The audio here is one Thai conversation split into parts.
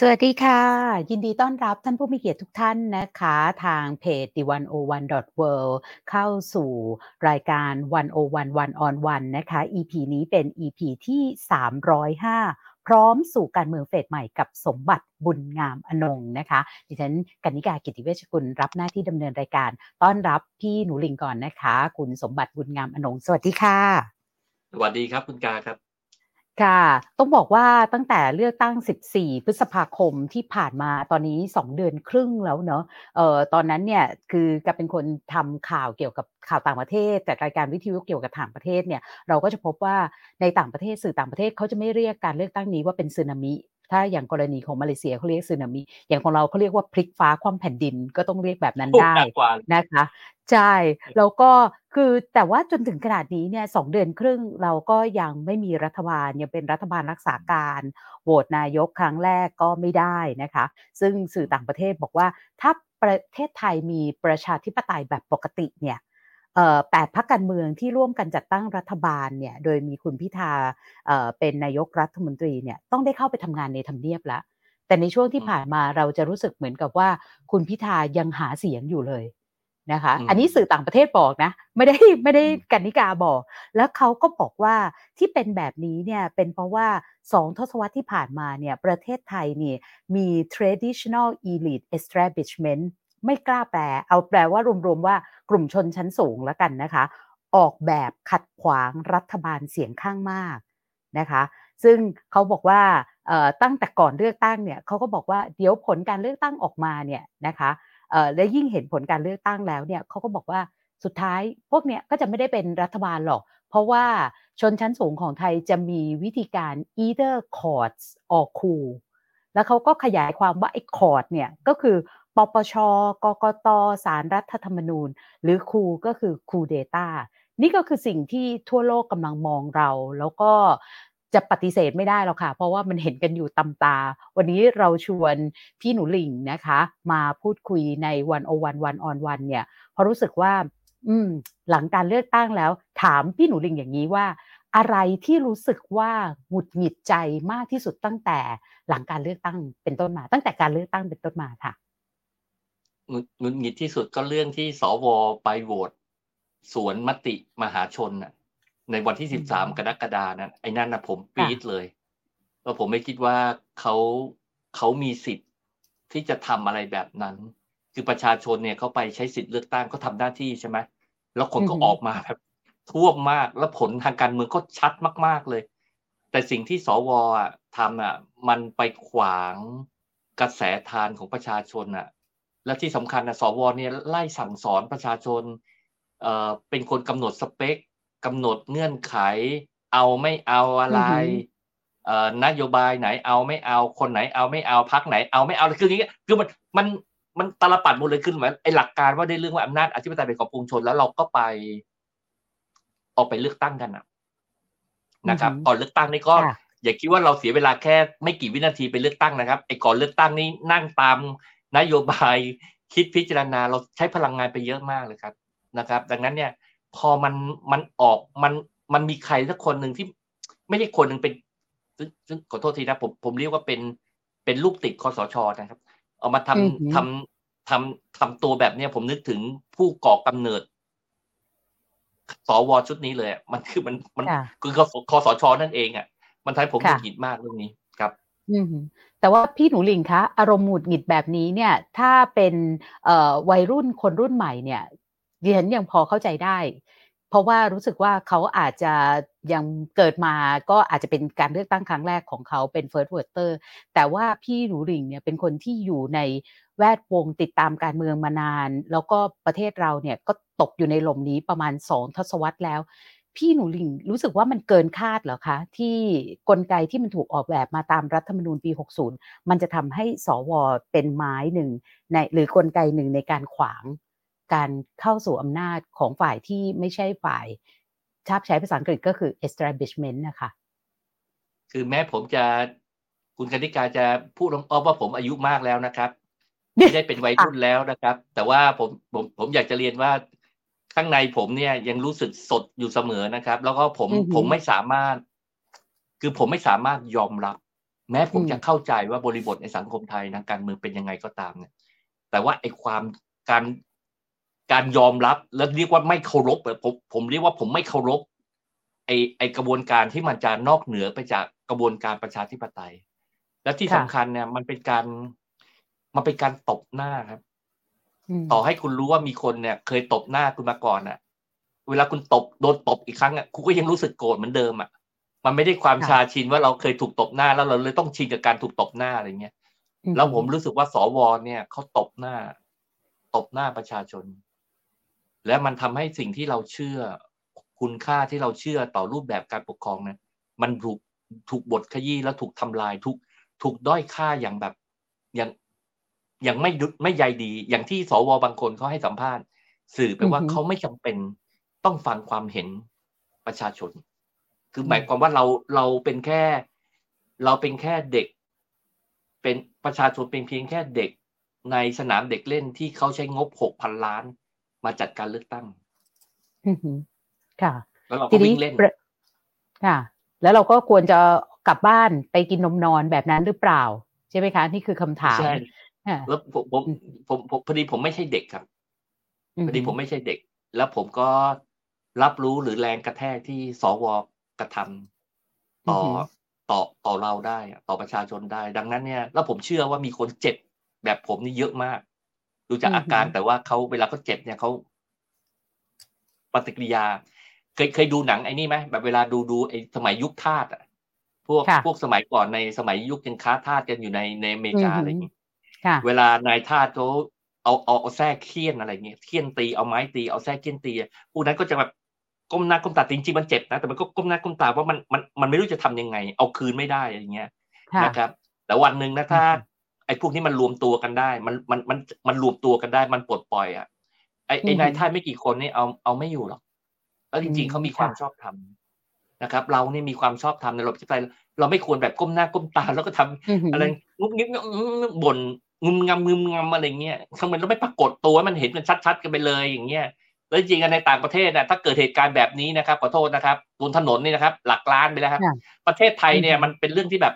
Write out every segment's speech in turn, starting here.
สวัสดีค่ะ ยินดีต้อนรับท่านผู้มีเกียรติทุกท่านนะคะ ทางเพจ the 101 world เข้าสู่รายการ 101 one on one นะคะ EP นี้เป็น EP ที่ 305 พร้อมสู่การเมืองเฟสใหม่กับสมบัติบุญงามอนงนะคะ ดิฉันกนิกากิติเวชกุลรับหน้าที่ดำเนินรายการ ต้อนรับพี่หนูลิงก่อนนะคะ คุณสมบัติบุญงามอนง สวัสดีค่ะ สวัสดีครับคุณกาครับ ค่ะ ต้องบอกว่าตั้งแต่เลือกตั้ง 14 พฤษภาคมที่ผ่านมาตอนนี้ 2 เดือนครึ่งแล้วเนาะเอ่อตอนนั้นเนี่ยคือกับเป็นคนทำข่าวเกี่ยวกับข่าวต่างประเทศแต่รายการวิทยุเกี่ยวกับต่างประเทศเนี่ยเราก็จะพบว่าในต่างประเทศสื่อต่างประเทศเขาจะไม่เรียกการเลือกตั้งนี้ว่าเป็นสึนามิ ถ้าอย่างกรณีของมาเลเซียเขาเรียกสึนามิอย่างของเราเขาเรียกว่าพลิกฟ้าคว่ำแผ่นดินก็ต้องเรียกแบบนั้นถูกได้หนักกว่านะคะใช่แล้วก็คือแต่ว่าจนถึงขนาดนี้เนี่ยสองเดือนครึ่งเราก็ยังไม่มีรัฐบาลยังเป็นรัฐบาลรักษาการโหวตนายกครั้งแรกก็ไม่ได้นะคะ ซึ่งสื่อต่างประเทศบอกว่าถ้าประเทศไทยมีประชาธิปไตยแบบปกติเนี่ยเอ่อ แปดพักการเมืองที่ร่วมกันจัดตั้งรัฐบาลเนี่ยโดยมีคุณพิธาเอ่อเป็นนายกรัฐมนตรีเนี่ยต้องได้เข้าไปทำงานในทำเนียบแล้วแต่ในช่วงที่ผ่านมาเราจะรู้สึกเหมือนกับว่า คุณพิธายังหาเสียงอยู่เลยนะคะอืมอันนี้สื่อต่างประเทศบอกนะ ไม่ได้ไม่ได้อืมกันนิกาบอก แล้วเขาก็บอกว่าที่เป็นแบบนี้เนี่ยเป็นเพราะว่าสองทศวรรษที่ผ่านมาเนี่ยประเทศไทยนี่มี traditional elite establishment ไม่กล้าแปล เอาแปลว่ารวมๆว่ากลุ่มชนชั้นสูงแล้วกันนะคะ ออกแบบขัดขวางรัฐบาลเสียงข้างมากนะคะ ซึ่งเขาบอกว่าตั้งแต่ก่อนเลือกตั้งเนี่ยเขาก็บอกว่าเดี๋ยวผลการเลือกตั้งออกมาเนี่ยนะคะและยิ่งเห็นผลการเลือกตั้งแล้วเนี่ยเขาก็บอกว่าสุดท้ายพวกเนี้ยก็จะไม่ได้เป็นรัฐบาลหรอก เพราะว่าชนชั้นสูงของไทยจะมีวิธีการ either courts or coup แล้วเขาก็ขยายความว่าไอ้คอร์ดเนี่ยก็คือ ปปช กกตสารรัฐธรรมนูญ หรือคูก็คือคูเดต้านี่ก็คือสิ่งที่ทั่วโลกกำลังมองเรา แล้วก็จะปฏิเสธไม่ได้หรอกค่ะ เพราะว่ามันเห็นกันอยู่ตำตา วันนี้เราชวนพี่หนูหลิงนะคะ มาพูดคุยในวันโอวันวันออนวันเนี่ยเพราะรู้สึกว่า อืม หลังการเลือกตั้งแล้ว ถามพี่หนูหลิงอย่างนี้ว่า อะไรที่รู้สึกว่าหงุดหงิดใจมากที่สุดตั้งแต่หลังการเลือกตั้งเป็นต้นมา ตั้งแต่การเลือกตั้งเป็นต้นมาค่ะ งุดหงุดหงิดที่สุดก็เรื่องที่สวไปโหวตสวนมติมหาชนน่ะ ในวันที่อืสิบสามมกรกฎานั้นไอ้นั่นนะผมปี๊ค่ะดเลยเพราะผมไม่คิดว่าเขาเขามีสิทธิ์ที่จะทำอะไรแบบนั้น คือประชาชนเนี่ยเขาไปใช้สิทธิ์เลือกตั้งเขาทำหน้าที่ใช่ไหมแล้วคนอือก็หือออกมาแบบท่วมมากแล้วผลทางการเมืองก็ชัดมาก ๆเลย แต่สิ่งที่สวอะทำอะ มันไปขวางกระแสทานของประชาชนอะ และที่สำคัญนะสวเนี่ยไล่สั่งสอนประชาชนเอ่อเป็นคนกำหนดสเปคกำหนดเงื่อนไข เอาไม่เอาอะอืไรอหือเอ่อนโยบายไหนเอาไม่เอาคนไหนเอาไม่เอาพักไหนเอาไม่เอาคืออย่างเงี้ยคือมันมันมันตาลปัดหมดเลยขึ้นเหมือนไอ้หลักการว่าได้เรื่องว่าอำนาจอธิปไตยเป็นของปวงชนแล้วเราก็ไปออกไปเลือกตั้งกันนะอือนะครับหือก่อนเลือกตั้งนี่ก็ค่ะอย่าคิดว่าเราเสียเวลาแค่ไม่กี่วินาทีไปเลือกตั้งนะครับไอ้ก่อนเลือกตั้งนี่นั่งตาม นโยบายคิดพิจารณาเราใช้พลังงานไปเยอะมากเลยครับนะครับ ดังนั้นเนี่ยพอมันมันออกมันมันมีใครสักคนหนึ่งที่ไม่ใช่คนหนึ่งเป็นซึ่งซึ่งขอโทษทีนะผมผมเรียกว่าเป็นเป็นลูกติดคอสชนะครับ เอามาทำอือหือทำทำทำตัวแบบเนี้ยผมนึกถึงผู้ก่อกำเนิดสวชุดนี้เลยอะมันคือมันมันค่ะคือคคสชนั่นเองอะมันทำให้ผมหงุค่ะดหงิดมากเรื่องนี้ครับ อืมแต่ว่าพี่หนูหลิงคะอารมณ์หงุดหงิดแบบนี้เนี่ย ถ้าเป็นเอ่อวัยรุ่นคนรุ่นใหม่เนี่ยดิฉันยังพอเข้าใจได้ เพราะว่ารู้สึกว่าเขาอาจจะยังเกิดมาก็อาจจะเป็นการเลือกตั้งครั้งแรกของเขาเป็น first voter แต่ว่าพี่หนูหลิงเนี่ยเป็นคนที่อยู่ในแวดวงติดตามการเมืองมานาน แล้วก็ประเทศเราเนี่ยก็ตกอยู่ในหล่มนี้ประมาณสองทศวรรษแล้ว พี่หนูหลิงรู้สึกว่ามันเกินคาดเหรอคะ ที่กลไกที่มันถูกออกแบบมาตามรัฐธรรมนูญปี 60 มันจะทำให้สวเป็นไม้หนึ่งในหรือกลไกหนึ่งในการขวางการเข้าสู่อำนาจของฝ่ายที่ไม่ใช่ฝ่ายชาบใช้ภาษาอังกฤษก็คือ establishment นะคะคือแม้ผมจะคุณกนิกาจะพูดอ้อมๆว่าผมอายุมากแล้วนะครับไม่ได้เป็นวัยรุ่นแล้วนะครับ แต่ว่าผมผมผมอยากจะเรียนว่า ข้างในผมเนี่ยยังรู้สึกสดอยู่เสมอนะครับ แล้วก็ผมอือหือผมไม่สามารถ คือผมไม่สามารถยอมรับ แม้ผมอืมจะเข้าใจว่าบริบทในสังคมไทยนะการเมืองเป็นยังไงก็ตามเนี่ย แต่ว่าไอ้ความการการยอมรับแล้วเรียกว่าไม่เคารพแบบผมผมเรียกว่าผมไม่เคารพไอ้ไอ้กระบวนการที่มันจะนอกเหนือไปจากกระบวนการประชาธิปไตย และที่ค่ะสำคัญเนี่ย มันเป็นการมันเป็นการตบหน้าครับม ต่อให้คุณรู้ว่ามีคนเนี่ย เคยตบหน้าคุณมาก่อนอะเวลาคุณตบโดนตบอีกครั้งอะคุณก็ยังรู้สึกโกรธเหมือนเดิมอะมันไม่ได้ความค่ะชาชินว่าเราเคยถูกตบหน้าแล้วเราเลยต้องชินกับการถูกตบหน้าอะไรเงี้ยอืแล้วผมรู้สึกว่าสวเนี่ยเขาตบหน้า ตบหน้าประชาชน และมันทำให้สิ่งที่เราเชื่อ คุณค่าที่เราเชื่อต่อรูปแบบการปกครองเนี่ยมันถูกถูกบทขยี้แล้วถูกทำลายถูกถูกด้อยค่าอย่างแบบอย่างอ ย่างไม่ดุไม่ใยดี อย่างที่สวบางคนเขาให้สัมภาษณ์ สื่อไปว่าอือฮึเขาไม่จำเป็นต้องฟังความเห็นประชาชน คือหมายความว่าเราเราเป็นแค่ เราเป็นแค่เด็ก เป็นประชาชนเป็นเพียงแค่เด็กในสนามเด็กเล่นที่เขาใช้งบหกพันล้านมาจัดการเลือกตั้งอือหือค่ะ แล้วเราทีก็นี้วิ่งเล่นประค่ะ แล้วเราก็ควรจะกลับบ้านไปกินนมนอนแบบนั้นหรือเปล่า ใช่ไหมคะ นี่คือคำถามใช่อ่า แล้วผมผมอืมผมผมพอดีผมไม่ใช่เด็กครับอืพอดีผมไม่ใช่เด็ก แล้วผมก็รับรู้หรือแรงกระแทกที่สวกระทำต่ออต่อต่อเราได้อะต่อประชาชนได้ ดังนั้นเนี่ย แล้วผมเชื่อว่ามีคนเจ็บแบบผมนี่เยอะมาก ดูจากอาการแต่ว่าเขาเวลาเขาเจ็บเนี่ยเขาปฏิกิริยา เคยเคยดูหนังไอ้นี่ไหมแบบเวลาดูดูไอ้สมัยยุคทาสอะ พวกค่ะพวกสมัยก่อนในสมัยยุคยังค้าทาสกันอยู่ในในอเมริกาอือหือออะไรอย่างนี้ค่ะ เวลานายทาสเขาเอาเอาเอาแส้เคี่ยนอะไรเงี้ยเคี่ยนตีเอาไม้ตีเอาแส้เคี่ยนตีอะพวกนั้นก็จะแบบก้มหน้าก้มตาจริงๆมันเจ็บนะ แต่มันก็ก้มหน้าก้มตาว่ามันมันมันไม่รู้จะทำยังไง เอาคืนไม่ได้อะไรเงี้ยค่ะนะครับ แต่วันหนึ่งนะถ้าอืมไอ้พวกนี้มันรวมตัวกันได้ มันมันมันมันรวมตัวกันได้ มันปลดปล่อยอะไอ้ไอ้อือฮึนายทาสไม่กี่คนนี่เอาเอาไม่อยู่หรอกแล้วจริงอืๆมเขามีความค่ะชอบธรรมนะครับ เรานี่มีความชอบธรรมในระบบประชาธิปไตยเราไม่ควรแบบก้มหน้าก้มตาแล้วก็ทำอือหืออะไรงุบงิบบ่น งุมงำงุมงำอะไรเงี้ยทำไมเราไม่ปรากฏตัวให้มันเห็นกันชัด ๆ กันไปเลยอย่างเงี้ยแล้วจริงๆกันในต่างประเทศนะถ้าเกิดเหตุการณ์แบบนี้นะครับขอโทษนะครับบนถนนนี่นะครับ หลักล้านไปแล้วครับค่ะประเทศไทยเนี่ยอืมมันเป็นเรื่องที่แบบ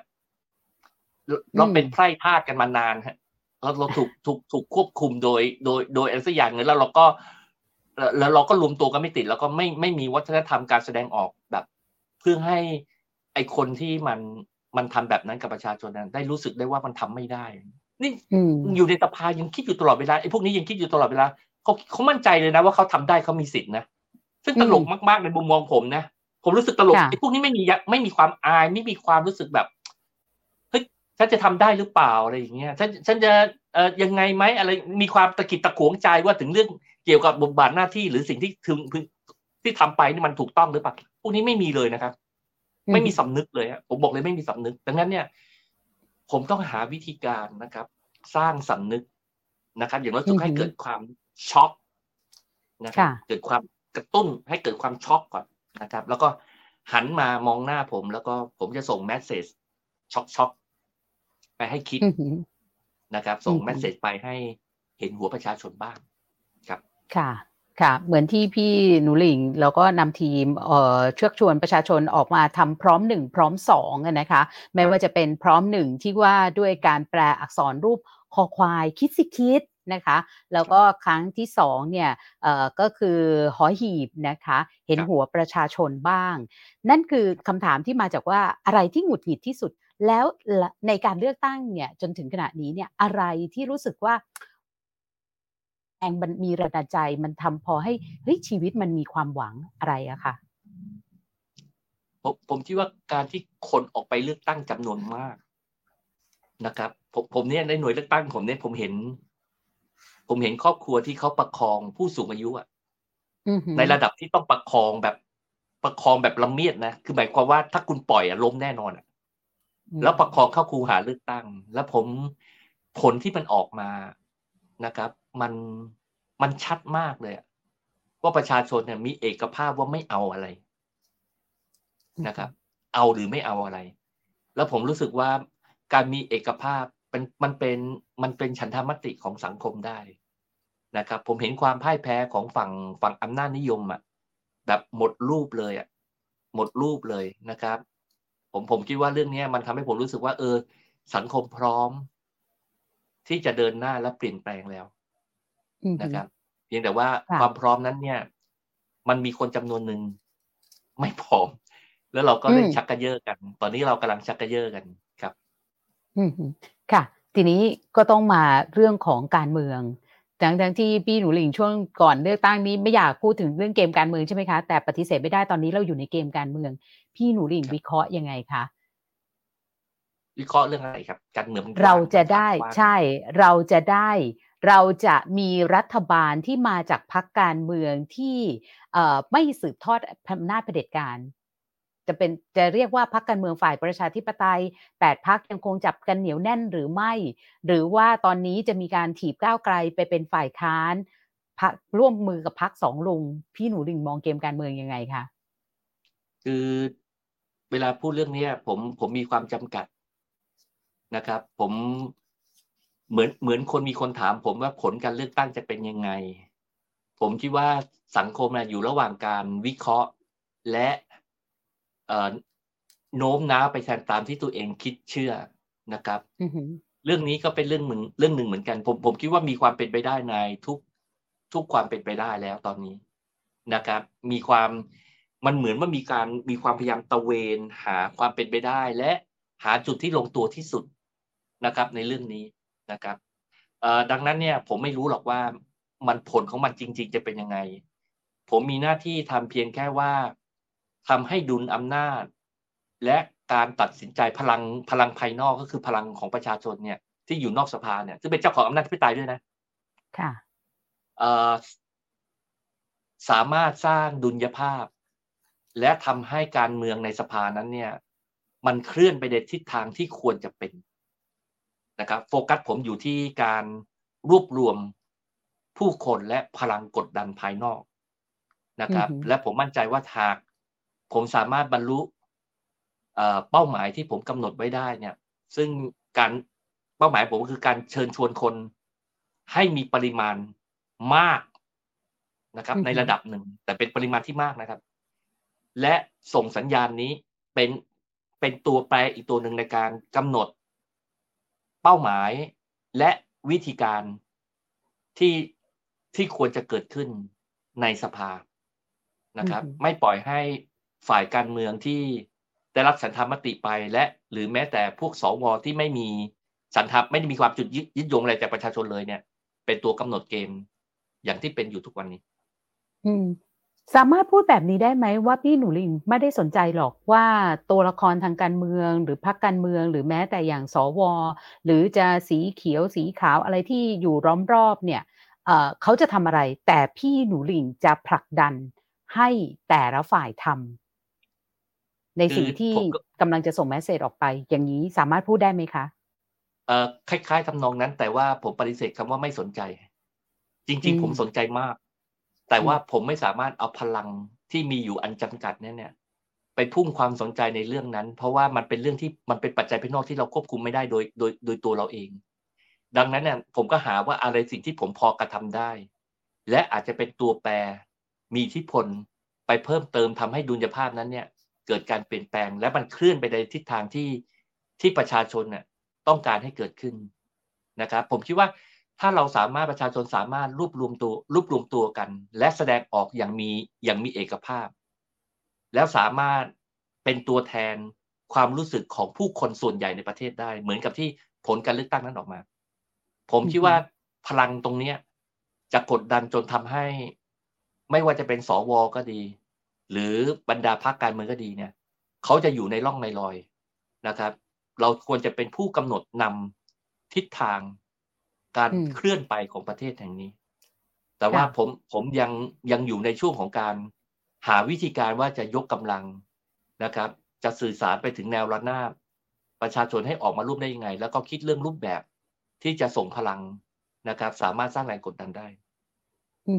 เราเราเป็นไพร่ทาสกันมานานฮะเราเราถูกถูกถูกควบคุมโดย โดยโดยอะไรสักอย่างหนึ่งแล้วเราก็แล้วแล้วเราก็รวมตัวกันไม่ติด แล้วก็ไม่ไม่มีวัฒนธรรมการแสดงออกแบบ เพื่อให้ไอคนที่มันมันทำแบบนั้นกับประชาชนนั้นได้รู้สึกได้ว่ามันทำไม่ได้ นี่อืมอยู่ในสภายังคิดอยู่ตลอดเวลาไอ้พวกนี้ยังคิดอยู่ตลอดเวลาเขาเขามั่นใจเลยนะว่าเขาทำได้เขามีสิทธินะซึ่งตลกมากๆในมุมมองผมนะผมรู้สึกตลกค่ะไอ้พวกนี้ไม่มียะไม่มีความอายไม่มีความรู้สึกแบบเฮ้ยฉันจะทำได้หรือเปล่าอะไรอย่างเงี้ยฉันฉันจะเอ่อยังไงไหมอะไรมีความตะกิดตะขวงใจว่าถึงเรื่องเกี่ยวกับบทบาทหน้าที่หรือสิ่งที่ถึงพึงที่ทำไปนี่มันถูกต้องหรือเปล่าพวกนี้ไม่มีเลยนะครับ ไม่มีสำนึกเลยอะผมบอกเลยไม่มีสำนึก ดังนั้นเนี่ย ผมต้องหาวิธีการนะครับ สร้างสำนึกนะครับ อย่างน้อยสุดให้อือหือเกิดความช็อกนะครับค่ะเกิดความกระตุ้นให้เกิดความช็อกก่อนนะครับ แล้วก็หันมามองหน้าผม แล้วก็ผมจะส่ง message ช็อกช็อกไปให้คิดอือหือนะครับ ส่งอือหือแมสเซจไปให้เห็นหัวประชาชนบ้างครับ ค่ะ ค่ะเหมือนที่พี่หนูหริ่งแล้วก็นำทีมเชิญชวนประชาชนออกมาทำพร้อมหนึ่งพร้อมสองนะคะไม่ว่าจะเป็นพร้อมหนึ่งที่ว่าด้วยการแปรอักษรรูปคอควายคิดสิคิดนะคะแล้วก็ครั้งที่สองเนี่ยก็คือหอหีบนะคะเห็นหัวประชาชนบ้าง นั่นคือคำถามที่มาจากว่าอะไรที่หงุดหงิดที่สุดแล้วในการเลือกตั้งเนี่ยจนถึงขณะนี้เนี่ยอะไรที่รู้สึกว่า งมันมีแรงดันใจมันทำพอให้เฮ้ยชีวิตมันมีความหวังอะไรอะค่ะผมผมคิดว่าการที่คนออกไปเลือกตั้งจำนวนมากนะครับ ผมผมเนี่ยในหน่วยเลือกตั้งผมเนี่ยผมเห็น ผมเห็นครอบครัวที่เขาประคองผู้สูงอายุอะอือหือในระดับที่ต้องประคองแบบประคองแบบละเมียดนะคือหมายความว่าถ้าคุณปล่อยอะล้มแน่นอนอะอืมแล้วประคองเข้าคูหาเลือกตั้ง แล้วผมผลที่มันออกมา นะครับ มันมันชัดมากเลยว่าประชาชนเนี่ยมีเอกภาพว่าไม่เอาอะไรนะครับ เอาหรือไม่เอาอะไร แล้วผมรู้สึกว่าการมีเอกภาพเป็นมันเป็นมันเป็นฉันทามติของสังคมได้นะครับ ผมเห็นความพ่ายแพ้ของฝั่งฝั่งอำนาจนิยมอะแบบหมดรูปเลยอะหมดรูปเลยนะครับ ผมผมคิดว่าเรื่องนี้มันทำให้ผมรู้สึกว่า เออ สังคมพร้อม ที่จะเดินหน้าและเปลี่ยนแปลงแล้วนะครับ เพียงแต่ว่าความพร้อมนั้นเนี่ย มันมีคนจำนวนหนึ่งไม่พร้อม แล้วเราก็เล่นชักกระเยอะกัน ตอนนี้เรากำลังชักกระเยอะกันครับอืมค่ะ ทีนี้ก็ต้องมาเรื่องของการเมืองทั้งทั้งที่พี่หนูหลิงช่วงก่อนเลือกตั้งนี้ไม่อยากพูดถึงเรื่องเกมการเมืองใช่ไหมคะแต่ปฏิเสธไม่ได้ตอนนี้เราอยู่ในเกมการเมือง พี่หนูหลิงวิเคราะห์ยังไงคะ วิเคราะห์เรื่องอะไรครับ การเมืองเราจะได้ใช่ เราจะได้ เราจะมีรัฐบาลที่มาจากพรรคการเมืองที่ไม่สืบทอดอำนาจเผด็จการจะเป็นจะเรียกว่าพรรคการเมืองฝ่ายประชาธิปไตยแปดพรรคยังคงจับกันเหนียวแน่นหรือไม่ หรือว่าตอนนี้จะมีการถีบก้าวไกลไปเป็นฝ่ายค้านพักร่วมมือกับพรรคสองลุง พี่หนูดึงมองเกมการเมืองยังไงคะคือเวลาพูดเรื่องนี้ผมผมมีความจำกัด นะครับ ผมเหมือนเหมือนคนมีคนถามผมว่าผลการเลือกตั้งจะเป็นยังไง ผมคิดว่าสังคมนะอยู่ระหว่างการวิเคราะห์และโน้มน้าวไปแทนตามที่ตัวเองคิดเชื่อนะครับเรื่องนี้ก็เป็นเรื่องหนึ่งเรื่องหนึ่งเหมือนกัน ผมผมคิดว่ามีความเป็นไปได้ในทุกทุกความเป็นไปได้แล้วตอนนี้นะครับ มีความมันเหมือนว่ามีการมีความพยายามตะเวน หาความเป็นไปได้ และหาจุดที่ลงตัวที่สุด นะครับ ในเรื่องนี้นะครับดังนั้นเนี่ยผมไม่รู้หรอกว่ามันผลของมันจริง ๆ จะเป็นยังไง ผมมีหน้าที่ทำเพียงแค่ว่าทำให้ดุลอำนาจ และการตัดสินใจพลังพลังภายนอกก็คือพลังของประชาชนเนี่ย ที่อยู่นอกสภาเนี่ยซึ่งเป็นเจ้าของอำนาจที่ตายด้วยนะ ค่ะสามารถสร้างดุลยภาพ และทำให้การเมืองในสภานั้นเนี่ย มันเคลื่อนไปในทิศทางที่ควรจะเป็น นะครับโฟกัสผมอยู่ที่การรวบรวมผู้คนและพลังกดดันภายนอกนะครับ และผมมั่นใจว่าหากผมสามารถบรรลุเป้าหมายที่ผมกำหนดไว้ได้เนี่ย ซึ่งการเป้าหมายผมก็คือการเชิญชวนคนให้มีปริมาณมากนะครับ ในระดับหนึ่ง แต่เป็นปริมาณที่มากนะครับ และส่งสัญญาณนี้เป็นเป็นตัวแปรอีกตัวหนึ่งในการกำหนด เป้าหมายและวิธีการที่ที่ควรจะเกิดขึ้นในสภานะครับ ไม่ปล่อยให้ฝ่ายการเมืองที่ได้รับสันธรรมติไปและ หรือแม้แต่พวกสวที่ไม่มีสันทับไม่ได้มีความจุดยึดโยงอะไรจากประชาชนเลยเนี่ย เป็นตัวกำหนดเกมอย่างที่เป็นอยู่ทุกวันนี้ อืม สามารถพูดแบบนี้ได้ไหมว่าพี่หนูลิงไม่ได้สนใจหรอกว่าตัวละครทางการเมือง หรือพรรคการเมืองหรือแม้แต่อย่างสวหรือจะสีเขียวสีขาวอะไรที่อยู่ร้อมรอบเนี่ยเเขาจะทำอะไร แต่พี่หนูลิงจะผลักดันให้แต่ละฝ่ายทำในสิ่งที่กำลังจะส่งแมสเซจออกไป อย่างนี้สามารถพูดได้ไหมคะเอ่อคล้ายๆทำนองนั้น แต่ว่าผมปฏิเสธคำว่าไม่สนใจ จริง ๆ ผมสนใจมาก แต่ว่าผมไม่สามารถเอาพลังที่มีอยู่อันจำกัดนี้เนี่ยไปพุ่งความสนใจในเรื่องนั้น เพราะว่ามันเป็นเรื่องที่มันเป็นปัจจัยภายนอกที่เราควบคุมไม่ได้โดยโดยโดยตัวเราเอง ดังนั้นเนี่ยผมก็หาว่าอะไรสิ่งที่ผมพอกระทำได้ และอาจจะเป็นตัวแปรมีอิทธิพลไปเพิ่มเติมทำให้ดุลยภาพนั้นเนี่ย เกิดการเปลี่ยนแปลง และมันเคลื่อนไปในทิศทางที่ที่ประชาชนเนี่ยต้องการให้เกิดขึ้นนะครับผมคิดว่า ถ้าเราสามารถประชาชนสามารถรวบรวมตัวรวบรวมตัวกัน และแสดงออกอย่างมีอย่างมีเอกภาพ แล้วสามารถเป็นตัวแทนความรู้สึกของผู้คนส่วนใหญ่ในประเทศได้ เหมือนกับที่ผลการเลือกตั้งนั้นออกมา ผมคิดว่าพลังตรงนี้จะกดดันจนทำให้ ไม่ว่าจะเป็นสวก็ดี หรือบรรดาพรรคการเมืองก็ดีเนี่ยเขาจะอยู่ในร่องในรอยนะครับ เราควรจะเป็นผู้กำหนดนำทิศทาง การเคลื่อนไปของประเทศแห่งนี้ แต่ว่าผมผมยังยังอยู่ในช่วงของการหาวิธีการว่าจะยกกำลังนะครับ จะสื่อสารไปถึงแนวระนาบประชาชนให้ออกมาร่วมได้ยังไง แล้วก็คิดเรื่องรูปแบบ ที่จะส่งพลังนะครับ สามารถสร้างแรงกดดันได้อื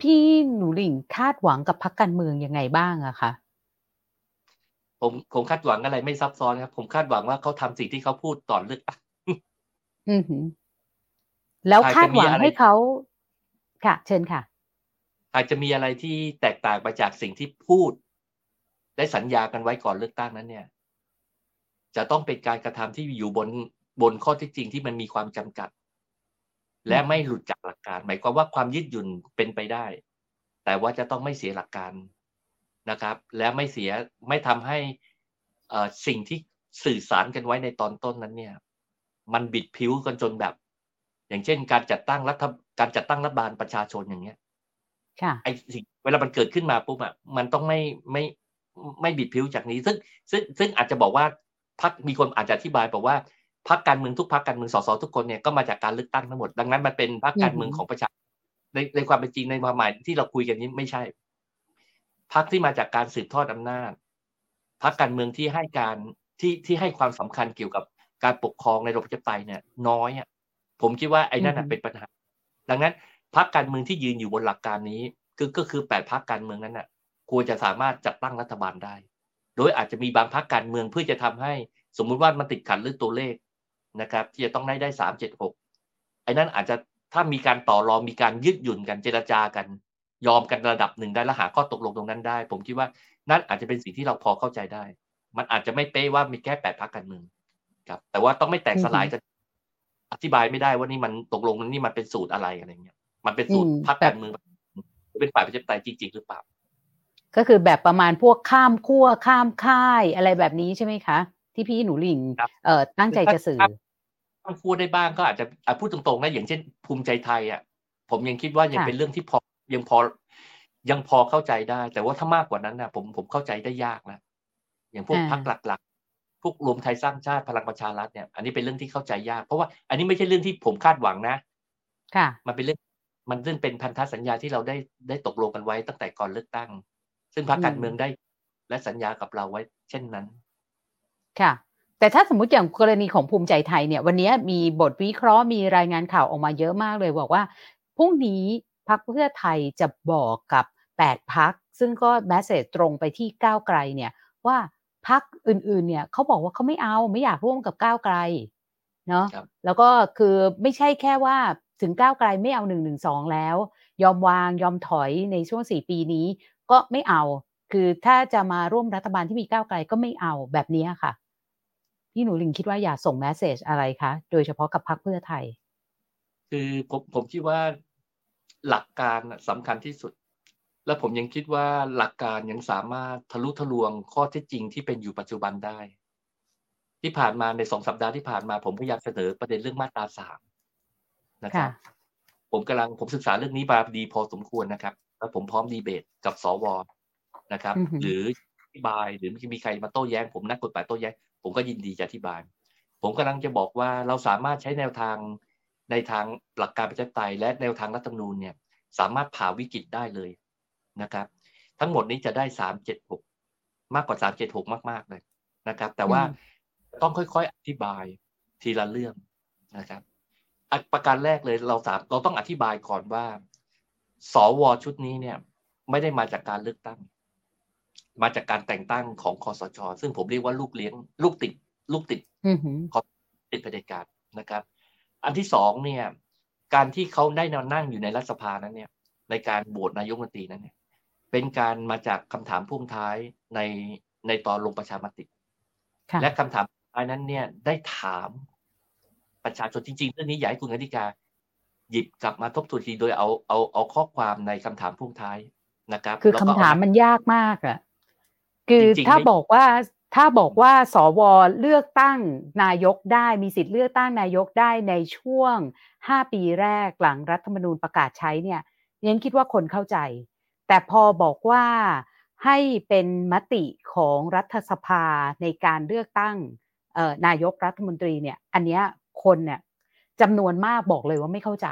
พี่หนูหลิงคาดหวังกับพรรคการเมืองยังไงบ้างอะคะผมผมคาดหวังอะไรไม่ซับซ้อนครับ ผมคาดหวังว่าเขาทำสิ่งที่เขาพูดตอนเลือกตั้งอือหือ แล้วคาดหวังให้เขาค่ะ เชิญค่ะ อาจจะมีอะไรที่แตกต่างไปจากสิ่งที่พูด ได้สัญญากันไว้ก่อนเลือกตั้งนั้นเนี่ย จะต้องเป็นการกระทำที่อยู่บนบนข้อเท็จจริงที่มันมีความจำกัด และไม่หลุดจากหลักการ หมายความว่าความยืดหยุ่นเป็นไปได้ แต่ว่าจะต้องไม่เสียหลักการนะครับ และไม่เสียไม่ทำให้สิ่งที่สื่อสารกันไว้ในตอนต้นนั้นเนี่ย มันบิดผิวกันจนแบบ อย่างเช่น การจัดตั้งรัฐการจัดตั้งรัฐบาลประชาชนอย่างเงี้ยค่ะไอ้สิ่งเวลามันเกิดขึ้นมาปุ๊บอะมันต้องไม่ไม่ไม่บิดผิวจากนี้ ซึ่งซึ่งซึ่งอาจจะบอกว่าพักมีคนอาจจะอธิบายบอกว่าพักการเมืองทุกพักการเมืองสสทุกคนเนี่ยก็มาจากการเลือกตั้งทั้งหมดดังนั้นมันเป็นพักการเมืองของประชาในในความเป็นจริงในความหมายที่เราคุยกันนี้ไม่ใช่พักที่มาจากการสืบทอดอำนาจพักการเมืองที่ให้การที่ที่ให้ความสำคัญเกี่ยวกับการปกครองในระบบประชาธิปไตยเนี่ย น้อยอะ ผมคิดว่าไอ้นั่นเป็นปัญหา ดังนั้นพักการเมืองที่ยืนอยู่บนหลักการนี้คือก็คือแปดพักการเมืองนั้นน่ะควรจะสามารถจัดตั้งรัฐบาลได้ โดยอาจจะมีบางพักการเมืองเพื่อจะทำให้สมมุติว่ามันติดขัดเรื่องตัวเลขนะครับ ที่จะต้องได้ได้สามเจ็ดหกไอ้นั่นอาจจะถ้ามีการต่อรองมีการยืดหยุ่นกันเจรจากัน ยอมกันระดับหนึ่งได้และหาข้อตกลงตรงนั้นได้ ผมคิดว่านั่นอาจจะเป็นสิ่งที่เราพอเข้าใจได้ มันอาจจะไม่เป๊ะว่ามีแค่แปดพักการเมืองครับ แต่ว่าต้องไม่แตกสลายกัน อธิบายไม่ได้ว่านี่มันตกลงนี่มันเป็นสูตรอะไรอะไรเงี้ย มันเป็นสูตรพักการเมืองเป็นฝ่ายประชาธิปไตยจริง ๆ หรือเปล่า ก็คือแบบประมาณพวกข้ามขั้วข้ามค่ายอะไรแบบนี้ใช่ไหมคะ ที่พี่หนูหลิงเอ่อตั้งใจจะสื่อข้ามขั้วได้บ้างก็อาจจะพูดตรงๆนะอย่างเช่น ภูมิใจไทยอะ ผมยังคิดว่ายังเป็นเรื่องที่พอยังพอยังพอเข้าใจได้ แต่ว่าถ้ามากกว่านั้นนะผมผมเข้าใจได้ยากนะอย่างพวกพรรคหลักๆ พวกรวมไทยสร้างชาติพลังประชารัฐเนี่ยอันนี้เป็นเรื่องที่เข้าใจยาก เพราะว่าอันนี้ไม่ใช่เรื่องที่ผมคาดหวังนะ ค่ะ มันเป็นเรื่องมันซึ่งเป็นพันธสัญญาที่เราได้ได้ตกลงกันไว้ตั้งแต่ก่อนเลือกตั้ง ซึ่งพรรคการเมืองได้ และสัญญากับเราไว้ เช่นนั้น ค่ะ แต่ถ้าสมมุติอย่างกรณีของภูมิใจไทยเนี่ย วันนี้มีบทวิเคราะห์มีรายงานข่าวออกมาเยอะมากเลยบอกว่าพรุ่งนี้พรรคเพื่อไทยจะบอกกับแปดพักซึ่งก็แมสเซจตรงไปที่ก้าวไกลเนี่ยว่า พักอื่นๆเนี่ยเขาบอกว่าเขาไม่เอาไม่อยากร่วมกับก้าวไกลเนาะแล้วก็คือไม่ใช่แค่ว่าถึงก้าวไกลไม่เอาหนึ่งหนึ่งสองแล้ว ยอมวางยอมถอยในช่วงสี่ปีนี้ ก็ไม่เอา คือถ้าจะมาร่วมรัฐบาลที่มีก้าวไกลก็ไม่เอาแบบนี้ค่ะพี่หนูลิงคิดว่าอยากส่งแมสเซจอะไรคะโดยเฉพาะกับพรรคเพื่อไทย คือผมผมคิดว่าหลักการสำคัญที่สุด และผมยังคิดว่าหลักการยังสามารถทะลุทะลวงข้อเท็จจริงที่เป็นอยู่ปัจจุบันได้ ที่ผ่านมาในสองสัปดาห์ที่ผ่านมา ผมพยายามเสนอประเด็นเรื่องมาตราสามนะครับผมกำลังผมศึกษาเรื่องนี้มาดีพอสมควรนะครับ แล้วผมพร้อมดีเบตกับสวนะครับ หรืออธิบายหรือมีใครมาโต้แย้ง ผมนักกฎหมายโต้แย้ง ผมก็ยินดีจะอธิบาย ผมกำลังจะบอกว่าเราสามารถใช้แนวทางในทางหลักการประชาธิปไตยและแนวทางรัฐธรรมนูญเนี่ย สามารถผ่าวิกฤตได้เลย นะครับ ทั้งหมดนี้จะได้สามเจ็ดหกมากกว่าสามเจ็ดหกมาก ๆ เลยนะครับ แต่ว่าต้องค่อยๆอธิบายทีละเรื่องนะครับประการแรกเลยเราสามเราต้องอธิบายก่อนว่า สวชุดนี้เนี่ย ไม่ได้มาจากการเลือกตั้ง มาจากการแต่งตั้งของคอสช ซึ่งผมเรียกว่าลูกเลี้ยง ลูกติด ลูกติดขอติดเผด็จการนะครับ อันที่สองเนี่ย การที่เขาได้นอนนั่งอยู่ในรัฐสภานั้นเนี่ย ในการโหวตนายกรัฐมนตรีนั้นเนี่ย เป็นการมาจากคำถามพ่วงท้ายในในตอนลงประชามติ และคำถามท้ายนั้นเนี่ยได้ถามประชาชนจริงๆเรื่องนี้อยากให้คุณกนิกา หยิบกลับมาทบทวนทีโดยเอาเอาเอาข้อความในคำถามพ่วงท้ายนะครับ คือคำถามมันยากมากอะคือถ้าบอกว่าถ้าบอกว่าสวเลือกตั้งนายกได้มีสิทธิ์เลือกตั้งนายกได้ในช่วงห้าปีแรกหลังรัฐธรรมนูญประกาศใช้เนี่ยยันคิดว่าคนเข้าใจ แต่พอบอกว่าให้เป็นมติของรัฐสภาในการเลือกตั้งนายกรัฐมนตรีเนี่ยอันเนี้ยคนเนี่ยจำนวนมากบอกเลยว่าไม่เข้าใจ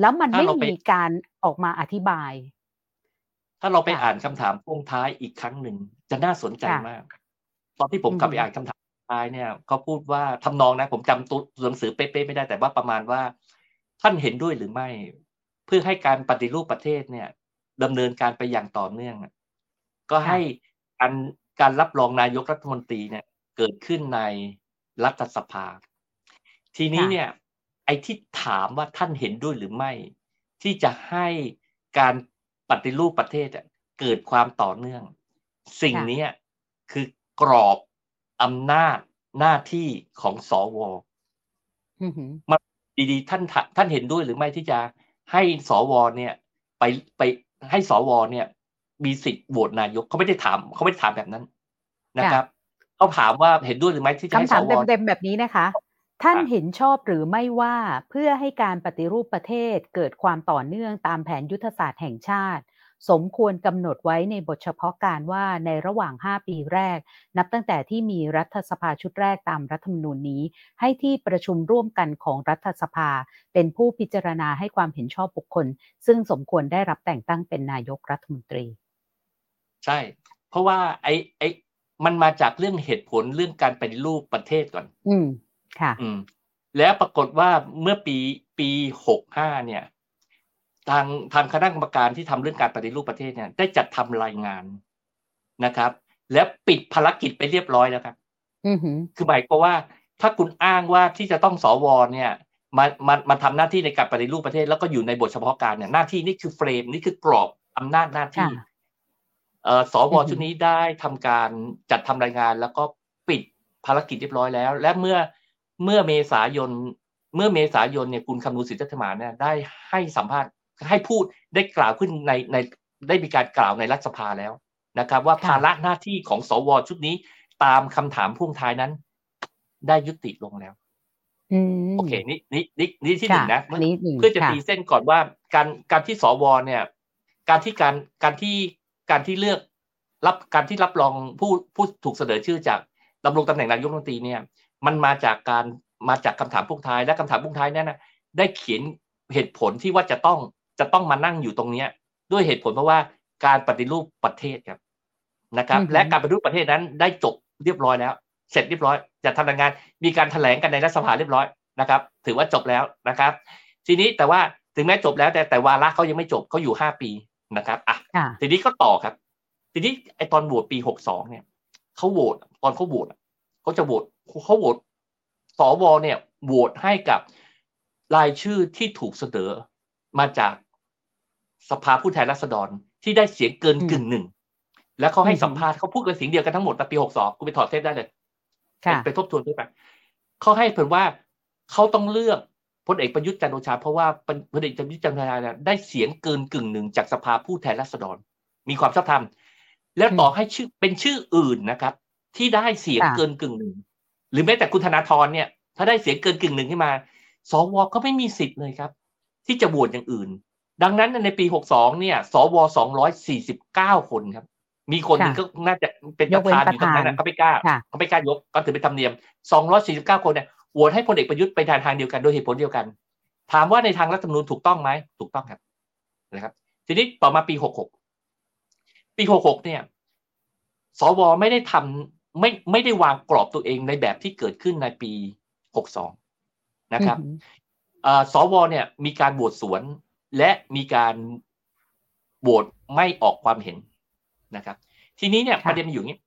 แล้วมันไม่มีการออกมาอธิบาย ถ้าเราไปอ่านคำถามพ่วงท้ายอีกครั้งหนึ่งจะน่าสนใจมาก ตอนที่ผมกลับไปอ่านคำถามท้ายเนี่ยเขาพูดว่าทำนองนะ ผมจำตัวหนังสือเป๊ะๆไม่ได้แต่ว่าประมาณว่า ท่านเห็นด้วยหรือไม่ เพื่อให้การปฏิรูปประเทศเนี่ย ดำเนินการไปอย่างต่อเนื่องก็ให้การการรับรองนายกรัฐมนตรีเนี่ย เกิดขึ้นในรัฐสภา ทีนี้เนี่ย ไอ้ที่ถามว่าท่านเห็นด้วยหรือไม่ ที่จะให้การปฏิรูปประเทศเกิดความต่อเนื่อง สิ่งนี้คือกรอบอำนาจหน้าที่ของสวอือหือดีๆท่านท่าท่านเห็นด้วยหรือไม่ที่จะให้สวเนี่ย ไปไป ให้สวเนี่ยมีสิทธิ์โหวตนายกเขาไม่ได้ถามเขาไม่ได้ถามแบบนั้นนะครับเขาถามว่าเห็นด้วยหรือไม่ที่จะให้คำสถามวเต็มๆแบบนี้นะคะ ท่านอะเห็นชอบหรือไม่ว่าเพื่อให้การปฏิรูปประเทศเกิดความต่อเนื่องตามแผนยุทธศาสตร์แห่งชาติ สมควรกำหนดไว้ในบทเฉพาะการว่าในระหว่าง 5 ปีแรก นับตั้งแต่ที่มีรัฐสภาชุดแรกตามรัฐธรรมนูญนี้ ให้ที่ประชุมร่วมกันของรัฐสภา เป็นผู้พิจารณาให้ความเห็นชอบบุคคล ซึ่งสมควรได้รับแต่งตั้งเป็นนายกรัฐมนตรี ใช่ เพราะว่าไอ้ไอ้มันมาจากเรื่องเหตุผลเรื่องการปฏิรูปประเทศก่อน อืมค่ะ อืม แล้วปรากฏว่าเมื่อปีปีหกห้าเนี่ย ทางทางคณะกรรมการที่ทำเรื่องการปฏิรูปประเทศเนี่ยได้จัดทำรายงานนะครับ แล้วปิดภารกิจไปเรียบร้อยแล้วครับอือหือคือหมายความว่า ถ้าคุณอ้างว่าที่จะต้องสวเนี่ยมามามาทำหน้าที่ในการปฏิรูปประเทศแล้วก็อยู่ในบทเฉพาะการเนี่ยหน้าที่นี่คือเฟรมนี่คือกรอบอำนาจหน้าที่ค่ะเอ่อสวอือฮึชุดนี้ได้ทำการจัดทำรายงาน แล้วก็ปิดภารกิจเรียบร้อยแล้ว และเมื่อเมื่อเมษายน เมื่อเมษายนเนี่ยคุณคำนูสิทธิธรรมาเนี่ยได้ให้สัมภาษณ์ ให้พูดได้กล่าวขึ้นในในได้มีการกล่าวในรัฐสภาแล้วนะครับ ว่าค่ะภาระหน้าที่ของสวชุดนี้ตามคำถามพ่วงท้ายนั้น ได้ยุติลงแล้วอืมโอเคนี่นี่นี่นี่ที่หนึ่งนะค่อันนี้หนึ่งเพื่อจะค่ตีเส้นก่อนว่า การการที่สวเนี่ย การที่การการที่การที่เลือกรับการที่รับรองผู้ผู้ถูกเสนอชื่อจากดำรงตำแหน่งนายกรัฐมนตรีเนี่ย มันมาจากการมาจากคำถามพวกท้ายและคำถามพวกท้ายนั้นนะได้เขียนเหตุผลที่ว่าจะต้อง จะต้องมานั่งอยู่ตรงเนี้ยด้วยเหตุผลเพราะว่าการปฏิรูปประเทศครับนะครับอือฮึและการปฏิรูปประเทศนั้นได้จบเรียบร้อยแล้ว เสร็จเรียบร้อยจัดทำรายงาน มีการแถลงกันในรัฐสภาเรียบร้อยนะครับ ถือว่าจบแล้วนะครับ ทีนี้แต่ว่าถึงแม้จบแล้วแต่แต่วาระเขายังไม่จบเขาอยู่ห้าปีนะครับอะค่ะทีนี้ก็ต่อครับ ทีนี้ไอตอนโหวตปีหกสองเนี่ยเขาโหวตตอนเขาโหวตอะเขาจะโหวตเขาโหวตสวเนี่ยโหวตให้กับรายชื่อที่ถูกเสนอมาจาก สภาผู้แทนราษฎรที่ได้เสียงเกินอืมกึ่งหนึ่ง แล้วเขาให้อือฮึสัมภาษณ์เขาพูดกันเสียงเดียวกันทั้งหมดแต่ปีหกสองกูไปถอดเทปได้เลยค่ะไปทบทวนด้วยไปเขาให้ผลว่าเขาต้องเลือกพลเอกประยุทธ์จันทร์โอชา เพราะว่าพลเอกประยุทธ์จันทร์โอชาเนี่ยได้เสียงเกินกึ่งหนึ่งจากสภาผู้แทนราษฎร มีความชอบธรรมแล้วต่อให้ชื่อเป็นชื่ออื่นนะครับ ที่ได้เสียงค่ะเกินกึ่งหนึ่งหรือแม้แต่คุณธนาธรเนี่ย ถ้าได้เสียงเกินกึ่งหนึ่งขึ้นมาสวก็ไม่มีสิทธิ์เลยครับ ที่จะโหวตอย่างอื่น ดังนั้นในปีหกสองเนี่ย สวสองร้อยสี่สิบเก้าคนครับ มีคนหนึ่งค่ะก็น่าจะเป็นยปกระเว้นธานอยู่ตรงนั้นประธานนะเขาไม่กล้าค่ะเขาไม่กล้ายกก็ถือเป็นธรรมเนียม 249 คนเนี่ยโหวตให้พลเอกประยุทธ์ไปทางทางเดียวกันโดยเหตุผลเดียวกัน ถามว่าในทางรัฐธรรมนูญถูกต้องไหมถูกต้องครับนะครับ ทีนี้ต่อมาปี 66 ปี 66 เนี่ย สวไม่ได้ทำไม่ไม่ได้วางกรอบตัวเองในแบบที่เกิดขึ้นในปี 62 นะครับอือหือเอ่อสวเนี่ยมีการโหวตสวน และมีการโหวตไม่ออกความเห็นนะครับ ทีนี้เนี่ยค่ะประเด็นมันอยู่อย่างนี้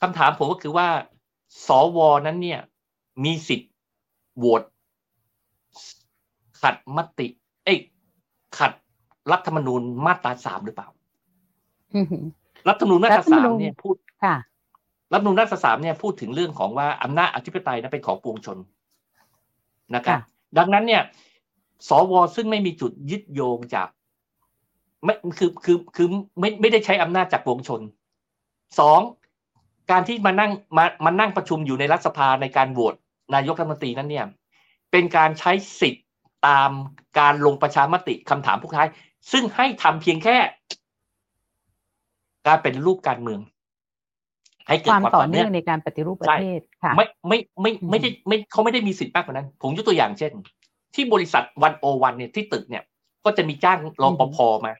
คำถามผมก็คือว่า สวนั้นเนี่ย มีสิทธิ์โหวตขัดมติ เอ้ยขัดรัฐธรรมนูญมาตราสามหรือเปล่าอือหือรัฐธรรมนูญมาตรารัฐธรรมสามนูญเนี่ยพูดค่ะรัฐธรรมนูญมาตราสามเนี่ยพูดถึงเรื่องของว่าอำนาจอธิปไตยนั้นเป็นของปวงชนนะครับค่ะดังนั้นเนี่ย สวซึ่งไม่มีจุดยึดโยงจากไม่คือคือคือไม่ไม่ได้ใช้อำนาจจากปวงชนสองการที่มานั่งมามานั่งประชุมอยู่ในรัฐสภาในการโหวตนายกรัฐมนตรีนั้นเนี่ย เป็นการใช้สิทธิ์ตามการลงประชามติคำถามพวกท้าย ซึ่งให้ทำเพียงแค่ การเป็นรูปการเมือง ให้เกิคดวามความต่ต่ออเนื่เนื่อองงในการปฏิรูปประใช่เทศค่ะไม่ไม่ไม่ไม่ได้อือฮึไม่เขาไม่ได้มีสิทธิ์มากกว่านั้น ผมยกตัวอย่างเช่น ที่บริษัทวันโอวันเนี่ยที่ตึกเนี่ย ก็จะมีจ้างรปภมา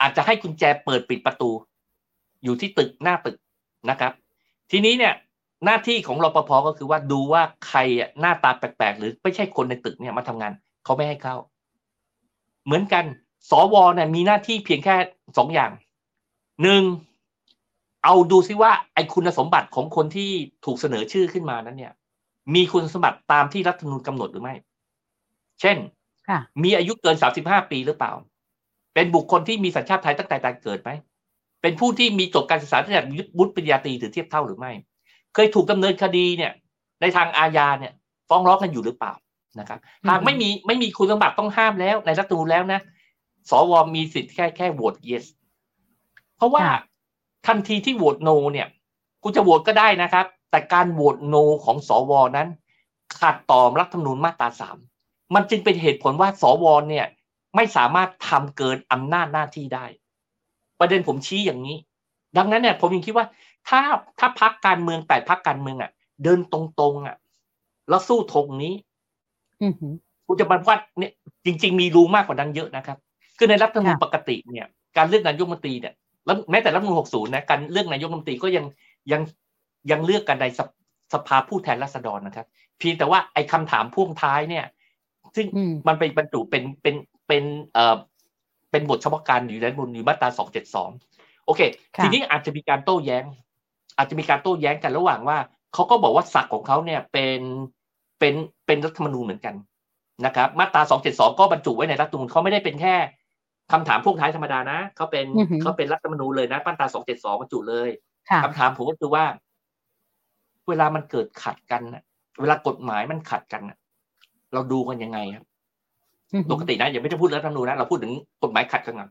อาจจะให้กุญแจเปิดปิดประตู อยู่ที่ตึกหน้าตึกนะครับ ทีนี้เนี่ย หน้าที่ของรปภก็คือว่าดูว่าใครอะหน้าตาแปลกๆ หรือไม่ใช่คนในตึกเนี่ยมาทำงานเขาไม่ให้เข้า เหมือนกันสวเนี่ยมีหน้าที่เพียงแค่สองอย่างหนึ่งเอาดูซิว่าไอคุณสมบัติของคนที่ถูกเสนอชื่อขึ้นมานั้นเนี่ย มีคุณสมบัติตามที่รัฐธรรมนูญกำหนดหรือไม่ เช่นค่ะมีอายุเกิน 35 ปีหรือเปล่า เป็นบุคคลที่มีสัญชาติไทยตั้งแต่การเกิดไหม เป็นผู้ที่มีจบการศึกษาตั้งแต่วุฒิปริญญาตรีหรือเทียบเท่าหรือไม่ เคยถูกดำเนินคดีเนี่ย ในทางอาญาเนี่ยฟ้องร้องกันอยู่หรือเปล่านะครับ หากไม่มีไม่มีคุณสมบัติต้องห้ามแล้ว ในรัฐธรรมนูญแล้วนะ สวมีสิทธิ์แค่แค่โหวต yes เพราะว่าทันทีที่โหวต no เนี่ยคุณจะโหวตก็ได้นะครับ แต่การโหวต no ของสวนั้น ขัดต่อรัฐธรรมนูญมาตราสาม มันจึงเป็นเหตุผลว่าสวเนี่ย ไม่สามารถทำเกินอำนาจหน้าที่ได้ ประเด็นผมชี้อย่างนี้ ดังนั้นเนี่ย ผมยังคิดว่า ถ้าถ้าพักการเมืองแปดพักการเมืองอะ เดินตรงๆอะ แล้วสู้ธงนี้คุณจะบรรพัดเนี่ยจริง ๆ มีรูมากกว่านั้นเยอะนะครับ คือในรัฐธรรมนูญปกติเนี่ย การเลือกนายกรัฐมนตรีเนี่ยแล้วแม้แต่รัฐธรรมนูญ60นะการเลือกนายกรัฐมนตรีก็ยังยังยังเลือกกันในสภาผู้แทนราษฎรนะครับ เพียงแต่ว่าไอ้คาถามพ่วงท้ายเนี่ย ซึ่งมันไปบรรจุเป็นเป็นเป็นเอ่อเป็นบทเฉพาะการอยู่ในรัฐมนูญมาตรา272โอเค ทีนี้อาจจะมีการโต้แย้ง อาจจะมีการโต้แย้งกันระหว่างว่าเขาก็บอกว่าศักดิ์ของเขาเนี่ยเป็นเป็นเป็นรัฐธรรมนูญเหมือนกันนะครับ มาตรา272ก็บรรจุไว้ในรัฐธรรมนูญเขาไม่ได้เป็นแค่คำถามพวกท้ายธรรมดานะเขาเป็นเขาเป็นรัฐธรรมนูญเลยนะมาตรา272บรรจุเลยคำถามผมก็คือว่า เวลามันเกิดขัดกันเวลากฎหมายมันขัดกัน เราดูกันยังไงครับปกตินะอย่าไม่ต้องพูดรัฐธรรมนูญนะเราพูดถึงกฎหมายขัดกัน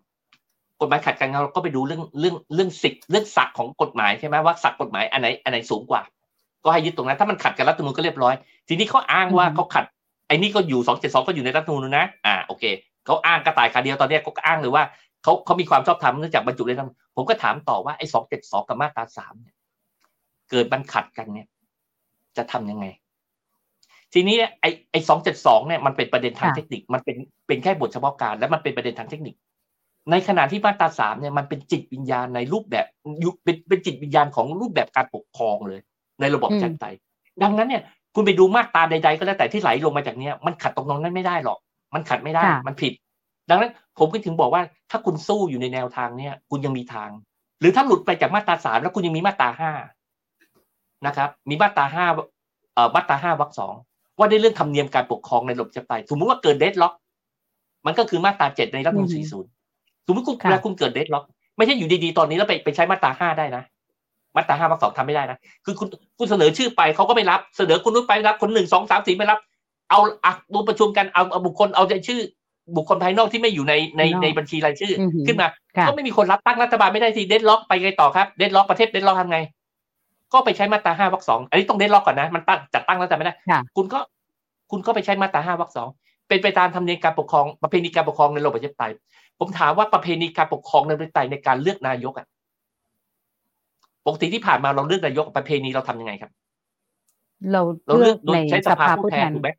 กฎหมายขัดกันเราก็ไปดูเรื่องเรื่องเรื่องสิทธิ์เรื่องศักดิ์ของกฎหมายใช่ไหมว่าศักดิ์กฎหมายอันไหนอันไหนสูงกว่า ก็ให้ยึดตรงนั้น ถ้ามันขัดกับรัฐธรรมนูญก็เรียบร้อย ทีนี้เขาอ้างว่าเขาขัดไอ้นี่ก็อยู่สองเจ็ดสองก็อยู่ในรัฐธรรมนูญนะอ่าโอเคเขาอ้างกระต่ายขาเดียวตอนนี้เขาก็อ้างเลยว่าเขาเขามีความชอบธรรมเนื่องจากบรรจุในรัฐผมก็ถามต่อว่าไอ้สองเจ็ดสองกับมาตราสามเนี่ยเกิดมันขัดกันเนี่ย จะทํำยังไง ทีนี้ไอ้ไอ้สองเจ็ดสองเนี่ยมันเป็นประเด็นทางเทคนิค มันเป็นเป็นแค่บทเฉพาะการ และมันเป็นประเด็นทางเทคนิค ในขณะที่มาตราสามเนี่ยมันเป็นจิตวิญญาณในรูปแบบเป็นเป็นจิตวิญญาณของรูปแบบการปกครองเลย ในระบบจัดไตดังนั้นเนี่ย คุณไปดูมาตราใด ๆ ก็แล้วแต่ที่ไหลลงมาจากเนี้ยมันขัดตรงนั้นไม่ได้หรอก มันขัดไม่ได้ มันผิด ดังนั้นผมก็ถึงบอกว่าถ้าคุณสู้อยู่ในแนวทางเนี้ยคุณยังมีทาง หรือถ้าหลุดไปจากมาตราสามแล้วคุณยังมีมาตราห้านะครับ มีมาตราห้าเอ่อมาตราห้าวรรคสอง ว่าในเรื่องธรรมเนียมการปกครองในระบบจะไป สมมติว่าเกิดเดดล็อก มันก็คือมาตราเจ็ดในรัฐธรรมนูญสี่ศูนย์สมมติคุณเวลาคุณเกิดเดดล็อก ไม่ใช่อยู่ดีๆตอนนี้แล้วไปไปใช้มาตราห้าได้นะมาตราห้าวรรคสองทำไม่ได้นะ คือคุณคุณเสนอชื่อไปเขาก็ไม่รับ เสนอคุณนู้นไปรับ คนหนึ่งสองสามสี่ไม่รับ เอาอะดูประชุมกันเอาเอาบุคคลเอาใจชื่อ บุคคลภายนอกที่ไม่อยู่ในในในบัญชีรายชื่อ ขึ้นมา ก็ไม่มีคนรับตั้งรัฐบาลไม่ได้สิเดดล็อกไปไงต่อครับ เดดล็อกประเทศเดดล็อกทำไง ก็ไปใช้มาตราห้าวรรคสองอันนี้ต้องเดนล็อกก่อนนะ มันตั้งจัดตั้งแล้วแต่ไม่ได้ คุณก็คุณก็ไปใช้มาตราห้าวรรคสองเป็นไปตามธรรมเนียมการปกครองประเพณีการปกครองในระบบประชาธิปไตย ผมถามว่าประเพณีการปกครองในประชาธิปไตยในการเลือกนายกอะปกติที่ผ่านมาเราเลือกนายกประเพณีเราทํำยังไงครับ เราเราเลือกโดยใช้สภาผู้แทนถูกไหม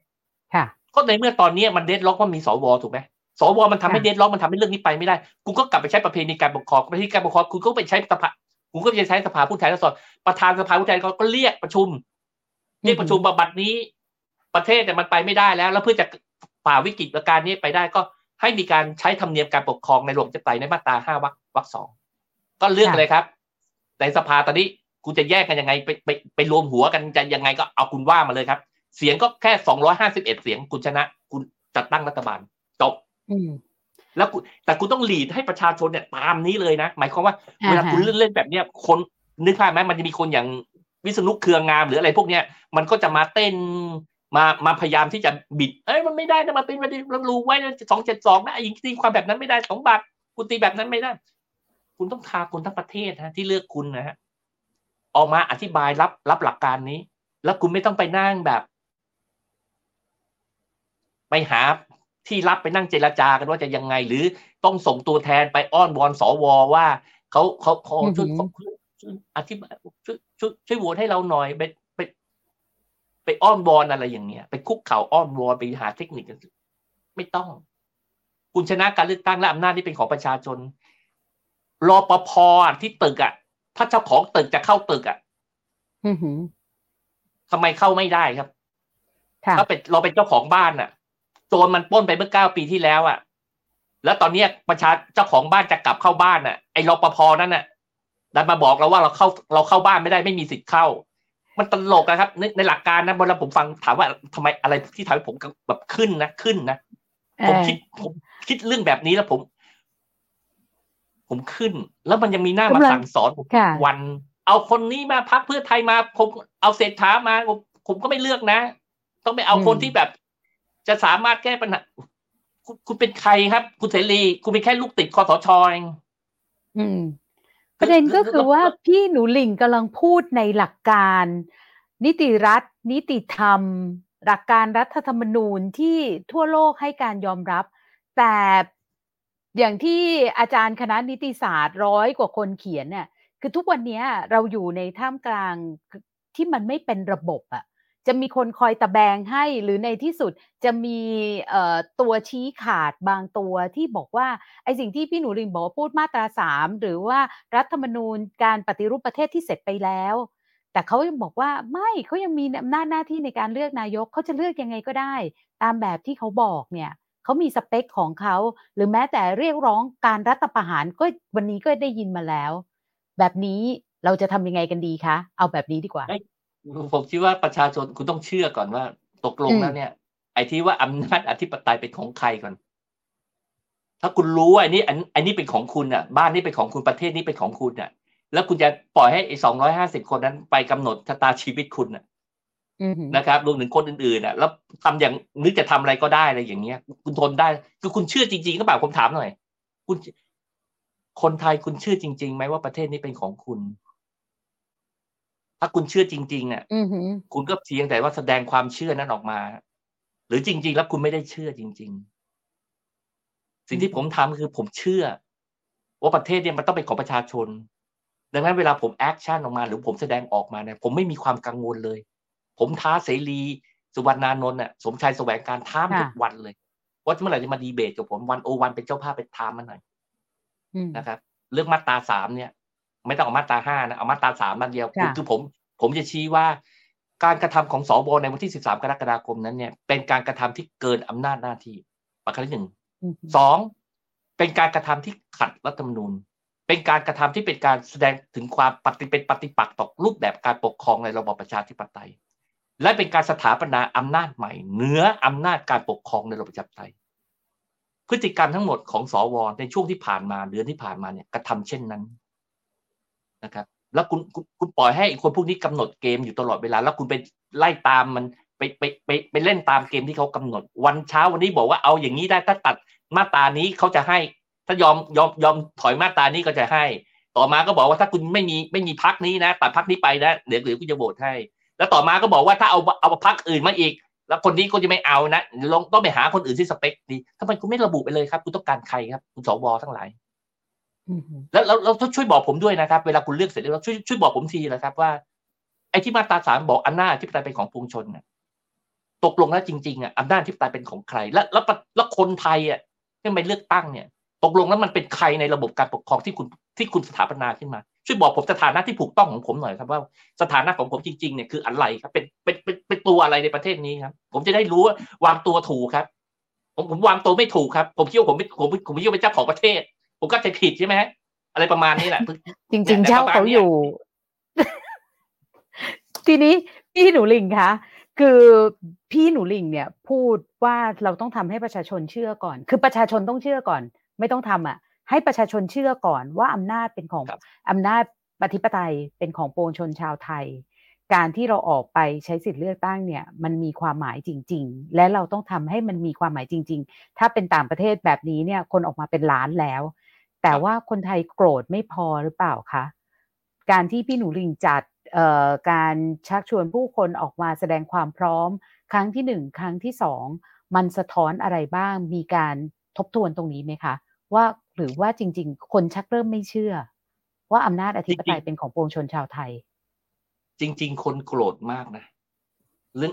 ค่ะ ก็ในเมื่อตอนนี้มันเดนล็อกว่ามีสวถูกไหมสวมันทำให้เดนล็อกมันทำให้เรื่องนี้ไปไม่ได้ คุณก็กลับไปใช้ประเพณีการปกครองประเพณีการปกครองคุณก็ไปใช้สภา คุณก็จะใช้สภาผู้แทนราษฎรประธานสภาผู้แทนเขาก็เรียกประชุม เรียกประชุมบัดนี้ ประเทศเนี่ยมันไปไม่ได้แล้ว แล้วเพื่อจะฝ่าวิกฤตการณ์นี้ไปได้ก็ให้มีการใช้ธรรมเนียมการปกครองในหลวงจะไตในมาตราห้าวรรควรรคสองก็เลือกเลยครับ ในสภาตอนนี้คุณจะแยกกันยังไงไปไปไปรวมหัวกันจะยังไงก็เอาคุณว่ามาเลยครับ เสียงก็แค่สองร้อยห้าสิบเอ็ดเสียงคุณชนะ คุณจัดตั้งรัฐบาลจบ แล้วแต่คุณต้องหลีดให้ประชาชนเนี่ยตามนี้เลยนะ หมายความว่าเวลาคุณเล่นเล่นแบบเนี้ยคนนึกภาพไหมมันจะมีคนอย่างวิษณุเครืองามหรืออะไรพวกเนี้ยมันก็จะมาเต้นมามาพยายามที่จะบิด เอ้ยมันไม่ได้นะมันเป็นมันเรารู้ไว้สองเจ็ดสองนะยิงตีความแบบนั้นไม่ได้สองบาทคุณตีแบบนั้นไม่ได้ คุณต้องทาคนทั้งประเทศฮะที่เลือกคุณนะฮะออกมาอธิบายรับรับหลักการนี้ แล้วคุณไม่ต้องไปนั่งแบบ ไปหา ที่รับไปนั่งเจรจากันว่าจะยังไง หรือต้องส่งตัวแทนไปอ้อนวอนสวว่าเขาเขาขอช่วยอธิบายช่วยช่วยช่วยโหวตให้เราหน่อยไปไปไปอ้อนวอนอะไรอย่างเงี้ย ไปคุกเข่าอ้อนวอนไปหาเทคนิคกันไม่ต้อง คุณชนะการเลือกตั้งและอำนาจที่เป็นของประชาชนรอปภที่ตึกอะ ถ้าเจ้าของตึกจะเข้าตึกอะทำไมเข้าไม่ได้ครับ ถ้าเป็นเราเป็นเจ้าของบ้านอะ โจรมันป้นไปเมื่อเก้าปีที่แล้วอะ แล้วตอนนี้ประชาเจ้าของบ้านจะกลับเข้าบ้านอะไอ้รปภนั่นน่ะดันมาบอกเราว่าเราเข้าเราเข้าบ้านไม่ได้ไม่มีสิทธิ์เข้า มันตลกนะครับ ในในหลักการนะเวลาผมฟังถามว่าทำไมอะไรที่ทำให้ผมแบบขึ้นนะขึ้นนะผมคิดผมคิดเรื่องแบบนี้แล้วผม ผมขึ้น แล้วมันยังมีหน้ามาสั่งสอนผมวัน เอาคนนี้มาพักเพื่อไทยมาผมเอาเศรษฐามาผมผมก็ไม่เลือกนะ ต้องไปเอาคนที่แบบ จะสามารถแก้ปัญหาคุณคุณเป็นใครครับ คุณเสรีคุณเป็นแค่ลูกติดคอสชเองอืมประเด็นก็คือว่าพี่หนูหลิงกำลังพูดในหลักการ นิติรัฐ นิติธรรม หลักการรัฐธรรมนูญที่ทั่วโลกให้การยอมรับ แต่อย่างที่อาจารย์คณะนิติศาสตร์ร้อยกว่าคนเขียนเนี่ยคือทุกวันนี้เราอยู่ในท่ามกลางที่มันไม่เป็นระบบอะ จะมีคนคอยตะแบงให้หรือในที่สุดจะมีตัวชี้ขาดบางตัวที่บอกว่าไอ้สิ่งที่พี่หนูริงบอกพูดมาตราสามหรือว่ารัฐธรรมนูญการปฏิรูปประเทศที่เสร็จไปแล้ว แต่เขายังบอกว่าไม่เขายังมีอำนาจหน้าที่ในการเลือกนายกเขาจะเลือกยังไงก็ได้ ตามแบบที่เขาบอกเนี่ยเขามีสเปคของเขาหรือแม้แต่เรียกร้องการรัฐประหารก็วันนี้ก็ได้ยินมาแล้ว แบบนี้เราจะทำยังไงกันดีคะเอาแบบนี้ดีกว่า ผมคิดว่าประชาชนคุณต้องเชื่อก่อนว่า ตกลงแล้วเนี่ย ไอ้ที่ว่าอำนาจอธิปไตยเป็นของใครก่อน ถ้าคุณรู้ว่าอันนี้อันนี้เป็นของคุณอะ บ้านนี้เป็นของคุณประเทศนี้เป็นของคุณอะ แล้วคุณจะปล่อยให้ไอ้สองร้อยห้าสิบคนนั้นไปกำหนดชะตาชีวิตคุณอะนะครับรวมถึงคนอื่นๆอะ แล้วทำอย่างนึกจะทำอะไรก็ได้อะไรอย่างเงี้ย คุณทนได้ คือคุณเชื่อจริงๆก็แบบผมถามหน่อย คุณ คนไทยคุณเชื่อจริงๆไหมว่าประเทศนี้เป็นของคุณ ถ้าคุณเชื่อจริงๆอะคุณก็เพียงแต่ว่าแสดงความเชื่อนั้นออกมา หรือจริง ๆ แล้วคุณไม่ได้เชื่อจริง ๆ สิ่งที่ผมทำคือผมเชื่อ ว่าประเทศเนี่ยมันต้องเป็นของประชาชน ดังนั้นเวลาผมแอคชั่นออกมา หรือผมแสดงออกมาเนี่ยผมไม่มีความกังวลเลย ผมท้าเสรีสุวรรณานนท์น่ะสมชายแสวงการท้าทุกวันเลยว่าเมื่อไหร่จะมาดีเบตกับผมวันโอวันเป็นเจ้าภาพเป็นทามมาหน่อยนะครับ เรื่องมาตราสามเนี่ย ไม่ต้องเอามาตราห้านะเอามาตราสามมาเดียวคือผม ผมจะชี้ว่า การกระทำของสบในวันที่สิบสามกรกฎาคมนั้นเนี่ย เป็นการกระทำที่เกินอำนาจหน้าที่ประการที่หนึ่งสองเป็นการกระทำที่ขัดรัฐธรรมนูญ เป็นการกระทำที่เป็นการแสดงถึงความปฏิเป็นปฏิปักษ์ต่อรูปแบบการปกครองในระบอบประชาธิปไตย และเป็นการสถาปนาอำนาจใหม่เหนืออำนาจการปกครองในระบอบประชาธิปไตยพฤติกรรมทั้งหมดของสวในช่วงที่ผ่านมาเดือนที่ผ่านมาเนี่ยกระทำเช่นนั้น นะครับ แล้วคุณคุณปล่อยให้คนพวกนี้กำหนดเกมอยู่ตลอดเวลา แล้วคุณไปไล่ตามมันไปไปไปไปเล่นตามเกมที่เขากำหนด วันเช้าวันนี้บอกว่าเอาอย่างนี้ได้ถ้าตัดมาตานี้เขาจะให้ ถ้ายอมยอมยอมถอยมาตานี้ก็จะให้ ต่อมาก็บอกว่าถ้าคุณไม่มีไม่มีพักนี้นะตัดพักนี้ไปนะเดี๋ยวเดี๋ยวกูจะโหวตให้ แล้วต่อมาก็บอกว่าถ้าเอาเอาพักอื่นมาอีก แล้วคนนี้ก็จะไม่เอานะลองต้องไปหาคนอื่นที่สเปคดีทำไมคุณไม่ระบุไปเลยครับ คุณต้องการใครครับ คุณสวทั้งหลาย แล้วเราช่วยบอกผมด้วยนะครับ เวลาคุณเลือกเสร็จแล้วช่วยช่วยบอกผมทีนะครับ ว่า ไอ้ที่มาตราสามบอกอำนาจที่ปไตยเป็นของปวงชนเนี่ยตกลงแล้วจริงๆอะอำนาจที่ปไตยเป็นของใคร แล้วแล้วแล้วคนไทยอะที่ไปเลือกตั้งเนี่ย ตกลงแล้วมันเป็นใครในระบบการปกครองที่คุณที่คุณสถาปนาขึ้นมา ช่วยบอกผมสถานะที่ถูกต้องของผมหน่อยครับ ว่าสถานะของผมจริงๆเนี่ยคืออะไรครับเป็นเป็นเป็นเป็นตัวอะไรในประเทศนี้ครับ ผมจะได้รู้ว่าวางตัวถูกครับ ผมผมวางตัวไม่ถูกครับ ผมคิดว่าผมผมผมคิดว่าเป็นเจ้าของประเทศ ผมก็จะผิดใช่ไหมอะไรประมาณนี้แหละจริง ๆ เช่าเขาอยู่ ทีนี้พี่หนูลิงคะคือพี่หนูลิงเนี่ย พูดว่าเราต้องทำให้ประชาชนเชื่อก่อน คือประชาชนต้องเชื่อก่อน ไม่ต้องทำอะ ให้ประชาชนเชื่อก่อนว่าอำนาจเป็นของอำนาจปฏิปไตยเป็นของปวงชนชาวไทย การที่เราออกไปใช้สิทธิ์เลือกตั้งเนี่ย มันมีความหมายจริง ๆ และเราต้องทำให้มันมีความหมายจริง ๆ ถ้าเป็นต่างประเทศแบบนี้เนี่ย คนออกมาเป็นล้านแล้ว แต่ว่าคนไทยโกรธไม่พอหรือเปล่าคะการที่พี่หนูลิงจัดการชักชวนผู้คนออกมาแสดงความพร้อม ครั้งที่หนึ่งครั้งที่สองมันสะท้อนอะไรบ้างมีการทบทวนตรงนี้ไหมคะ ว่าหรือว่าจริง ๆ คนชักเริ่มไม่เชื่อ ว่าอำนาจอธิปไตยเป็นของปวงชนชาวไทย จริง ๆ คนโกรธมากนะเรื่อง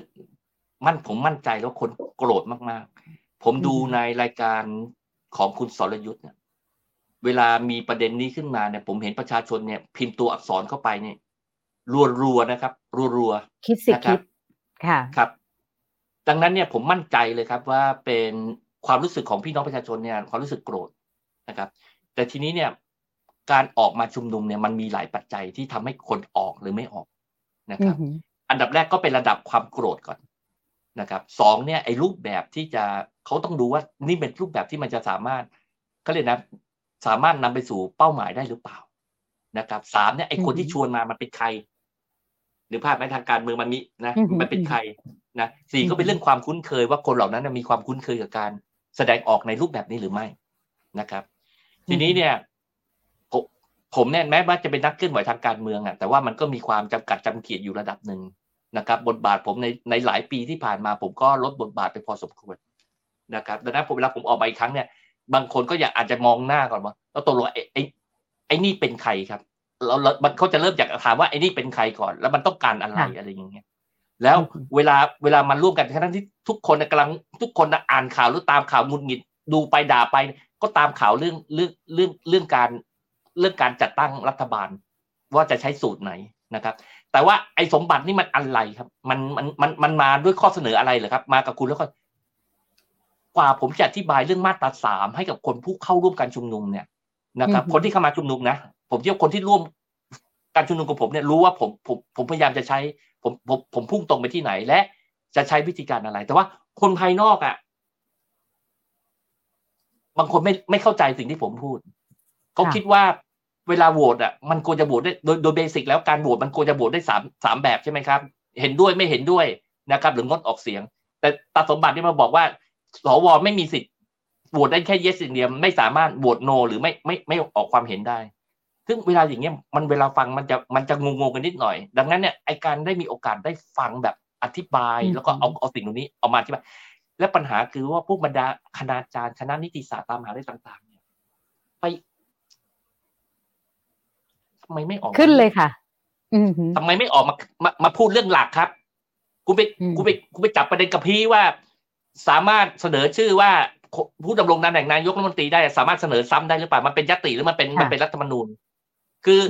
มั่นผมมั่นใจแล้วคนโกรธมากๆ ผมดูในรายการของคุณสรยุทธ์เนี่ย เวลามีประเด็นนี้ขึ้นมาเนี่ยผมเห็นประชาชนเนี่ย พิมพ์ตัวอักษรเข้าไปเนี่ยรัวๆนะครับรัวๆคิดสิคิดค่ะครับ ดังนั้นเนี่ยผมมั่นใจเลยครับว่าเป็นความรู้สึกของพี่น้องประชาชนเนี่ยความรู้สึกโกรธนะครับ แต่ทีนี้เนี่ยการออกมาชุมนุมเนี่ยมันมีหลายปัจจัยที่ทำให้คนออกหรือไม่ออกนะครับ อันดับแรกก็เป็นระดับความโกรธก่อนนะครับสองเนี่ยไอ้รูปแบบที่จะเขาต้องดูว่านี่เป็นรูปแบบที่มันจะสามารถเขาเรียกนะ สามารถนำไปสู่เป้าหมายได้หรือเปล่านะครับสามเนี่ยไอ้คนที่ชวนมามันเป็นใครหรือภาพในทางการเมืองมันมีนะมันเป็นใครนะสี่ก็เป็นเรื่องความคุ้นเคยว่าคนเหล่านั้นมีความคุ้นเคยกับการแสดงออกในรูปแบบนี้หรือไม่นะครับ ทีนี้เนี่ยผมผมเนี่ยแม้ว่าจะเป็นนักเคลื่อนไหวทางการเมืองอะแต่ว่ามันก็มีความจำกัดจำเกียดอยู่ระดับหนึ่งนะครับ บทบาทผมในในหลายปีที่ผ่านมา ผมก็ลดบทบาทไปพอสมควรนะครับดังนั้นผมเวลาผมออกมาอีกครั้งเนี่ย บางคนก็อยากอาจจะมองหน้าก่อนว่าแล้วตกลงไอ้ไอ้ไอ้นี่เป็นใครครับเราเราเขาจะเริ่มจากถามว่าไอ้นี่เป็นใครก่อน แล้วมันต้องการอะไรอะไรอย่างเงี้ยแล้วเวลาเวลามันร่วมกันทั้งที่ทุกคนกำลังทุกคนอ่านข่าวหรือตามข่าวมุนหงิดดูไปด่าไป ก็ตามข่าวเรื่องเรื่องเรื่องเรื่องการเรื่องการจัดตั้งรัฐบาล ว่าจะใช้สูตรไหนนะครับ แต่ว่าไอ้สมบัตินี่มันอะไรครับ มันมันมันมันมาด้วยข้อเสนออะไรเหรอครับ มากับคุณแล้วก็ กว่าผมจะอธิบายเรื่องมาตราสามให้กับคนผู้เข้าร่วมการชุมนุมเนี่ยนะครับ คนที่เข้ามาชุมนุมนะผมเชื่อคนที่ร่วมการชุมนุมกับผมเนี่ยรู้ว่าผมผมผมพยายามจะใช้ผมผมผมพุ่งตรงไปที่ไหนและ จะใช้วิธีการอะไร แต่ว่าคนภายนอกอะ่ะบางคนไม่ไม่เข้าใจสิ่งที่ผมพูดเขาคิดว่าเวลาโหวตอะมันควรจะโหวตได้โดยโดยเบสิกแล้วการโหวตมันควรจะโหวตได้สามสามแบบใช่ไหมครับ เห็นด้วยไม่เห็นด้วยนะครับ หรืองดออกเสียง แต่ตาสมบัติที่มาบอกว่า สวไม่มีสิทธิ์โหวตได้แค่ yes อย่างเดียวไม่สามารถโหวต no หรือไม่ไม่ไม่ออกความเห็นได้ ซึ่งเวลาอย่างเงี้ยมันเวลาฟังมันจะมันจะงงๆกันนิดหน่อย ดังนั้นเนี่ยไอการได้มีโอกาสได้ฟังแบบอธิบายแล้วก็เอาเอาสิ่งตรงนี้เอามาที่บายและปัญหาคือว่าพวกบรรดาคณาจารย์คณะนิติศาสตร์ตามมหาวิทยาลัยต่างๆ เนี่ย ไปทำไมไม่ออกขึ้นเลยค่ะอืทำไมไม่ออกมามามาพูดเรื่องหลักครับกูไปกูไปกูไปจับประเด็นกับพี่ว่า สามารถเสนอชื่อว่าผู้ดำรงตำแหน่งนายกรัฐมนตรีได้สามารถเสนอซ้ำได้หรือเปล่ามันเป็นยติหรือมันเป็นมันเป็นรัฐธรรมนูญ คือ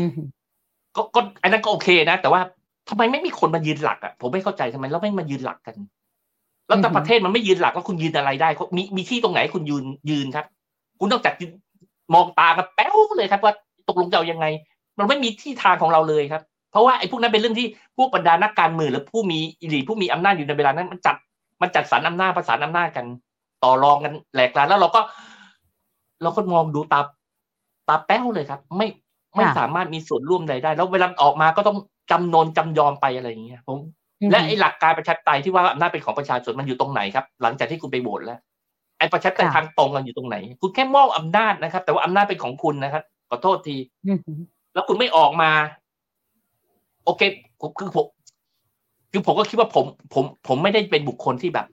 ก็ก็อันนั้นก็โอเคนะ แต่ว่าทำไมไม่มีคนมายืนหลักอะผมไม่เข้าใจทำไมเราไม่มายืนหลักกัน แล้วแต่ประเทศมันไม่ยืนหลักแล้วคุณยืนอะไรได้มีมีที่ตรงไหนคุณยืนยืนครับ คุณต้องจัดมองตากันแป๊วเลยครับ ว่าตกลงจะเอายังไง มันไม่มีที่ทางของเราเลยครับ เพราะว่าไอ้พวกนั้นเป็นเรื่องที่พวกบรรดานักการเมืองหรือผู้มีอิริผู้มีอำนาจอยู่ในเวลานั้นมันจัด มันจัดสรรอำนาจประสานอำนาจกัน ต่อรองกันแหลกลานแล้วเราก็ เราก็มองดูตาตาแป้วเลยครับ ไม่ไม่สามารถมีส่วนร่วมใดได้ แล้วเวลาออกมาก็ต้องจำนนจำยอมไปอะไรอย่างเงี้ยผมและไอ้หลักการประชาธิปไตยที่ว่าอำนาจเป็นของประชาชนมันอยู่ตรงไหนครับ หลังจากที่คุณไปโหวตแล้วไอ้ประชาธิปไตยทางตรงกันอยู่ตรงไหน คุณแค่มอบอำนาจนะครับ แต่ว่าอำนาจเป็นของคุณนะครับขอโทษทีแล้วคุณไม่ออกมา โอเคคือผม คือผมก็คิดว่าผมผมผมไม่ได้เป็นบุคคลที่แบบ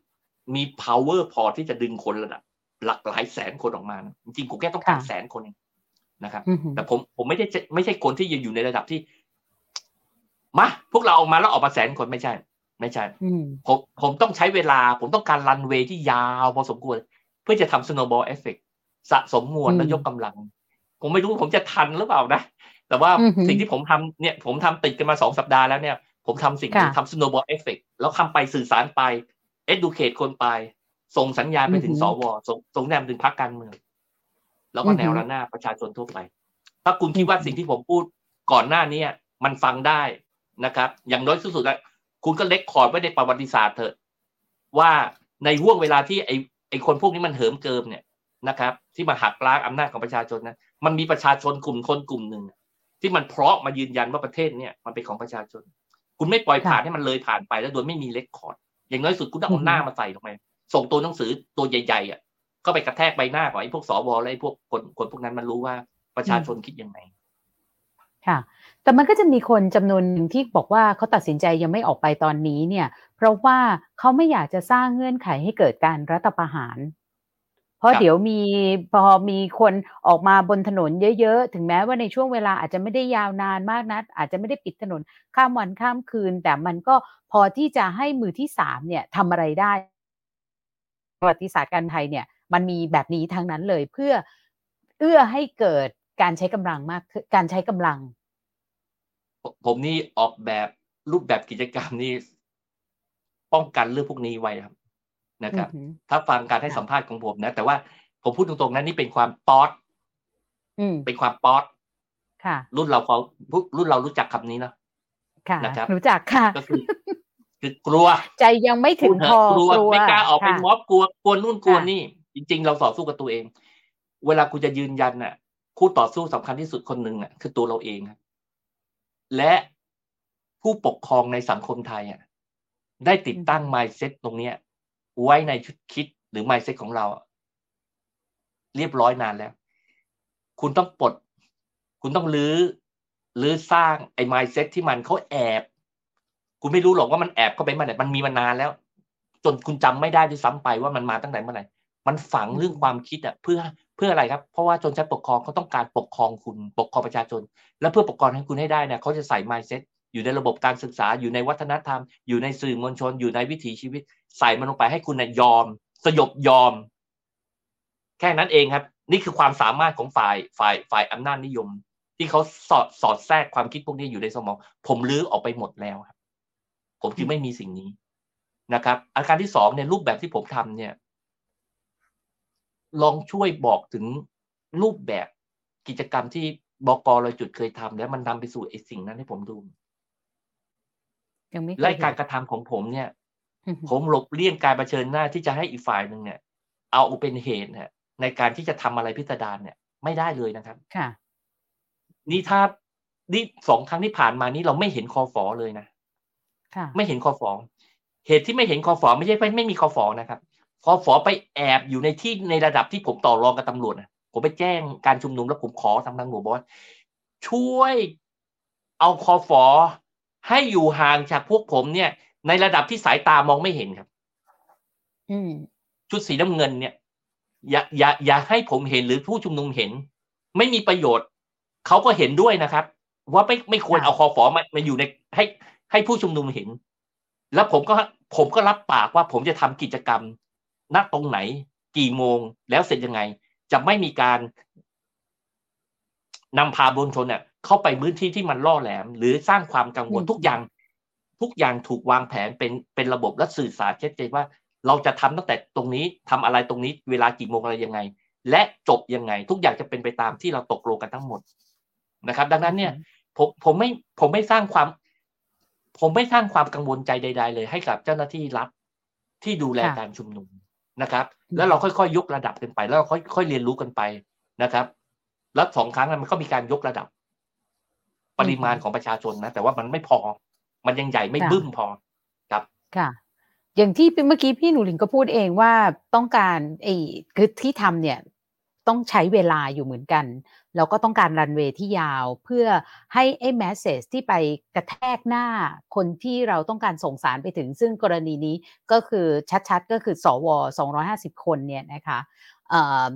มี power พอที่จะดึงคนระดับหลักหลายแสนคนออกมาจริงๆผมแค่ต้องการแสนคนเองนะครับ แต่ผมผมไม่ได้ไม่ใช่คนที่อยู่ในระดับที่มาพวกเราออกมาแล้วออกมาแสนคนไม่ใช่ ไม่ใช่ผมผมต้องใช้เวลา ผมต้องการรันเวย์ที่ยาวพอสมควร เพื่อจะทำ snowball effect สะสมมวลแล้วยกกำลัง ผมไม่รู้ผมจะทันหรือเปล่านะ แต่ว่าสิ่งที่ผมทำเนี่ย ผมทำติดกันมาสองสัปดาห์แล้วเนี่ย ผมทำสิ่งทำ snowball effect แล้วทาไปสื่อสารไป educate คนไป ส่งสัญญาณไปถึงสวส่งส่งแนมถึงพรรคการเมือง แล้วก็แนวระนาประชาชนทั่วไป ถ้าคุณคิดว่าสิ่งที่ผมพูดก่อนหน้านี้มันฟังได้นะครับ อย่างน้อยที่สุดแล้วคุณก็ record ไว้ในประวัติศาสตร์เถอะ ว่าในห้วงเวลาที่ไอไอคนพวกนี้มันเหิมเกริมเนี่ยนะครับ ที่มาหักล้างอำนาจของประชาชนนะมันมีประชาชนกลุ่มคนกลุ่มหนึ่งที่มันเพราะมายืนยันว่าประเทศเนี่ยมันเป็นของประชาชน คุณไม่ปล่อยผ่านให้มันเลยผ่านไปแล้วโดยไม่มี record อย่างน้อยสุดคุณต้องเอาหน้ามาใส่ลงไปส่งตัวหนังสือตัวใหญ่ๆอะก็ไปกระแทกใบหน้าของไอ้พวกสวและไอ้พวกคนคนพวกนั้นมันรู้ว่าประชาชนคิดยังไงค่ะ แต่มันก็จะมีคนจำนวนหนึ่งที่บอกว่าเขาตัดสินใจยังไม่ออกไปตอนนี้เนี่ย เพราะว่าเขาไม่อยากจะสร้างเงื่อนไขให้เกิดการรัฐประหารพ ราะเดี๋ยวมีพอมีคนออกมาบนถนนเยอะๆ ถึงแม้ว่าในช่วงเวลาอาจจะไม่ได้ยาวนานมากนักอาจจะไม่ได้ปิดถนนข้ามวันข้ามคืน แต่มันก็พอที่จะให้มือที่สามเนี่ยทำอะไรได้ประวัติศาสตร์การไทยเนี่ย มันมีแบบนี้ทั้งนั้นเลยเพื่อเอื้อให้เกิดการใช้กำลังมากการใช้กำลัง ผมนี่ออกแบบรูปแบบกิจกรรมนี่ป้องกันเรื่องพวกนี้ไว้ครับ นะครับ ถ้าฟังการให้สัมภาษณ์ของผมนะ แต่ว่าผมพูดตรงๆนะนี่เป็นความป๊อตเป็นความป๊อตรุ่นเราเขารุ่นเรารู้จักคำนี้เนาะนะครับรู้จักค่ะก็คือคือกลัว ใจยังไม่ถึงพอกลัวไม่กล้าออกไปม็อบกลัวกลัวนู่นกลัวนี่ จริง ๆ เราต่อสู้กับตัวเอง เวลาคุณจะยืนยันน่ะ คู่ต่อสู้สำคัญที่สุดคนหนึ่งอะคือตัวเราเองครับและผู้ปกครองในสังคมไทยอะได้ติดตั้ง mindset ตรงเนี้ย ไว้ในชุดคิดหรือ mindset ของเรา เรียบร้อยนานแล้ว คุณต้องปลด คุณต้องรื้อหรือสร้างไอ้ mindset ที่มันเขาแอบ คุณไม่รู้หรอกว่ามันแอบเข้าไปเมื่อไหร่มันมีมานานแล้ว จนคุณจำไม่ได้ด้วยซ้ำไปว่ามันมาตั้งแต่เมื่อไหร่มันฝังเรื่องความคิดอะเพื่อเพื่ออะไรครับ เพราะว่าชนชั้นปกครองเขาต้องการปกครองคุณปกครองประชาชน และเพื่อปกครองให้คุณให้ได้เนี่ยเขาจะใส่ mindset อยู่ในระบบการศึกษาอยู่ในวัฒนธรรม อยู่ในสื่อมวลชน อยู่ในวิถีชีวิต ใส่มันลงไปให้คุณเนี่ยยอม สยบยอม แค่นั้นเองครับ นี่คือความสามารถของฝ่ายฝ่ายฝ่ายอำนาจนิยม ที่เขาสอดสอดแทรกความคิดพวกนี้อยู่ในสมอง ผมลื้อออกไปหมดแล้วครับ ผมจึงไม่มีสิ่งนี้นะครับ อาการที่สองเนี่ยรูปแบบที่ผมทำเนี่ย ลองช่วยบอกถึงรูปแบบกิจกรรมที่บกลอยจุดเคยทำแล้วมันนำไปสู่ไอ้สิ่งนั้นให้ผมดู ยังไม่เคยและเห็นการกระทำของผมเนี่ยอือหือผมหลบเลี่ยงการเผชิญหน้าที่จะให้อีกฝ่ายหนึ่งเนี่ย เอาเป็นเหตุเนี่ยในการที่จะทำอะไรพิสดารเนี่ย ไม่ได้เลยนะครับ ค่ะ นี่ถ้านี่สองครั้งที่ผ่านมานี้เราไม่เห็นคอฟอเลยนะค่ะ ไม่เห็นคอฟอเหตุที่ไม่เห็นคอฟอไม่ใช่ไม่ไม่มีคอฟอนะครับคอฟอไปแอบอยู่ในที่ในระดับที่ผมต่อรองกับตำรวจนะผมไปแจ้งการชุมนุมแล้วผมขอทางตำรวจบอกว่าช่วยเอาคอฟอ ให้อยู่ห่างจากพวกผมเนี่ย ในระดับที่สายตามองไม่เห็นครับอืมชุดสีน้ำเงินเนี่ย อย่าอย่าอย่าให้ผมเห็นหรือผู้ชุมนุมเห็น ไม่มีประโยชน์ เขาก็เห็นด้วยนะครับ ว่าไม่ไม่ควรค่ะเอาคอฟอมามาอยู่ในให้ให้ผู้ชุมนุมเห็น แล้วผมก็ผมก็รับปากว่าผมจะทำกิจกรรมณตรงไหน กี่โมงแล้วเสร็จยังไง จะไม่มีการนำพาบนชนเนี่ย เข้าไปพื้นที่ที่มันล่อแหลม หรือสร้างความกังวลอืมทุกอย่าง ทุกอย่างถูกวางแผนเป็นเป็นระบบและสื่อสารชัดเจนว่า เราจะทำตั้งแต่ตรงนี้ทำอะไรตรงนี้ เวลากี่โมงอะไรยังไง และจบยังไง ทุกอย่างจะเป็นไปตามที่เราตกลงกันทั้งหมดนะครับ ดังนั้นเนี่ย ผมผมไม่ผมไม่สร้างความ ผมไม่สร้างความกังวลใจใด ๆ เลยให้กับเจ้าหน้าที่รัฐที่ดูแลค่ะการชุมนุมนะครับอืมแล้วเราค่อยๆยกระดับกันไป แล้วเราค่อยๆเรียนรู้กันไปนะครับ แล้วสองครั้งนั้นมันก็มีการยกระดับ ปริมาณของประชาชนนะ แต่ว่ามันไม่พอ มันยังใหญ่ไม่ค่ะบึ้มพอครับค่ะ อย่างที่เมื่อกี้พี่หนูหลินก็พูดเองว่าต้องการไอ้คือที่ทำเนี่ยต้องใช้เวลาอยู่เหมือนกัน แล้วก็ต้องการรันเวย์ที่ยาวเพื่อให้ไอ้แมสเซจที่ไปกระแทกหน้าคนที่เราต้องการส่งสารไปถึง ซึ่งกรณีนี้ก็คือชัดๆ ก็คือสว 250 คนเนี่ยนะคะเอ่อ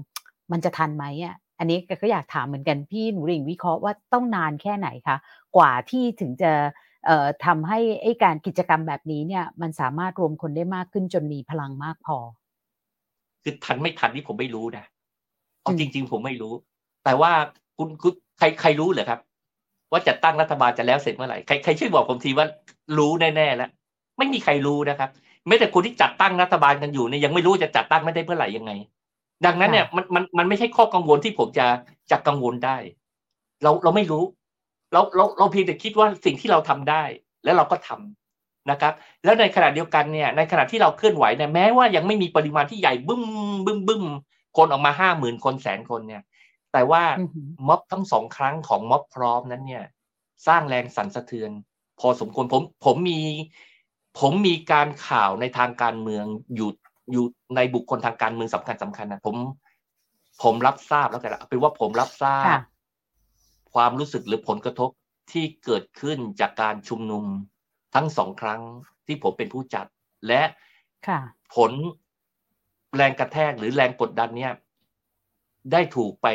มันจะทันไหมอะ อันนี้ก็อยากถามเหมือนกันพี่หนูหลิงวิเคราะห์ว่าต้องนานแค่ไหนคะกว่าที่ถึงจะเอ่อทำให้ไอ้การกิจกรรมแบบนี้เนี่ย มันสามารถรวมคนได้มากขึ้นจนมีพลังมากพอ คือทันไม่ทันนี่ผมไม่รู้นะเอาอืมจริง ๆ ผมไม่รู้ แต่ว่าคุณคุณใครใครรู้เหรอครับ ว่าจัดตั้งรัฐบาลจะแล้วเสร็จเมื่อไหร่ใครใครช่วยบอกผมทีว่ารู้แน่ๆแล้วไม่มีใครรู้นะครับแม้แต่คนที่จัดตั้งรัฐบาลกันอยู่เนี่ยยังไม่รู้จะจัดตั้งไม่ได้เมื่อไหร่ยังไง ดังนั้นเนี่ยมันมันมันไม่ใช่ข้อกังวลที่ผมจะจะกังวลได้ เราเราไม่รู้ เราเราเราเพียงแต่คิดว่าสิ่งที่เราทำได้ แล้วเราก็ทำนะครับ แล้วในขณะเดียวกันเนี่ย ในขณะที่เราเคลื่อนไหวเนี่ยแม้ว่ายังไม่มีปริมาณที่ใหญ่บึ้มบึ้มบึ้มคนออกมาห้าหมื่นคนแสนคนเนี่ย แต่ว่าอือหือม็อบทั้งสองครั้งของม็อบพร้อมนั้นเนี่ย สร้างแรงสั่นสะเทือน พอสมควรผมผมมีผมมีการข่าวในทางการเมืองอยู่ อยู่ในบุคคลทางการเมืองสำคัญสำคัญนะผม ผมรับทราบแล้วกันเอาเป็นว่าผมรับทราบค่ะความรู้สึกหรือผลกระทบที่เกิดขึ้นจากการชุมนุมทั้งสองครั้งที่ผมเป็นผู้จัด และค่ะผลแรงกระแทกหรือแรงกดดันเนี่ย ได้ถูกไป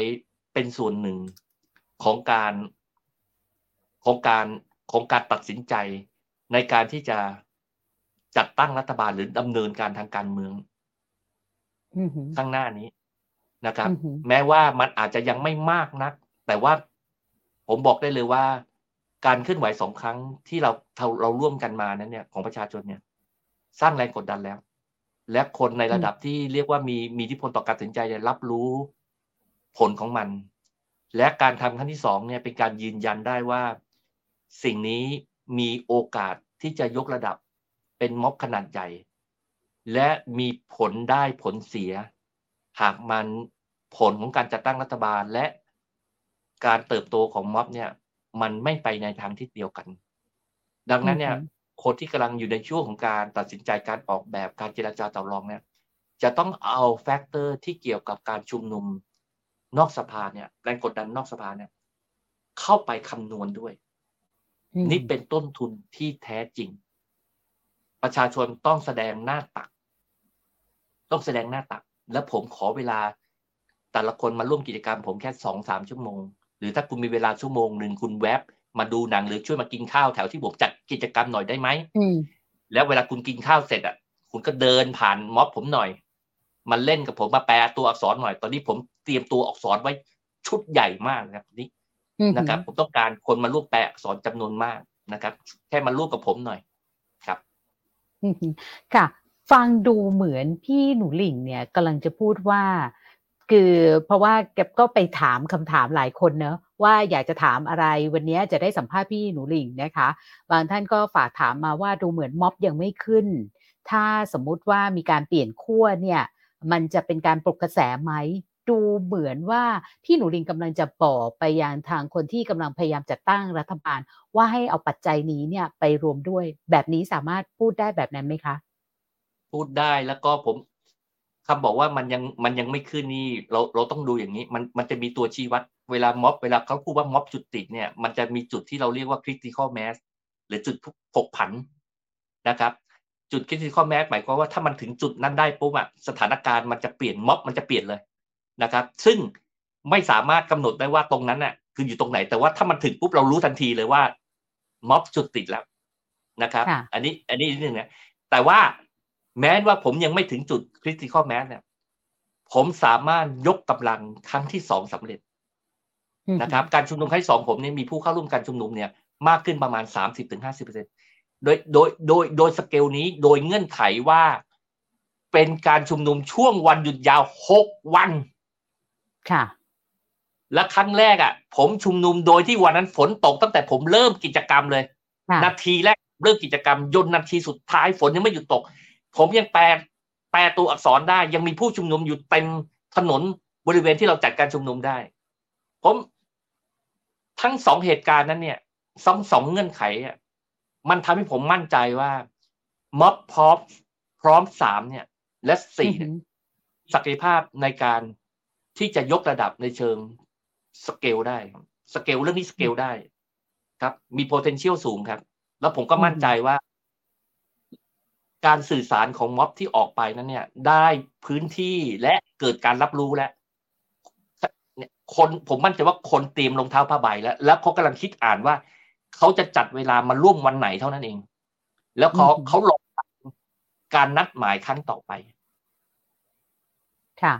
เป็นส่วนหนึ่งของการของการของการตัดสินใจในการที่จะ จัดตั้งรัฐบาลหรือดำเนินการทางการเมืองอือหือข้างหน้านี้นะครับอือหือแม้ว่ามันอาจจะยังไม่มากนัก แต่ว่าผมบอกได้เลยว่า การเคลื่อนไหวสองครั้งที่เราเราเราร่วมกันมานั้นเนี่ย ของประชาชนเนี่ย สร้างแรงกดดันแล้ว และคนในระดับที่เรียกว่ามีมีอิทธิพลต่อการตัดสินใจเนี่ยรับรู้ผลของมัน และการทำครั้งที่สองเนี่ยเป็นการยืนยันได้ว่า สิ่งนี้มีโอกาสที่จะยกระดับ เป็นม็อบขนาดใหญ่ และมีผลได้ผลเสีย หากมันผลของการจัดตั้งรัฐบาลและการเติบโตของม็อบเนี่ย มันไม่ไปในทางทิศเดียวกัน ดังนั้นเนี่ยคนที่กำลังอยู่ในช่วงของการตัดสินใจการออกแบบการเจรจาต่อรองเนี่ย จะต้องเอา factor ที่เกี่ยวกับการชุมนุมนอกสภาเนี่ยแรงกดดันนอกสภาเนี่ย เข้าไปคำนวณด้วย นี่เป็นต้นทุนที่แท้จริง ประชาชนต้องแสดงหน้าตัก ต้องแสดงหน้าตัก แล้วผมขอเวลา แต่ละคนมาร่วมกิจกรรม ผมแค่สองสามชั่วโมง หรือถ้าคุณมีเวลาชั่วโมงหนึ่งคุณแวบมาดูหนังหรือช่วยมากินข้าวแถวที่ผมจัดกิจกรรมหน่อยได้ไหมแล้วเวลาคุณกินข้าวเสร็จอะ คุณก็เดินผ่านม็อบผมหน่อยมาเล่นกับผมมาแปลตัวอักษรหน่อย ตอนนี้ผมเตรียมตัวอักษรไว้ชุดใหญ่มากนะครับนี้นะครับ ผมต้องการคนมาร่วมแปลอักษรจำนวนมากนะครับ แค่มาร่วมกับผมหน่อยครับ ค่ะ ฟังดูเหมือนพี่หนูหลิงเนี่ยกำลังจะพูดว่า คือเพราะว่าแกก็ไปถามคำถามหลายคนเนอะว่าอยากจะถามอะไรวันนี้จะได้สัมภาษณ์พี่หนูหลิงนะคะ บางท่านก็ฝากถามมาว่าดูเหมือนม็อบยังไม่ขึ้น ถ้าสมมุติว่ามีการเปลี่ยนขั้วเนี่ย มันจะเป็นการปลุกกระแสไหม ดูเหมือนว่าพี่หนูลิงกำลังจะบอกไปยังทางคนที่กำลังพยายามจัดตั้งรัฐบาล ว่าให้เอาปัจจัยนี้เนี่ยไปรวมด้วย แบบนี้สามารถพูดได้แบบนั้นไหมคะ พูดได้แล้วก็ผมคำบอกว่ามันยังมันยังไม่ขึ้นนี่เราเราต้องดูอย่างนี้ มันมันจะมีตัวชี้วัดเวลาม็อบเวลาเขาพูดว่าม็อบจุดติดเนี่ยมันจะมีจุดที่เราเรียกว่า critical mass หรือจุดผกผันนะครับจุดคิดที่ข้อแม้หมายความว่าถ้ามันถึงจุดนั้นได้ปุ๊บอะสถานการณ์มันจะเปลี่ยนม็อบมันจะเปลี่ยนเลย นะครับ ซึ่งไม่สามารถกำหนดได้ว่าตรงนั้นน่ะ คืออยู่ตรงไหน แต่ว่าถ้ามันถึงปุ๊บเรารู้ทันทีเลยว่าม็อบจุดติดแล้วนะครับ อันนี้ อันนี้นิดนึงนะแต่ว่าแม้ว่าผมยังไม่ถึงจุดคริติคอลแมสเนี่ยผมสามารถยกกำลังครั้งที่สองสำเร็จนะครับ การชุมนุมครั้งที่สองผมเนี่ยมีผู้เข้าร่วมการชุมนุมเนี่ย มากขึ้นประมาณสามสิบถึงห้าสิบเปอร์เซ็นตโดยโดยโดยโดยสเกลนี้โดยเงื่อนไขว่าเป็นการชุมนุมช่วงวันหยุดยาวหกวัน ค่ะ และครั้งแรกอะ ผมชุมนุมโดยที่วันนั้นฝนตกตั้งแต่ผมเริ่มกิจกรรมเลย นาทีแรกเริ่มกิจกรรมยนนาทีสุดท้ายฝนยังไม่หยุดตก ผมยังแปลแปลตัวอักษรได้ ยังมีผู้ชุมนุมอยู่เต็มถนนบริเวณที่เราจัดการชุมนุมได้ ผมทั้งสองเหตุการณ์นั้นเนี่ยสองสองเงื่อนไขอะมันทำให้ผมมั่นใจว่าม็อบพร้อมพร้อมสามเนี่ย และสี่ศักยภาพในการ ที่จะยกระดับในเชิงสเกลได้สเกลเรื่องนี้สเกลได้ ครับ มี potential สูงครับ แล้วผมก็มั่นใจว่า การสื่อสารของม็อบที่ออกไปนั้น เนี่ย ได้พื้นที่และเกิดการรับรู้แล้วคนผมมั่นใจว่าคนเตรียมรองเท้าผ้าใบแล้ว แล้วเขากำลังคิดอ่านว่า เขาจะจัดเวลามาร่วมวันไหนเท่านั้นเอง แล้วเขาเขาลงการนัดหมายครั้งต่อไป ค่ะ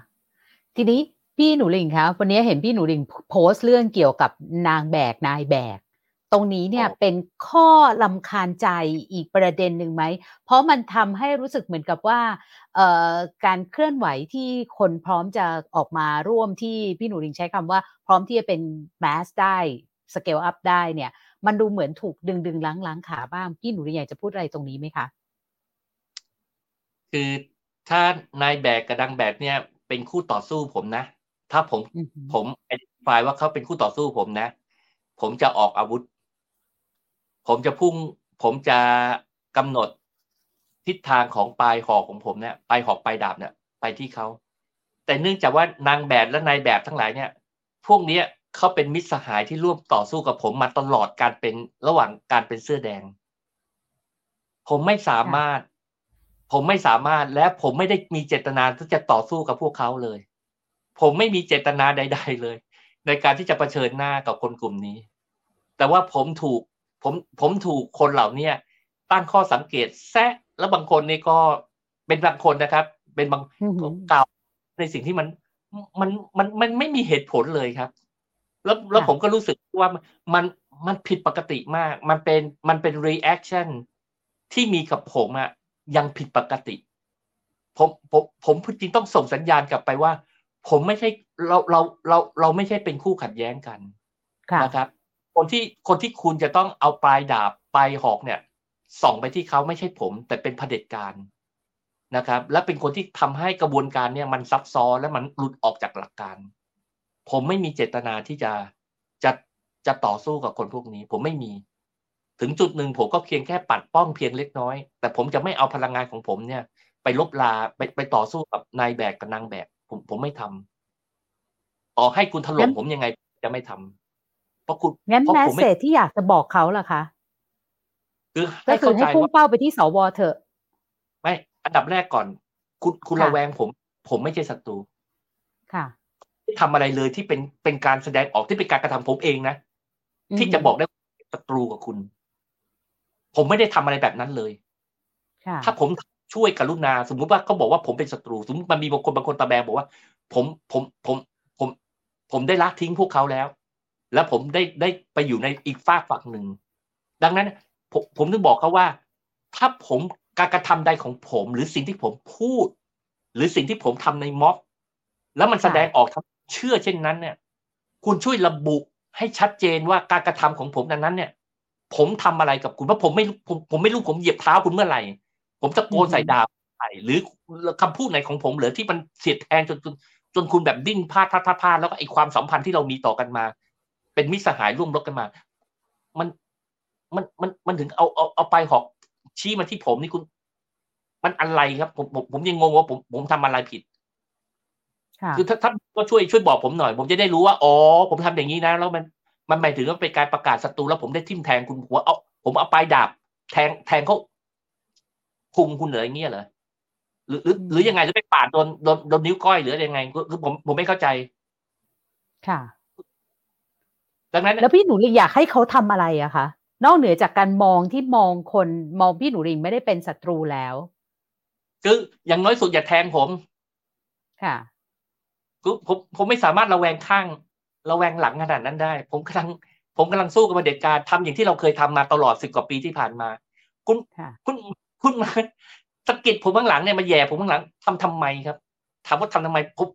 ทีนี้ พี่หนูลิงคะวันนี้เห็นพี่หนูลิงโพสต์เรื่องเกี่ยวกับนางแบกนายแบก ตรงนี้เนี่ยเป็นข้อลำคาญใจอีกประเด็นหนึ่งไหม เพราะมันทำให้รู้สึกเหมือนกับว่าการเคลื่อนไหวที่คนพร้อมจะออกมาร่วมที่พี่หนูลิงใช้คำว่า พร้อมที่จะเป็นแมสได้สเกลอัพได้เนี่ย มันดูเหมือนถูกดึงดึงล้างล้างขาบ้าง พี่หนูอยากจะพูดอะไรตรงนี้ไหมคะคือถ้านายแบกกับดังแบกเนี่ยเป็นคู่ต่อสู้ผมนะ ถ้าผมผมอธิบายว่าเขาเป็นคู่ต่อสู้ผมนะ ผมจะออกอาวุธ ผมจะพุ่ง ผมจะกำหนดทิศทางของปลายหอกของผมเนี่ยปลายหอกปลายดาบเนี่ยไปที่เขาแต่เนื่องจากว่านางแบบและนายแบบทั้งหลายเนี่ย พวกนี้เขาเป็นมิตรสหายที่ร่วมต่อสู้กับผมมาตลอดการเป็นระหว่างการเป็นเสื้อแดง ผมไม่สามารถ ผมไม่สามารถและผมไม่ได้มีเจตนาที่จะต่อสู้กับพวกเขาเลย ผมไม่มีเจตนาใด ๆ เลย ในการที่จะะเผชิญหน้ากับคนกลุ่มนี้ แต่ว่าผมถูกผมผมถูกคนเหล่านี้ตั้งข้อสังเกตแซะแล้วบางคนนี่ก็เป็นบางคนนะครับ เป็นบางกล่าวในสิ่งที่มันมันมันมันไม่มีเหตุผลเลยครับ แล้วแล้วผมก็รู้สึกว่ามันมันผิดปกติมาก มันเป็นมันเป็น reaction ที่มีกับผมอะยังผิดปกติ ผมผมผมจริงต้องส่งสัญญาณกลับไปว่า ผมไม่ใช่เราเราเราเราไม่ใช่เป็นคู่ขัดแย้งกันนะครับ คนที่คนที่คุณจะต้องเอาปลายดาบปลายหอกเนี่ย ส่องไปที่เขาไม่ใช่ผม แต่เป็นเผด็จการนะครับ และเป็นคนที่ทำให้กระบวนการเนี่ยมันซับซ้อนและมันหลุดออกจากหลักการ ผมไม่มีเจตนาที่จะจะจะต่อสู้กับคนพวกนี้ ผมไม่มี ถึงจุดหนึ่งผมก็เพียงแค่ปัดป้องเพียงเล็กน้อย แต่ผมจะไม่เอาพลังงานของผมเนี่ย ไปลบลาไปไปต่อสู้กับนายแบกกับนางแบก ผมผมไม่ทำต่อให้คุณถล่มผมยังไงจะไม่ทำเพราะคุณงั้นเพราะแมสผมเซไม่จที่อยากจะบอกเขาล่ะคะคือก็ให้คืเข้าอให้ใจพุ่งว่าเป้าไปที่สวเถอะ ไม่อันดับแรกก่อน คุณคุณค่ะระแวงผม ผมไม่ใช่ศัตรูค่ะที่ทำอะไรเลยที่เป็นเป็นการแสดงออกที่เป็นการกระทำผมเองนะอือฮึที่จะบอกได้ว่าเป็นศัตรูกับคุณ ผมไม่ได้ทำอะไรแบบนั้นเลยค่ะถ้าผม ช่วยกรุณา สมมุติว่าเขาบอกว่าผมเป็นศัตรู สมมติมันมีบางคนบางคนตาแบงบอกว่า ผมผมผมผม ผมได้ละทิ้งพวกเขาแล้ว แล้วผมได้ได้ไปอยู่ในอีกฝากฝั่งหนึ่งดังนั้น ผมผมถึงบอกเขาว่า ถ้าผมการกระทำใดของผม หรือสิ่งที่ผมพูด หรือสิ่งที่ผมทำในม็อบแล้วมันแสดงออกทำเชื่อเช่นนั้นเนี่ย คุณช่วยระบุให้ชัดเจนว่าการกระทำของผมนั้นนั้นเนี่ย ผมทำอะไรกับคุณเพราะผมไม่ผมผมไม่รู้ผมเหยียบเท้าคุณเมื่อไหร่ ผมตะโกนใส่ดาบใส่หรือคำพูดไหนของผมเหรือที่มันเสียดแทงจนจนจนคุณแบบดิ้นพลาดพลาดพลาดพลาดแล้วก็ไอความสัมพันธ์ที่เรามีต่อกันมา เป็นมิตรสหายร่วมรบกันมา มันมันมันมันถึงเอาเอาเอาไปหอกชี้มาที่ผมนี่คุณ มันอะไรครับ ผมผมผมยังงงว่าผมผมทำอะไรผิดค่ะคือถ้าท่านก็ช่วยช่วยบอกผมหน่อย ผมจะได้รู้ว่าอ๋อผมทำอย่างนี้นะ แล้วมันมันหมายถึงว่าเป็นการประกาศศัตรูแล้วผมได้ทิ่มแทงคุณหัวเอาผมเอาปลายดาบ แทงแทงเขา พุงคุณเหรออย่างเงี้ยเหรอหรือหรือหรือยังไงหรือไปปาดโดนโดนโดนนิ้วก้อยหรือยังไงคือคือผมผมไม่เข้าใจ ค่ะ ดังนั้น แล้วพี่หนูลิงอยากให้เขาทำอะไรอะคะนอกเหนือจากการมองที่มองคนมองพี่หนูลิงไม่ได้เป็นศัตรูแล้ว คืออย่างน้อยสุดอย่าแทงผม ค่ะคือผมผมไม่สามารถระแวงข้างระแวงหลังขนาดนั้นได้ ผมกำลัง ผมกำลังสู้กับเผด็จการทำอย่างที่เราเคยทำมาตลอดสิบกว่าปีที่ผ่านมา คุณค่ะคุณ คุณมาสะกิดผมข้างหลังเนี่ยมาแย่ผมข้างหลังทำทำไมครับ ถามว่าทำทำไมผม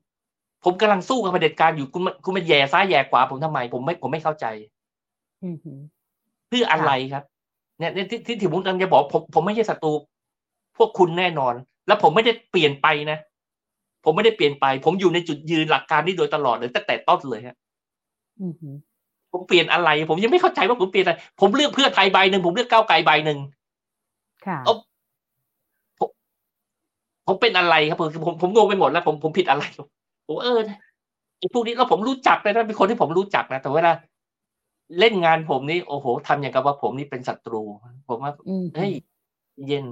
ผมกำลังสู้กับเผด็จการอยู่คุณมาคุณมาแย่ซ้ายแย่ขวาผมทำไม ผมไม่ผมไม่เข้าใจอือหือเพื่ออะไรครับเนี่ยเนี่ยที่ที่ที่ผมกำลังจะบอก ผมผมไม่ใช่ศัตรูพวกคุณแน่นอน แล้วผมไม่ได้เปลี่ยนไปนะผมไม่ได้เปลี่ยนไป ผมอยู่ในจุดยืนหลักการนี้โดยตลอดเลยตั้งแต่ต้นเลยฮะอือหือผมเปลี่ยนอะไร ผมยังไม่เข้าใจว่าผมเปลี่ยนอะไรผมเลือกเพื่อไทยใบหนึ่งผมเลือกก้าวไกลใบหนึ่งค่ะเอาผม ผมเป็นอะไรครับผมผมผมงงไปหมดแล้ว ผมผมผิดอะไรผมเออไอ้พวกนี้แล้วผมรู้จักเลยนะเป็นคนที่ผมรู้จักนะแต่เวลาเล่นงานผมนี่โอ้โหทำอย่างกับว่าผมนี่เป็นศัตรู ผมว่าอืมเฮ้ยเย็น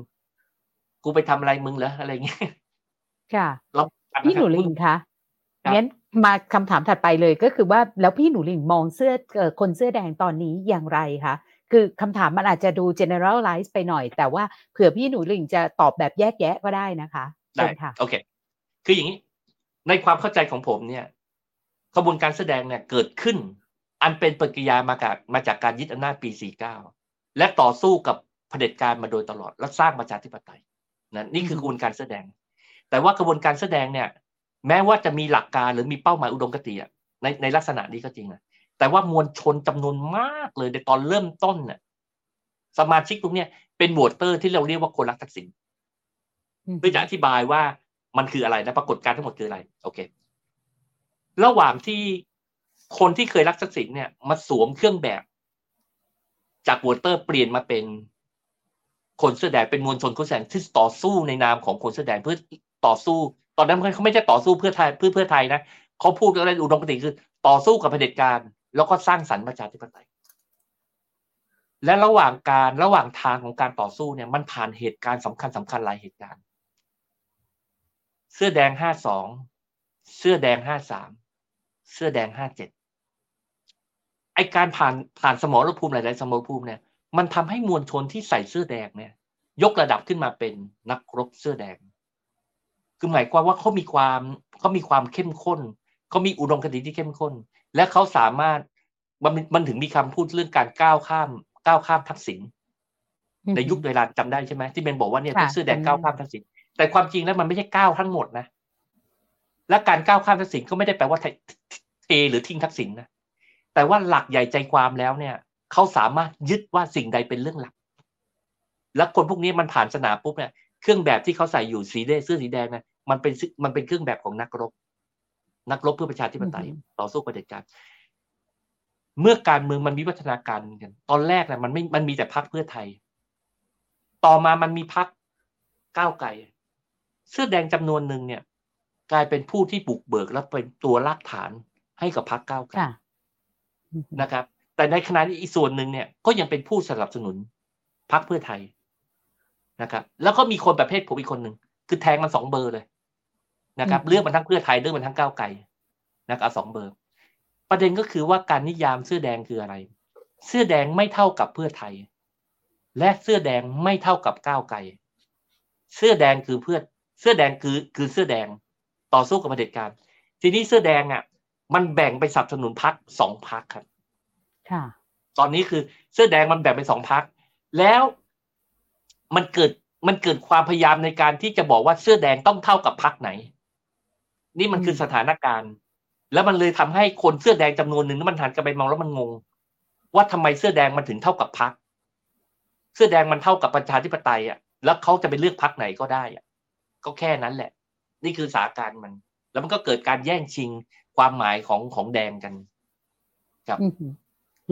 กูไปทำอะไรมึงเหรออะไรเงี้ยค่ะเราพี่หนูลิงคะครับงั้นมาคำถามถัดไปเลยก็คือว่าแล้วพี่หนูลิงมองเสื้อเอ่อคนเสื้อแดงตอนนี้อย่างไรคะ คือคำถามมันอาจจะดู generalize ไปหน่อย แต่ว่าเผื่อพี่หนูลิงจะตอบแบบแยกแยะก็ได้นะคะเชิได้ญค่ะโอเค คืออย่างนี้ ในความเข้าใจของผมเนี่ยกระบวนการแสดงเนี่ยเกิดขึ้น อันเป็นปฏิกิริยามาจากมาจากการยึดอำนาจปี 49 และต่อสู้กับเผด็จการมาโดยตลอด และสร้างประชาธิปไตยนะนี่คืออืกอฮึระบวนการแสดง แต่ว่ากระบวนการแสดงเนี่ย แม้ว่าจะมีหลักการหรือมีเป้าหมายอุดมคติอะในในลักษณะนี้ก็จริงนะ แต่ว่ามวลชนจำนวนมากเลยในตอนเริ่มต้นเนี่ยสมาชิกพวกเนี้ยเป็นโหวตเตอร์ที่เราเรียกว่าคนรักทักษิณเพื่อจะอธิบายว่ามันคืออะไรนะปรากฏการณ์ทั้งหมดคืออะไร โอเค ระหว่างที่คนที่เคยรักทักษิณเนี่ยมาสวมเครื่องแบบ จากวอเตอร์เปลี่ยนมาเป็นคนเสื้อแดงเป็นมวลชนคนเสื้อแดงที่ต่อสู้ในนามของคนเสื้อแดงเพื่อต่อสู้ ตอนนั้นเขาไม่ใช่ต่อสู้เพื่อไทยเพื่อเพื่อไทยนะเขาพูดอะไรอุดมคติคือ ต่อสู้กับเผด็จการ แล้วก็สร้างสรรค์ประชาธิปไตย และระหว่างการระหว่างทางของการต่อสู้เนี่ยมันผ่านเหตุการณ์สำคัญสำคัญหลายเหตุการณ์ เสื้อแดงห้าสองเสื้อแดงห้าสามเสื้อแดงห้าเจ็ดไอการผ่านผ่านสมรภูมิหลายๆสมรภูมิเนี่ยมันทำให้มวลชนที่ใส่เสื้อแดงเนี่ย ยกระดับขึ้นมาเป็นนักรบเสื้อแดง คือหมายความว่าเขามีความเขามีความเข้มข้นเขามีอุดมคติที่เข้มข้น และเขาสามารถมันมันถึงมีคำพูดเรื่องการก้าวข้ามก้าวข้ามทักษิณในยุคเวลาจำได้ใช่ไหมที่เบนบอกว่าเนี่ยค่ะเป็นเสื้อแดงจำได้ก้าวข้ามทักษิณแต่ความจริงแล้วมันไม่ใช่ก้าวทั้งหมดนะ และการก้าวข้ามทักษิณก็ไม่ได้แปลว่าเทเทหรือทิ้งทักษิณนะแต่ว่าหลักใหญ่ใจความแล้วเนี่ยเขาสามารถยึดว่าสิ่งใดเป็นเรื่องหลัก และคนพวกนี้มันผ่านสนามปุ๊บเนี่ยเครื่องแบบที่เขาใส่อยู่สีแดงเสื้อสีแดงนะมันเป็นซึ่งมันเป็นเครื่องแบบของนักรบ นักรบเพื่อประชาธิปไตยต่อสู้กับเผด็จการเมื่อการเมืองมันมีวัฒนาการกัน ตอนแรกนะมันไม่มันมีแต่พักเพื่อไทย ต่อมามันมีพักก้าวไกลเสื้อแดงจำนวนหนึ่งเนี่ย กลายเป็นผู้ที่บุกเบิกและเป็นตัวรากฐานให้กับพักก้าวไกลนะครับ แต่ในขณะนี้อีกส่วนหนึ่งเนี่ย ก็ยังเป็นผู้สนับสนุนพักเพื่อไทยนะครับ แล้วก็มีคนประเภทผมอีกคนหนึ่งคือแทงมันสองเบอร์เลย นะครับ เลือกมันทั้งเพื่อไทยเลือกมันทั้งก้าวไกลนะครับสองเบอร์ ประเด็นก็คือว่าการนิยามเสื้อแดงคืออะไร เสื้อแดงไม่เท่ากับเพื่อไทย และเสื้อแดงไม่เท่ากับก้าวไกล เสื้อแดงคือเพื่อเสื้อแดงคือคือเสื้อแดงต่อสู้กับเผด็จการทีนี้เสื้อแดงอะ มันแบ่งไปสนับสนุนพักสองพักครับค่ะ ตอนนี้คือเสื้อแดงมันแบ่งเป็นสองพักแล้วมันเกิดมันเกิดความพยายามในการที่จะบอกว่าเสื้อแดงต้องเท่ากับพักไหน นี่มันคือสถานการณ์ แล้วมันเลยทำให้คนเสื้อแดงจำนวนหนึ่งนั้นมันหันกลับไปมองแล้วมันงง ว่าทำไมเสื้อแดงมันถึงเท่ากับพักเสื้อแดงมันเท่ากับประชาธิปไตยอะ แล้วเขาจะไปเลือกพักไหนก็ได้อะ ก็แค่นั้นแหละ นี่คือสาการมัน แล้วมันก็เกิดการแย่งชิงความหมายของของแดงกัน ครับ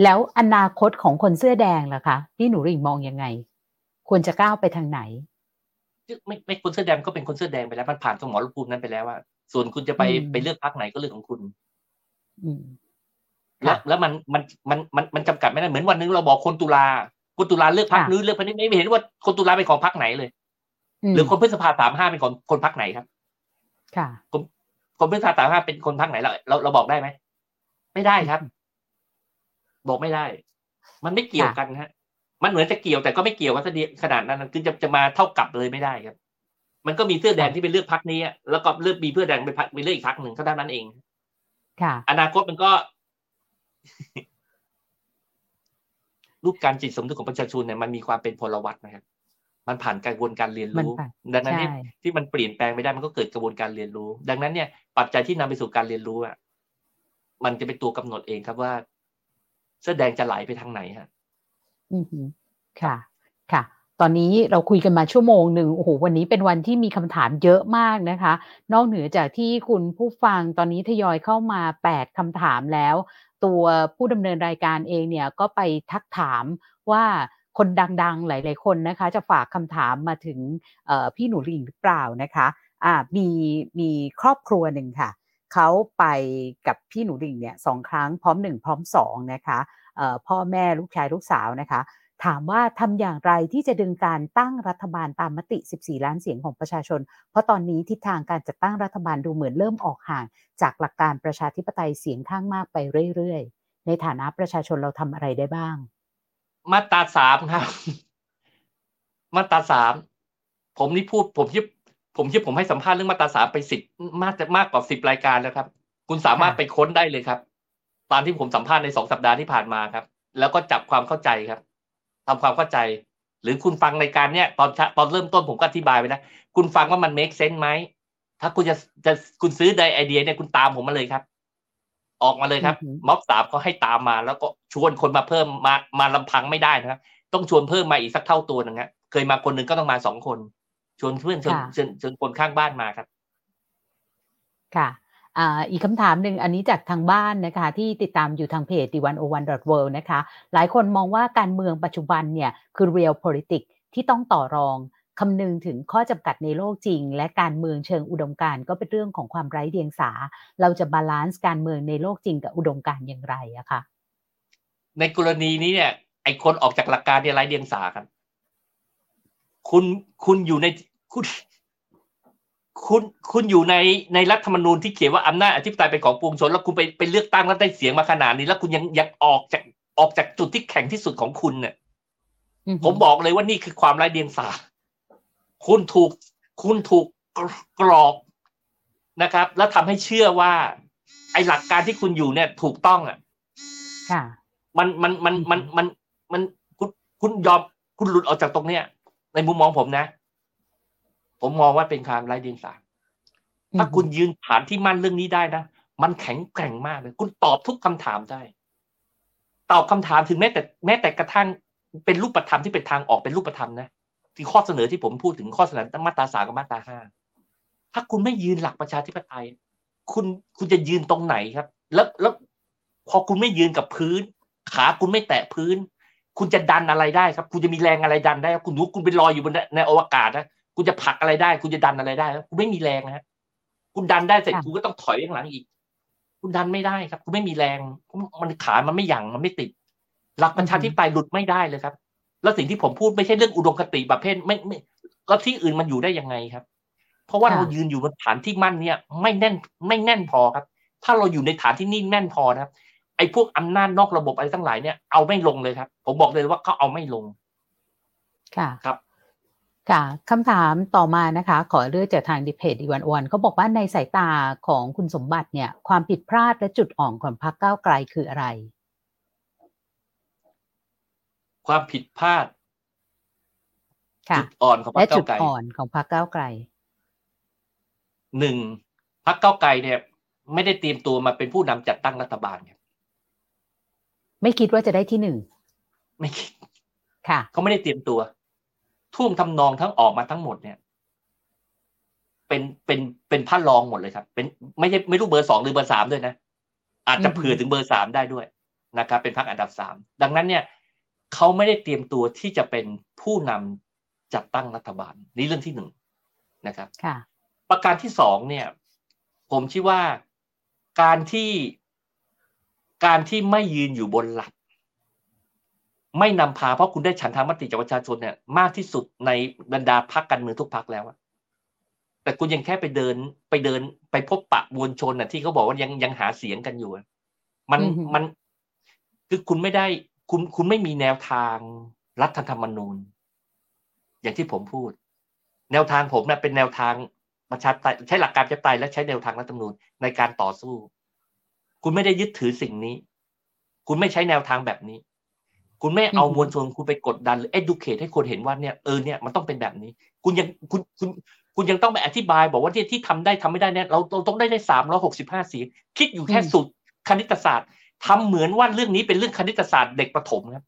แล้วอนาคตของคนเสื้อแดงล่ะคะพี่หนูริ่งมองยังไง ควรจะก้าวไปทางไหนไม่ไม่คนเสื้อแดงก็เป็นคนเสื้อแดงไปแล้วมันผ่านสมรภูมินั้นไปแล้วว่า ส่วนคุณจะไปไปเลือกพักไหนก็เรื่องของคุณแล้วแล้วมันมันมันมันมันจำกัดไม่ได้เหมือนวันนึงเราบอกคนตุลาคนตุลาเลือกพักนู้นเลือกพักนี้ไม่เห็นว่าคนตุลาเป็นของพักไหนเลย หรือคนพฤษภาสามห้าเป็นของคนพักไหนครับ ค่ะ คนคนพฤษภาสามห้าเป็นคนพักไหนเราเราเราบอกได้ไหมไม่ได้ครับ บอกไม่ได้ มันไม่เกี่ยวกันฮะ มันเหมือนจะเกี่ยวแต่ก็ไม่เกี่ยวกันขนาดนั้นคือจะจะมาเท่ากับเลยไม่ได้ครับ มันก็มีเสื้อแดงที่ไปเลือกพักนี้ แล้วก็เลือกมีเพื่อแดงไปพักไปเลือกอีกพักหนึ่งเท่านั้นเอง ค่ะ อนาคตมันก็ รูปการจิตสมดุลของประชาชนเนี่ยมันมีความเป็นพลวัตนะครับมันผ่านกระบวนการเรียนรู้ ดังนั้นที่ที่มันเปลี่ยนแปลงไม่ได้มันก็เกิดกระบวนการเรียนรู้ ดังนั้นเนี่ยปัจจัยที่นำไปสู่การเรียนรู้อะมันจะเป็นตัวกำหนดเองครับว่าเสื้อแดงจะไหลไปทางไหนฮะ อือค่ะค่ะ ตอนนี้เราคุยกันมาชั่วโมงหนึ่งโอ้โหวันนี้เป็นวันที่มีคำถามเยอะมากนะคะ นอกเหนือจากที่คุณผู้ฟังตอนนี้ทยอยเข้ามา 8คำถามแล้ว ตัวผู้ดำเนินรายการเองเนี่ยก็ไปทักถามว่าคนดังๆ หลาย ๆ คนนะคะ จะฝากคำถามมาถึงพี่หนูลิงหรือเปล่านะคะอ่ามีมีครอบครัวหนึ่งค่ะเขาไปกับพี่หนูลิงเนี่ยสองครั้งพร้อมหนึ่งพร้อมสองนะคะพ่อแม่ลูกชายลูกสาวนะคะ ถามว่าทำอย่างไรที่จะดึงการตั้งรัฐบาลตามมติ 14 ล้านเสียงของประชาชน เพราะตอนนี้ทิศทางการจัดตั้งรัฐบาลดูเหมือนเริ่มออกห่าง จากหลักการประชาธิปไตยเสียงข้างมากไปเรื่อยๆ ในฐานะประชาชนเราทำอะไรได้บ้าง มาตราสามครับ มาตราสามผมนี่พูดผมคิดผมคิดผมให้สัมภาษณ์เรื่องมาตราสามไปสิบมากจะมากกว่าสิบรายการแล้วครับ คุณสามารถไปค้นได้เลยครับ ตามที่ผมสัมภาษณ์ในสองสัปดาห์ที่ผ่านมาครับ แล้วก็จับความเข้าใจครับ ทำความเข้าใจ หรือคุณฟังในการเนี้ยตอนตอนเริ่มต้นผมก็อธิบายไปนะคุณฟังว่ามัน make sense ไหมถ้าคุณจะจะคุณซื้อไดไอเดียเนี่ยคุณตามผมมาเลยครับ ออกมาเลยครับม็อบสามก็ให้ตามมา แล้วก็ชวนคนมาเพิ่มมามาลำพังไม่ได้นะครับ ต้องชวนเพิ่มมาอีกสักเท่าตัวหนึ่งครับเคยมาคนหนึ่งก็ต้องมาสองคน ชวนเพื่อนชวนชวนคนข้างบ้านมาครับ ค่ะ อีกคำถามหนึ่งอันนี้จากทางบ้านนะคะที่ติดตามอยู่ทางเพจ d 1 0 1 world นะคะ หลายคนมองว่าการเมืองปัจจุบันเนี่ยคือ real politics ที่ต้องต่อรองคำนึงถึงข้อจำกัดในโลกจริง และการเมืองเชิงอุดมการก็เป็นเรื่องของความไร้เดียงสา เราจะบาลานซ์การเมืองในโลกจริงกับอุดมการอย่างไรอะคะในกรณีนี้เนี่ย ไอคนออกจากหลักการเนี่ยไร้เดียงสาครับ คุณคุณอยู่ในคุณ คุณคุณอยู่ในในรัฐธรรมนูญที่เขียนว่าอำนาจอธิปไตยเป็นของปวงชนแล้วคุณไปไปเลือกตั้งแล้วได้เสียงมาขนาดนี้แล้วคุณยังยังออกจากออกจากจุดที่แข็งที่สุดของคุณเนี่ยผมบอกเลยว่านี่คือความไร้เดียงสาคุณถูกคุณถูกกรอบนะครับ แล้วทำให้เชื่อว่า ไอหลักการที่คุณอยู่เนี่ย ถูกต้องอะค่ะ มันมันมันมันมันมันคุณคุณยอมคุณหลุดออกจากตรงเนี้ยในมุมมองผมนะ ผมมองว่าเป็นความไร้เดียงสาถ้าคุณยืนฐานที่มั่นเรื่องนี้ได้นะมันแข็งแกร่งมากเลย คุณตอบทุกคำถามได้ ตอบคำถามถึงแม้แต่แม้แต่กระทั่งเป็นรูปธรรมที่เป็นทางออกเป็นรูปธรรมนะที่ข้อเสนอที่ผมพูดถึงข้อเสนอตั้งมาตราสามกับมาตราห้าถ้าคุณไม่ยืนหลักประชาธิปไตย คุณคุณจะยืนตรงไหนครับ แล้วแล้วพอคุณไม่ยืนกับพื้น ขาคุณไม่แตะพื้น คุณจะดันอะไรได้ครับ คุณจะมีแรงอะไรดันได้ครับคุณรู้คุณเป็นลอยอยู่บนในอวกาศนะ คุณจะผลักอะไรได้ คุณจะดันอะไรได้ครับคุณไม่มีแรงนะฮะคุณดันได้เสร็จค่ะคุณก็ต้องถอยข้างหลังอีก คุณดันไม่ได้ครับ คุณไม่มีแรง มันขามันไม่หยั่งมันไม่ติด หลักประชาธิปไตยหลุดไม่ได้เลยครับ แล้วสิ่งที่ผมพูดไม่ใช่เรื่องอุดมคติประเภทไม่ไม่แล้วที่อื่นมันอยู่ได้ยังไงครับ เพราะว่าค่ะเรายืนอยู่บนฐานที่มั่นเนี่ย ไม่แน่นไม่แน่นพอครับ ถ้าเราอยู่ในฐานที่นิ่งแน่นพอนะครับ ไอ้พวกอำนาจนอกระบบอะไรทั้งหลายเนี่ยเอาไม่ลงเลยครับ ผมบอกเลยว่าเขาเอาไม่ลง ค่ะ ครับ ค่ะคำถามต่อมานะคะ ขอเลือกจากทางดิเพจอีวันวันเขาบอกว่าในสายตาของคุณสมบัติเนี่ย ความผิดพลาดและจุดอ่อนของพรรคก้าวไกลคืออะไร ความผิดพลาดค่ะจุดอ่อนของพรและรคก้าจุวดไกลอ่อนของพรรคก้าวไกล หนึ่งพรรคก้าวไกลเนี่ย ไม่ได้เตรียมตัวมาเป็นผู้นำจัดตั้งรัฐบาลครับไม่คิดว่าจะได้ที่หนึ่งไม่คิดค่ะ เขาไม่ได้เตรียมตัว ท่วงทำนองทั้งออกมาทั้งหมดเนี่ย เป็นเป็นเป็นพระรองหมดเลยครับ เป็นไม่ใช่ไม่รู้เบอร์สองหรือเบอร์สามด้วยนะ อาจจะอือหือเผื่อถึงเบอร์สามได้ด้วยนะครับ เป็นพรรคอันดับสามดังนั้นเนี่ยเขาไม่ได้เตรียมตัวที่จะเป็นผู้นำจัดตั้งรัฐบาล นี่เรื่องที่หนึ่งนะครับค่ะประการที่สองเนี่ย ผมคิดว่าการที่การที่ไม่ยืนอยู่บนหลัก ไม่นำพาเพราะคุณได้ฉันทามติจากประชาชนเนี่ยมากที่สุดในบรรดาพรรคการเมืองทุกพรรคแล้วอะแต่คุณยังแค่ไปเดินไปเดินไปพบปะมวลชนน่ะที่เขาบอกว่ายังยังหาเสียงกันอยู่อะมันอือหือมันคือคุณไม่ได้คุณคุณไม่มีแนวทางรัฐธรรมนูญ อย่างที่ผมพูด แนวทางผมนะเป็นแนวทางประชาธิปไตยใช้หลักการประชาธิปไตยและใช้แนวทางรัฐธรรมนูญในการต่อสู้ คุณไม่ได้ยึดถือสิ่งนี้ คุณไม่ใช้แนวทางแบบนี้ คุณไม่เอาอือหือมวลชนคุณไปกดดันหรือ educate ให้คนเห็นว่าเนี่ยเออเนี่ยมันต้องเป็นแบบนี้ คุณยังคุณคุณคุณยังต้องไปอธิบายบอกว่าที่ที่ทำได้ทำไม่ได้เนี่ยเราเราต้องได้ได้สามร้อยหกสิบห้าเสียงคิดอยู่แค่อืมสุดคณิตศาสตร์ทำเหมือนว่าเรื่องนี้เป็นเรื่องคณิตศาสตร์เด็กประถมครับ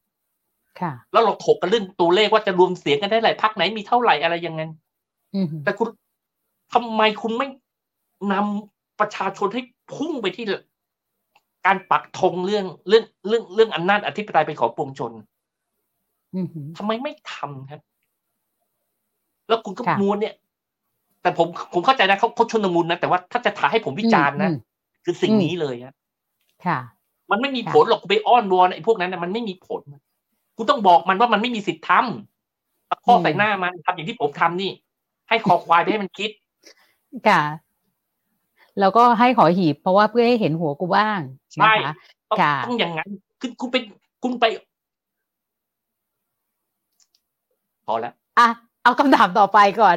ค่ะ แล้วเราถกกันเรื่องตัวเลขว่าจะรวมเสียงกันได้หลายพักไหนมีเท่าไหร่อะไรยังไงอือหือแต่คุณทำไมคุณไม่นำประชาชนให้พุ่งไปที่ การปักธงเรื่องเรื่องเรื่องเรื่องอำนาจอธิปไตยเป็นของปวงชนอือหือทำไมไม่ทำครับ แล้วคุณก็ค่ะมูลเนี่ย แต่ผมผมเข้าใจนะเขาเขาชนละมุนนะ แต่ว่าถ้าจะถ่ายให้ผมวิจารณ์นะอืมคือสิ่งอืมนี้เลยครับค่ะ มันไม่มีค่ะผลหรอกคุณไปอ้อนวอนไอ้พวกนั้นนะมันไม่มีผลคุณต้องบอกมันว่ามันไม่มีสิทธิ์ทำตะคอกใส่หน้ามันทำอย่างที่ผมทำนี่ ให้คอควายไปให้มันคิด ค่ะ แล้วก็ให้ขอหีบ เพราะว่าเพื่อให้เห็นหัวกูบ้างใช่นะคะต้องค่ะต้องอย่างนั้นคือคุณเป็นคุณไป พอแล้วอะเอาคำถามต่อไปก่อน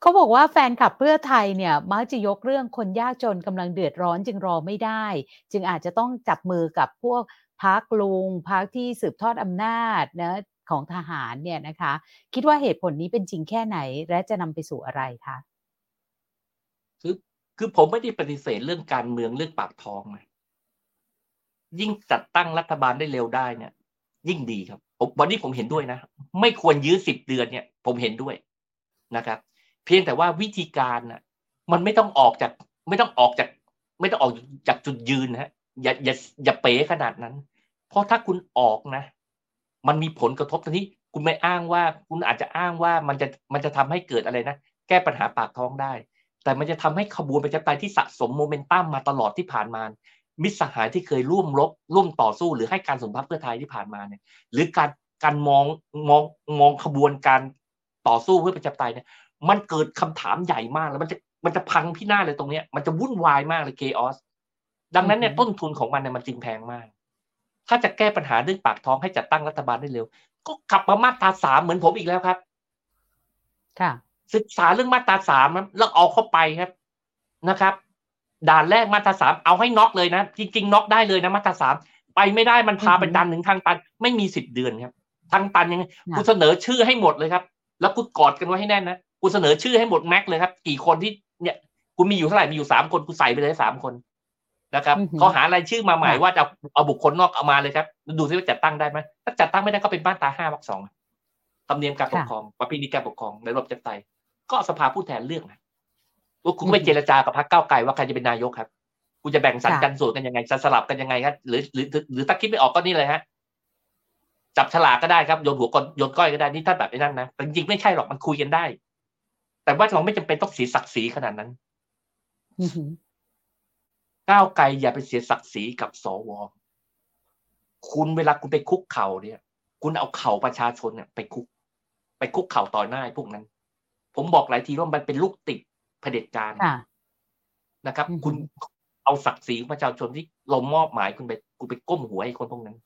เขาบอกว่าแฟนคลับเพื่อไทยเนี่ยมักจะยกเรื่องคนยากจนกำลังเดือดร้อนจึงรอไม่ได้ จึงอาจจะต้องจับมือกับพวกพักลุงพักที่สืบทอดอำนาจนะของทหารเนี่ยนะคะ คิดว่าเหตุผลนี้เป็นจริงแค่ไหน และจะนำไปสู่อะไรคะคือ คือผมไม่ได้ปฏิเสธเรื่องการเมืองเรื่องปากท้องนะยิ่งจัดตั้งรัฐบาลได้เร็วได้เนี่ย ยิ่งดีครับวันนี้ผมเห็นด้วยนะ ไม่ควรยื้อสิบเดือนเนี่ย ผมเห็นด้วยนะครับ เพียงแต่ว่าวิธีการน่ะมันไม่ต้องออกจาก ไม่ต้องออกจาก ไม่ต้องออกจากจุดยืนนะฮะอย่าอย่าอย่าเป๋ขนาดนั้น เพราะถ้าคุณออกนะ มันมีผลกระทบตรงนี้คุณไม่อ้างว่า คุณอาจจะอ้างว่ามันจะมันจะทำให้เกิดอะไรนะแก้ปัญหาปากท้องได้ แต่มันจะทำให้ขบวนประชาธิปไตยที่สะสมโมเมนตัมมาตลอดที่ผ่านมา มิตรสหายที่เคยร่วมรบร่วมต่อสู้หรือให้การสมพักเพื่อไทยที่ผ่านมาเนี่ย หรือการการมองมองมองขบวนการต่อสู้เพื่อประชาธิปไตยเนี่ยมันเกิดคำถามใหญ่มากแล้วมันจะมันจะพังพินาศเลยตรงเนี้ย มันจะวุ่นวายมากเลยเคออสดังนั้นเนี่ยอือฮึต้นทุนของมันเนี่ยมันจึงแพงมาก ถ้าจะแก้ปัญหาเรื่องปากท้องให้จัดตั้งรัฐบาลได้เร็ว ก็กลับมามาตราสามเหมือนผมอีกแล้วครับ ค่ะ ศึกษาเรื่องมาตราสามแล้วเอาเข้าไปครับนะครับ ด่านแรกมาตราสามเอาให้น็อกเลยนะ จริง ๆ น็อกได้เลยนะมาตราสามไปไม่ได้มันพาอือหือไปดันถึงทางตัน ไม่มีสิบเดือนครับ ทางตันยังไงค่ะกูเสนอชื่อให้หมดเลยครับ แล้วกูกอดกันไว้ให้แน่นนะกูเสนอชื่อให้หมดแม็กเลยครับ กี่คนที่เนี่ยกูมีอยู่เท่าไหร่มีอยู่สามคนกูใส่ไปเลยสามคนนะครับอือหือเขาหารายชื่อมาใหม่ค่ะว่าจะเอาเอาบุคคลนอกเอามาเลยครับ ดูซิว่าจัดตั้งได้ไหมถ้าจัดตั้งไม่ได้ก็เป็นมาตราห้าวรรคสองธรรมเนียมการปกครองประเพณีการปกครองในระบบประชาธิปไตย ก็สภาผู้แทนเลือกนะว่าคุณก็ไปเจรจากับพรรคก้าวไกลว่าใครจะเป็นนายกครับคุณจะแบ่งสรรค่ะกันส่วนกันยังไงจะสลับกันยังไงครับหรือหรือหรือหรือถ้าคิดไม่ออกก็นี่เลยฮะจับฉลากก็ได้ครับโยนหัวก้อนโยนก้อยก็ได้นี่ถ้าแบบไอ้นั่นนะแต่จริงๆไม่ใช่หรอกมันคุยกันได้ แต่ว่าเราไม่จำเป็นต้องเสียศักดิ์ศรีขนาดนั้นอือหือก้าวไกลอย่าไปเสียศักดิ์ศรีกับสวคุณเวลาคุณไปคุกเข่าเนี่ย คุณเอาเข่าประชาชนเนี่ยไปคุก ไปคุกเข่าต่อหน้าไอ้พวกนั้น ผมบอกหลายทีว่ามันเป็นลูกติดเผด็จการค่ะนะครับอือฮึคุณเอาศักดิ์ศรีของประชาชนที่เรามอบหมายคุณไปคุณไปก้มหัวไอ้คนพวกนั้น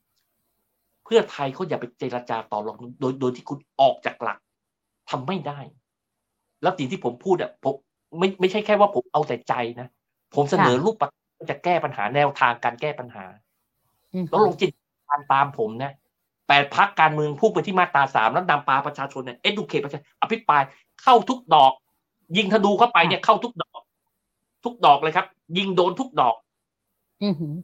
เพื่อไทยเขาอย่าไปเจรจาต่อรองโดยโดยที่คุณออกจากหลักทำไม่ได้ แล้วสิ่งที่ผมพูดอะผมไม่ไม่ใช่แค่ว่าผมเอาแต่ใจนะผมเสนอรูปแบบจะแก้ปัญหาแนวทางการแก้ปัญหาอือหืแล้วอลงจิตการตามผมนะแปดพักการเมืองพุ่งไปที่มาตราสามแล้วนำปาประชาชนเนี่ยเอดูเคประชาอภิปราย เข้าทุกดอก ยิงธนูเข้าไปเนี่ยเข้าทุกดอก ทุกดอกเลยครับ ยิงโดนทุกดอกอือหือ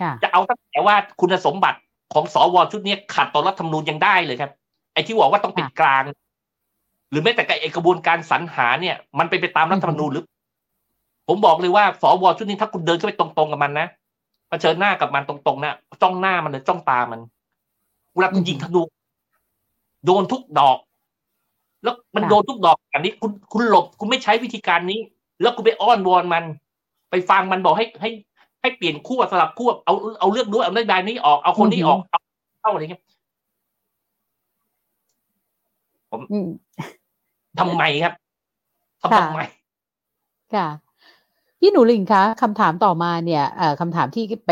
ค่ะจะเอาตั้งแต่ว่าคุณสมบัติของสวชุดนี้ขัดต่อรัฐธรรมนูญยังได้เลยครับ ไอ้ที่บอกว่าต้องเป็นกลาง หรือแม้แต่ไอ้กระบวนการสรรหาเนี่ย มันเป็นไปตามรัฐธรรมนูญหรือ ผมบอกเลยว่าสวชุดนี้ถ้าคุณเดินเข้าไปตรงๆกับมันนะเผชิญหน้ากับมันตรงๆนะจ้องหน้ามันเลยจ้องตามันเวลาคุณยิงธนูโดนทุกดอก แล้วมันค่ะโดนทุกดอกอันนี้คุณคุณหลบคุณไม่ใช้วิธีการนี้ แล้วคุณไปอ้อนวอนมัน ไปฟังมันบอกให้ให้ ให้เปลี่ยนขั้วสลับขั้วเอาเอาเลือกด้วยเอานโยบายนี้ออกเอาคนนี้ออกเอาเข้าอะไรเงี้ยอืมทำไมครับทำค่ะทำไมค่ะ พี่หนูหริ่งคะคำถามต่อมาเนี่ยคำถามที่ไป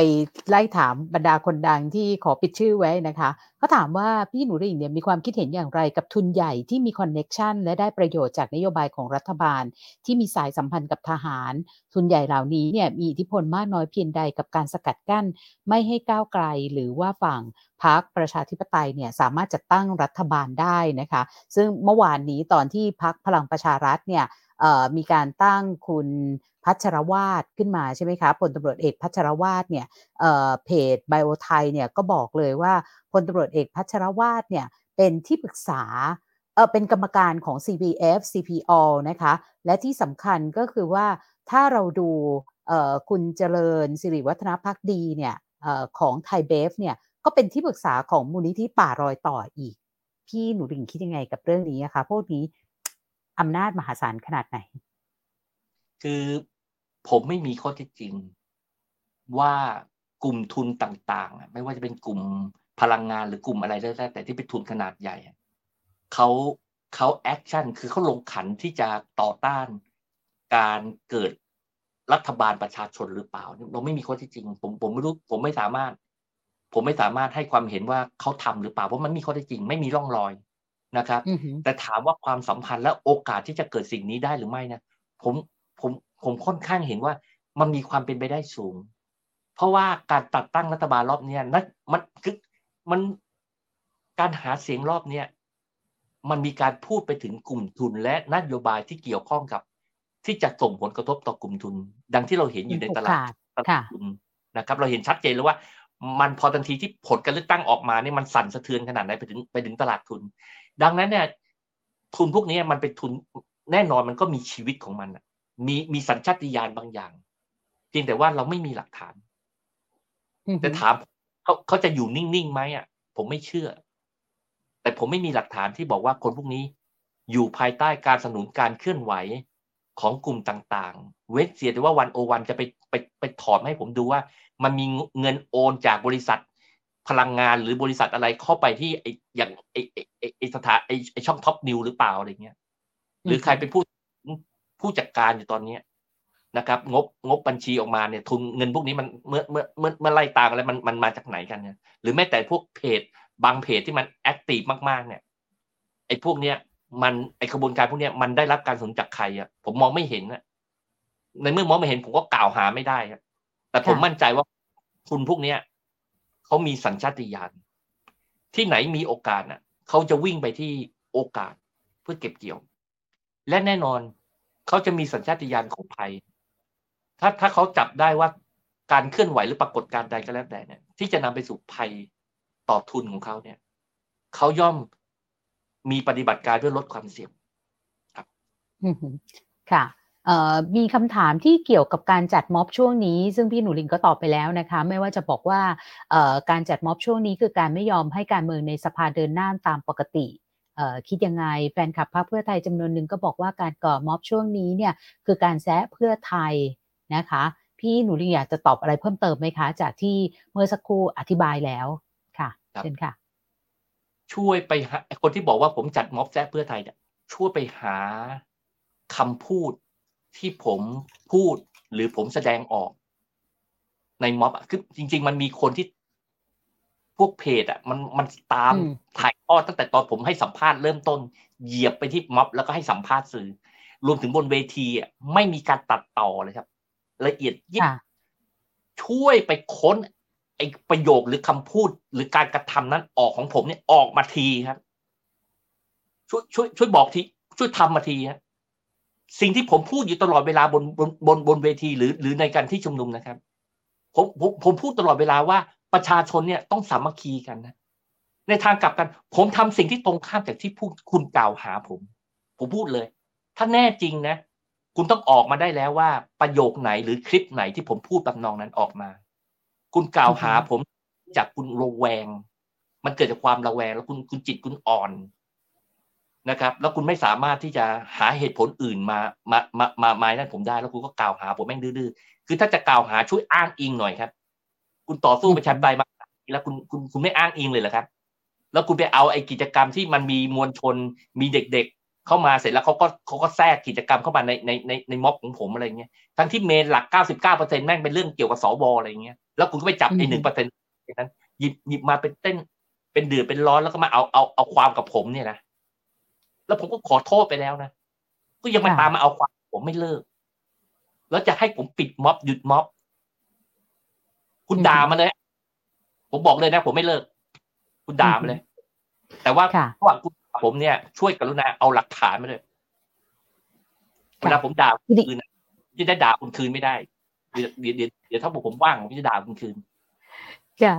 ไล่ถามบรรดาคนดังที่ขอปิดชื่อไว้นะคะเขาถามว่าพี่หนูหริ่งเนี่ยมีความคิดเห็นอย่างไรกับทุนใหญ่ที่มี connection และได้ประโยชน์จากนโยบายของรัฐบาล ที่มีสายสัมพันธ์กับทหาร ทุนใหญ่เหล่านี้เนี่ยมีอิทธิพลมากน้อยเพียงใดกับการสกัดกั้น ไม่ให้ก้าวไกลหรือว่าฝั่งพรรคประชาธิปไตยเนี่ยสามารถจัดตั้งรัฐบาลได้นะคะ ซึ่งเมื่อวานนี้ตอนที่พรรคพลังประชารัฐเนี่ย มีการตั้งคุณพัชรวาดขึ้นมาใช่ไหมคะพลตำรวจเอกพัชรวาดเนี่ยเเพจไบโอไทยเนี่ยก็บอกเลยว่าพลตำรวจเอกพัชรวาดเนี่ยเป็นที่ปรึกษาเออเป็นกรรมการของ CPF CPO นะคะและที่สำคัญก็คือว่าถ้าเราดูคุณเจริญสิริวัฒนพักดีเนี่ยออของไทยเบฟเนี่ยก็เป็นที่ปรึกษาของมูลนิธิป่ารอยต่ออีก พี่หนูดิ่งคิดยังไงกับเรื่องนี้อะคะพวกนี้ อำนาจมหาศาลขนาดไหน คือผมไม่มีข้อเท็จจริง ว่ากลุ่มทุนต่างๆ ไม่ว่าจะเป็นกลุ่มพลังงานหรือกลุ่มอะไรก็แล้วแต่ที่เป็นทุนขนาดใหญ่เขาเขา action คือเขาลงขันที่จะต่อต้านการเกิดรัฐบาลประชาชนหรือเปล่า เราไม่มีข้อเท็จจริง ผมผมไม่รู้ผมไม่สามารถ ผมไม่สามารถให้ความเห็นว่าเขาทำหรือเปล่าเพราะมันมีข้อเท็จจริง ไม่มีร่องรอย นะครับอือหือแต่ถามว่าความสัมพันธ์และโอกาสที่จะเกิดสิ่งนี้ได้หรือไม่นะผมผมผมค่อนข้างเห็นว่ามันมีความเป็นไปได้สูง เพราะว่าการตัดตั้งรัฐบาลรอบเนี้ยนัมันคือมันการหาเสียงรอบเนี้ยมันมีการพูดไปถึงกลุ่มทุนและนโยบายที่เกี่ยวข้องกับ ที่จะส่งผลกระทบต่อกลุ่มทุน ดังที่เราเห็นอยู่ในตลาดโอกาสตลาค่ะดทุนนะครับ เราเห็นชัดเจนเลยว่า มันพอทันทีที่ผลการเลือกตั้งออกมาเนี่ยมันสั่นสะเทือนขนาดไหนไปถึงไปถึงตลาดทุน ดังนั้นเนี่ยทุนพวกนี้มันเป็นทุนแน่นอนมันก็มีชีวิตของมันอะมีมีสัญชาตญาณบางอย่างเพียงแต่ว่าเราไม่มีหลักฐานอือหืแต่อถามเขาเขาจะอยู่นิ่งๆไหมอะ ผมไม่เชื่อ แต่ผมไม่มีหลักฐานที่บอกว่าคนพวกนี้ อยู่ภายใต้การสนับสนุนการเคลื่อนไหวของกลุ่มต่างๆ เว้นเสียแต่ว่าวันโอวันจะไปไปไปถอดมาให้ผมดูว่า มันมีเงินโอนจากบริษัท พลังงานหรือบริษัทอะไรเข้าไปที่ไออย่างไอไอไอ้ไอสถานไอไอช่องท็อปนิวหรือเปล่าอะไรเงี้ย หรือใครเป็นผู้ผู้จัดการอยู่ตอนเนี้ยนะครับ งบงบบัญชีออกมาเนี่ยทุนเงินพวกนี้มันเมื่อเมื่อเมื่อเมื่อไล่ตามกันแล้วมันมันมาจากไหนกันเนี่ยหรือแม้แต่พวกเพจบางเพจที่มันแอคทีฟมากๆ เนี่ยไอ้พวกเนี้ยมันไอ้กระบวนการพวกเนี้ยมันได้รับการสนับสนุนจากใครอะผมมองไม่เห็นอะในเมื่อมองไม่เห็นผมก็กล่าวหาไม่ได้อะแต่ผมค่ะมั่นใจว่าทุนพวกเนี้ย เขามีสัญชาติญาณที่ไหนมีโอกาสอะเขาจะวิ่งไปที่โอกาสเพื่อเก็บเกี่ยว และแน่นอนเขาจะมีสัญชาติญาณของภัย ถ้าถ้าเขาจับได้ว่าการเคลื่อนไหวหรือปรากฏการใดก็แล้วแต่เนี่ย ที่จะนำไปสู่ภัยต่อทุนของเขาเนี่ยเขาย่อมมีปฏิบัติการเพื่อลดความเสี่ยงอือหือค่ะ มีคำถามที่เกี่ยวกับการจัดม็อบช่วงนี้ ซึ่งพี่หนูลิงก็ตอบไปแล้วนะคะ ไม่ว่าจะบอกว่าเอ่อการจัดม็อบช่วงนี้คือการไม่ยอมให้การเมืองในสภาเดินหน้าตามปกติเอ่อคิดยังไงแฟนคลับพรรคเพื่อไทยจำนวนหนึ่งก็บอกว่าการก่อม็อบช่วงนี้เนี่ยคือการแซะเพื่อไทยนะคะ พี่หนูลิงอยากจะตอบอะไรเพิ่มเติมไหมคะ จากที่เมื่อสักครู่อธิบายแล้วค่ะครับเชิญค่ะ ช่วยไปหาไอ้คนที่บอกว่าผมจัดม็อบแซะเพื่อไทยเนี่ยช่วยไปหาคำพูด ที่ผมพูดหรือผมแสดงออก ในม็อบอะคือจริง ๆ มันมีคนที่พวกเพจอะ มันมันตามอืมถ่ายทอดตั้งแต่ตอนผมให้สัมภาษณ์เริ่มต้น เหยียบไปที่ม็อบแล้วก็ให้สัมภาษณ์สื่อ รวมถึงบนเวทีอะไม่มีการตัดต่อเลยครับ ละเอียดยิบค่ะช่วยไปค้นไอ้ประโยคหรือคำพูดหรือการกระทำนั้นออกของผมเนี่ยออกมาทีครับ ช่วยช่วยช่วยบอกทีช่วยทำมาทีครับ สิ่งที่ผมพูดอยู่ตลอดเวลาบนบนบนบนเวทีหรือหรือในการที่ชุมนุมนะครับ ผมผมผมพูดตลอดเวลาว่าประชาชนเนี่ยต้องสามัคคีกันนะ ในทางกลับกัน ผมทำสิ่งที่ตรงข้ามจากที่พูดคุณกล่าวหาผม ผมพูดเลย ถ้าแน่จริงนะ คุณต้องออกมาได้แล้วว่าประโยคไหนหรือคลิปไหนที่ผมพูดแบบนองนั้นออกมา คุณกล่าวหาผมจากคุณระแวง มันเกิดจากความระแวง แล้วคุณคุณจิตคุณอ่อน นะครับ แล้วคุณไม่สามารถที่จะหาเหตุผลอื่นมามามามามานั่นผมได้ แล้วคุณก็กล่าวหาผมแม่งดื้อๆคือถ้าจะกล่าวหาช่วยอ้างอิงหน่อยครับ คุณต่อสู้ประชาธิปไตยมาแล้วคุณคุณคุณไม่อ้างอิงเลยเหรอครับ แล้วคุณไปเอาไอ้กิจกรรมที่มันมีมวลชนมีเด็กๆ เข้ามาเสร็จแล้วเขาก็เขาก็แทรกกิจกรรมเข้ามาในในในในม็อบของผมอะไรเงี้ยทั้งที่เมนหลัก99%แม่งเป็นเรื่องเกี่ยวกับสวอะไรเงี้ยแล้วคุณก็ไปจับไอ้อืหนึ่งมเปอร์เซ็นต์นั้นหยิบหยิบมาเป็นเต้นเป็นเดือดเป็นร้อนแล้วก็มาเอาเอาเอาความกับผมเนี่ยนะ แล้วผมก็ขอโทษไปแล้วนะก็ยังมาค่ะตามมาเอาความผมไม่เลิก แล้วจะให้ผมปิดม็อบหยุดม็อบ คุณด่ามาเลย ผมบอกเลยนะ ผมไม่เลิก คุณด่ามาเลย แต่ว่าค่ะระหว่างคุณกับผมเนี่ย ช่วยกรุณาเอาหลักฐานมาเลยเวลาผมด่าคุณคืนนะจะได้ด่าคุณคืนไม่ได้เดี๋ยวเดี๋ยวเดี๋ยวเดี๋ยวถ้าผมว่างผมจะด่าคุณคืนค่ะ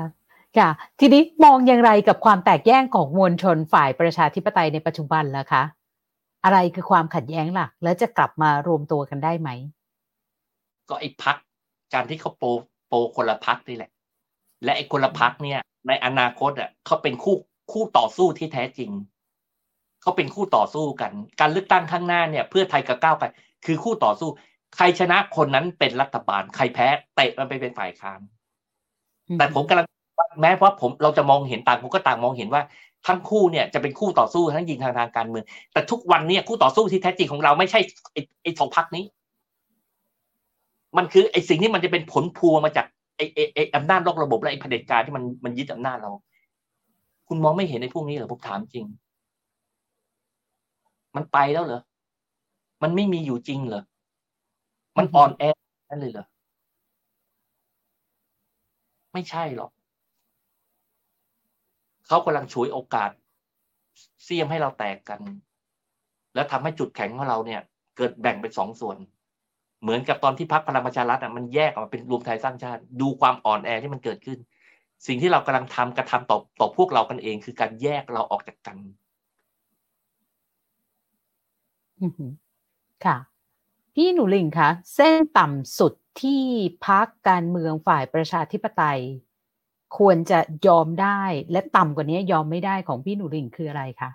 ค่ะ ทีนี้มองอย่างไรกับความแตกแยกของมวลชนฝ่ายประชาธิปไตยในปัจจุบันล่ะคะ อะไรคือความขัดแย้งหลัก และจะกลับมารวมตัวกันได้ไหม ก็ไอ้พักการที่เขาโปรโปรคนละพักนี่แหละ และไอ้คนละพักเนี่ย ในอนาคตอะเขาเป็นคู่คู่ต่อสู้ที่แท้จริงเขาเป็นคู่ต่อสู้กัน การเลือกตั้งข้างหน้าเนี่ย เพื่อไทยกับก้าวไกลคือคู่ต่อสู้ ใครชนะคนนั้นเป็นรัฐบาล ใครแพ้เตะมันไปเป็นฝ่ายค้านแต่ผมกำลัง แม้ว่าผมเราจะมองเห็นต่างผมก็ต่างมองเห็นว่าทั้งคู่เนี่ยจะเป็นคู่ต่อสู้ทั้งยิงทางทางการเมือง แต่ทุกวันเนี่ยคู่ต่อสู้ที่แท้จริงของเราไม่ใช่ไอ้ไอ้สองพักนี้ มันคือไอ้สิ่งที่มันจะเป็นผลพวงมาจากไอ้ไอ้ไอ้อำนาจนอกระบบและไอ้เผด็จการที่มันมันยึดอำนาจเรา คุณมองไม่เห็นไอ้พวกนี้เหรอผมถามจริง มันไปแล้วเหรอมันไม่มีอยู่จริงเหรอมันอ่อนแอนั่นเลยเหรอไม่ใช่หรอก เขากำลังฉวยโอกาสเสี่ยมให้เราแตกกัน แล้วทำให้จุดแข็งของเราเนี่ย เกิดแบ่งเป็นสองส่วน เหมือนกับตอนที่พักพลังประชารัฐอะมันแยกออกมาเป็นรวมไทยสร้างชาติ ดูความอ่อนแอที่มันเกิดขึ้น สิ่งที่เรากำลังทำกระทำต่อต่อพวกเรากันเอง คือการแยกเราออกจากกันค่ะ พี่หนูลิงคะเส้นต่ำสุดที่พักการเมืองฝ่ายประชาธิปไตย ควรจะยอมได้ และต่ำกว่านี้ยอมไม่ได้ของพี่หนูลิงคืออะไรคะ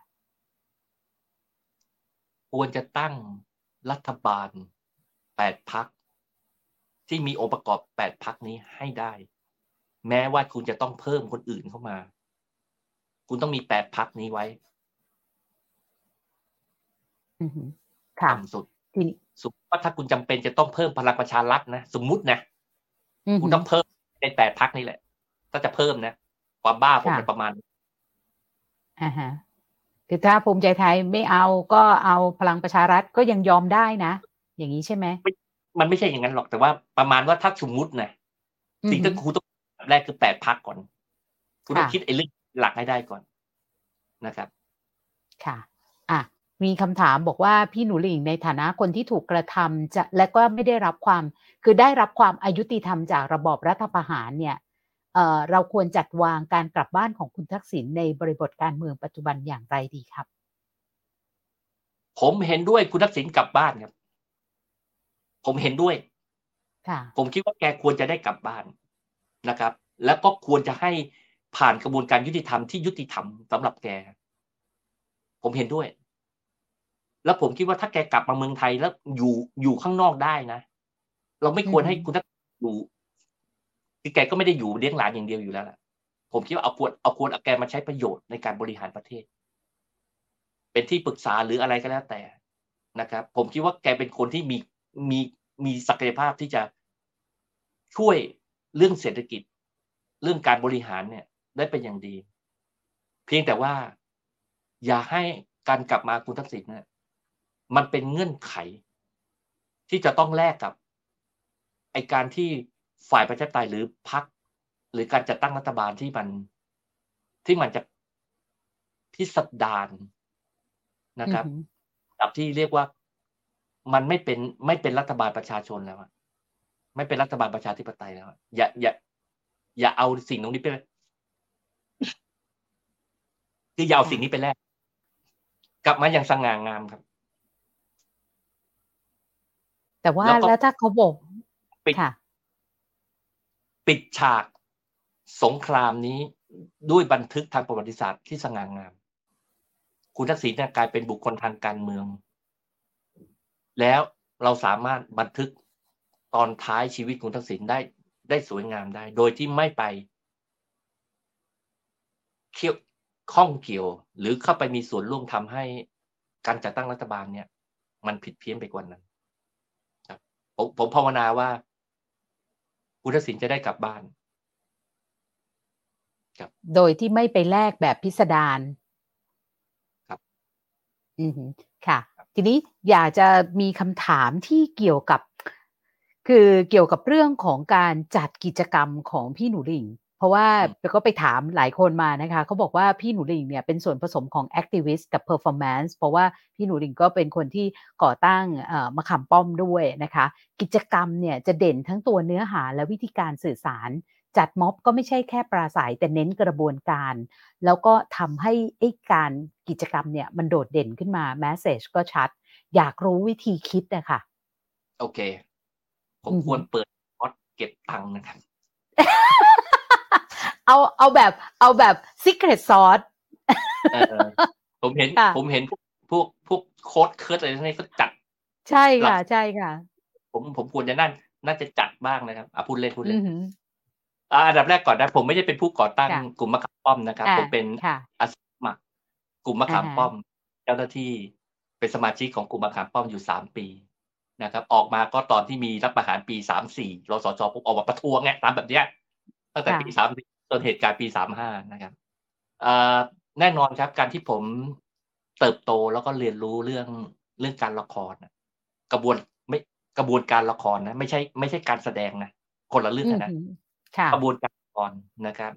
ควรจะตั้งรัฐบาลแปดพักที่มีองค์ประกอบแปดพักนี้ให้ได้ แม้ว่าคุณจะต้องเพิ่มคนอื่นเข้ามา คุณต้องมีแปดพักนี้ไว้อือหือค่ะต่ำสุดทีนี้สมมติว่าถ้าคุณจำเป็นจะต้องเพิ่มพลังประชารัฐนะ สมมุตินะอือคุหืณอต้องเพิ่มในแปดพักนี่แหละ ถ้าจะเพิ่มนะ ความบ้าผมค่ะมันประมาณอ่าฮะคือถ้าภูมิใจไทยไม่เอาก็เอาพลังประชารัฐก็ยังยอมได้นะ อย่างนี้ใช่ไหม มันไม่ใช่อย่างนั้นหรอกแต่ว่าประมาณว่าถ้าสมมุตินะอือสิ่งหืที่อคุณต้องแรกคือแปดพักก่อนคุณต้องค่ะคิดไอ้เรื่องหลักให้ได้ก่อนนะครับ ค่ะ อะ มีคำถามบอกว่าพี่หนูหลิงในฐานะคนที่ถูกกระทำจะและก็ไม่ได้รับความ คือได้รับความอายุติธรรมจากระบอบรัฐประหารเนี่ย เอ่อเราควรจัดวางการกลับบ้านของคุณทักษิณในบริบทการเมืองปัจจุบันอย่างไรดีครับ ผมเห็นด้วยคุณทักษิณกลับบ้านครับ ผมเห็นด้วยค่ะผมคิดว่าแกควรจะได้กลับบ้านนะครับ แล้วก็ควรจะให้ผ่านกระบวนการยุติธรรมที่ยุติธรรมสำหรับแก ผมเห็นด้วย แล้วผมคิดว่าถ้าแกกลับมาเมืองไทยแล้วอยู่อยู่ข้างนอกได้นะ เราไม่ควรให้คุณทักษิณอยู่ คือแกก็ไม่ได้อยู่เลี้ยงหลานอย่างเดียวอยู่แล้วล่ะ ผมคิดว่าเอาควรเอาควรเอาแกมาใช้ประโยชน์ในการบริหารประเทศ เป็นที่ปรึกษาหรืออะไรก็แล้วแต่นะครับ ผมคิดว่าแกเป็นคนที่มีมีมีศักยภาพที่จะช่วยเรื่องเศรษฐกิจ เรื่องการบริหารเนี่ย ได้เป็นอย่างดี เพียงแต่ว่าอย่าให้การกลับมาคุณทักษิณเนี่ยมันเป็นเงื่อนไข ที่จะต้องแลกกับไอการที่ ฝ่ายประชาธิปไตยหรือพรรคหรือการจัดตั้งรัฐบาลที่มันที่มันจะพิสดารนะครับแบบที่เรียกว่ามันไม่เป็นไม่เป็นรัฐบาลประชาชนแล้วอะไม่เป็นรัฐบาลประชาธิปไตยแล้วอะอย่าอย่า อย่าเอาสิ่งตรงนี้ไปคืออย่าเอาสิ่งนี้ไปแลกกลับมาอย่างสง่างามครับ แต่ว่าแล้วถ้าเขาบอกปิดค่ะ ปิดฉากสงครามนี้ด้วยบันทึกทางประวัติศาสตร์ที่สง่างาม คุณทักษิณกลายเป็นบุคคลทางการเมือง แล้วเราสามารถบันทึกตอนท้ายชีวิตคุณทักษิณได้ได้สวยงามได้ โดยที่ไม่ไปเกี่ยวข้องเกี่ยว หรือเข้าไปมีส่วนร่วมทำให้การจัดตั้งรัฐบาลเนี่ย มันผิดเพี้ยนไปกว่านั้นครับผมผมภาวนาว่า คุณทักษิณจะได้กลับบ้านครับโดยที่ไม่ไปแลกแบบพิสดารครับอือหือค่ะ ทีนี้อยากจะมีคำถามที่เกี่ยวกับ คือเกี่ยวกับเรื่องของการจัดกิจกรรมของพี่หนูหลิง เพราะว่าก็ไปถามหลายคนมานะคะเขาบอกว่าพี่หนูหลิงเนี่ยเป็นส่วนผสมของ activist กับ performance เพราะว่าพี่หนูหลิงก็เป็นคนที่ก่อตั้งมะขามป้อมด้วยนะคะ กิจกรรมเนี่ยจะเด่นทั้งตัวเนื้อหาและวิธีการสื่อสารจัดม็อบก็ไม่ใช่แค่ปราศัยแต่เน้นกระบวนการ แล้วก็ทำให้ไอ้การกิจกรรมเนี่ยมันโดดเด่นขึ้นมาแมสเซจก็ชัด อยากรู้วิธีคิดนะคะโอเค ผมควรเปิดพอดเก็บตังค์นะครับ เอาเอาแบบเอาแบบ secret sauce ผมเห็นผมเห็นพวกพวกพวกโค้ดเคิร์ดอะไรนี่ก็จัด ใช่ค่ะ ใช่ค่ะ ผมผมควรจะน่าน่าจะจัดบ้างนะครับอะพูดเล่นพูดเล่นอันดับแรกก่อนนะ ผมไม่ได้เป็นผู้ก่อตั้งกลุ่มมะขามป้อมนะครับ ผมเป็นอาสมัครกลุ่มมะขามป้อม เจ้าหน้าที่เป็นสมาชิกของกลุ่มมะขามป้อมอยู่สามปีนะครับ ออกมาก็ตอนที่มีรัฐประหารปีสามสี่รสชปุ๊บออกมาประท้วงไงตามแบบเนี้ย ตั้งแต่ปีสามจนเหตุการณ์ปีสามห้านะครับแน่นอนครับการที่ผมเติบโตแล้วก็เรียนรู้เรื่องเรื่องการละครกระบวนไม่กระบวนการละครนะ ไม่ใช่ ไม่ใช่การแสดงนะคนละเรื่องนะกระบวนการละครนะครับ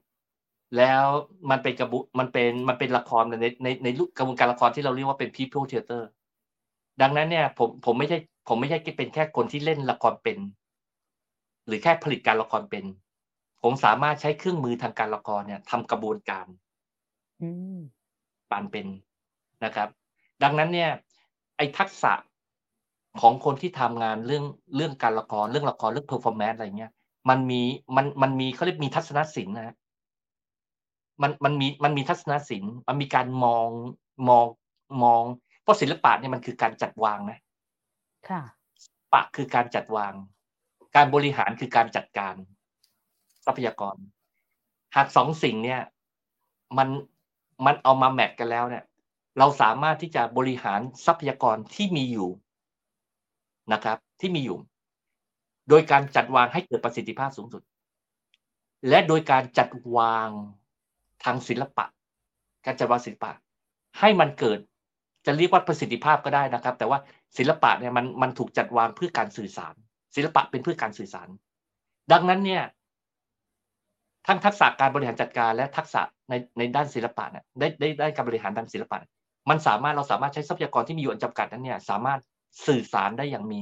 แล้วมันเป็นกระบุมันเป็นมันเป็นละครในในในกระบวนการละครที่เราเรียกว่าเป็น people theater ดังนั้นเนี่ย ผมผมไม่ใช่ ผมไม่ใช่เป็นแค่คนที่เล่นละครเป็น หรือแค่ผลิตการละครเป็น ผมสามารถใช้เครื่องมือทางการละครเนี่ยทำกระบวนการปานเป็นนะครับ ดังนั้นเนี่ย ไอ้ทักษะของคนที่ทำงานเรื่องเรื่องการละครเรื่องละครเรื่อง performance อะไรเงี้ย มันมีมันมันมีเขาเรียกมีทัศนศิลป์นะมันมันมีมันมีทัศนศิลป์มันมีการมองมองมอง เพราะศิลปะเนี่ยมันคือการจัดวางนะ ค่ะปะคือการจัดวาง การบริหารคือการจัดการ ทรัพยากร หากสองสิ่งเนี่ย มันมันเอามาแมทกันแล้วเนี่ย เราสามารถที่จะบริหารทรัพยากรที่มีอยู่นะครับ ที่มีอยู่ โดยการจัดวางให้เกิดประสิทธิภาพสูงสุด และโดยการจัดวางทางศิลปะ การจัดวางศิลปะ ให้มันเกิดจะเรียกว่าประสิทธิภาพก็ได้นะครับ แต่ว่าศิลปะเนี่ยมันมันถูกจัดวางเพื่อการสื่อสาร ศิลปะเป็นเพื่อการสื่อสาร ดังนั้นเนี่ย ทั้งทักษะการบริหารจัดการและทักษะในในด้านศิลปะเนี่ยได้ได้ได้การบริหารด้านศิลปะ มันสามารถเราสามารถใช้ทรัพยากรที่มีอยู่อันจำกัดนั้นเนี่ย สามารถสื่อสารได้อย่างมี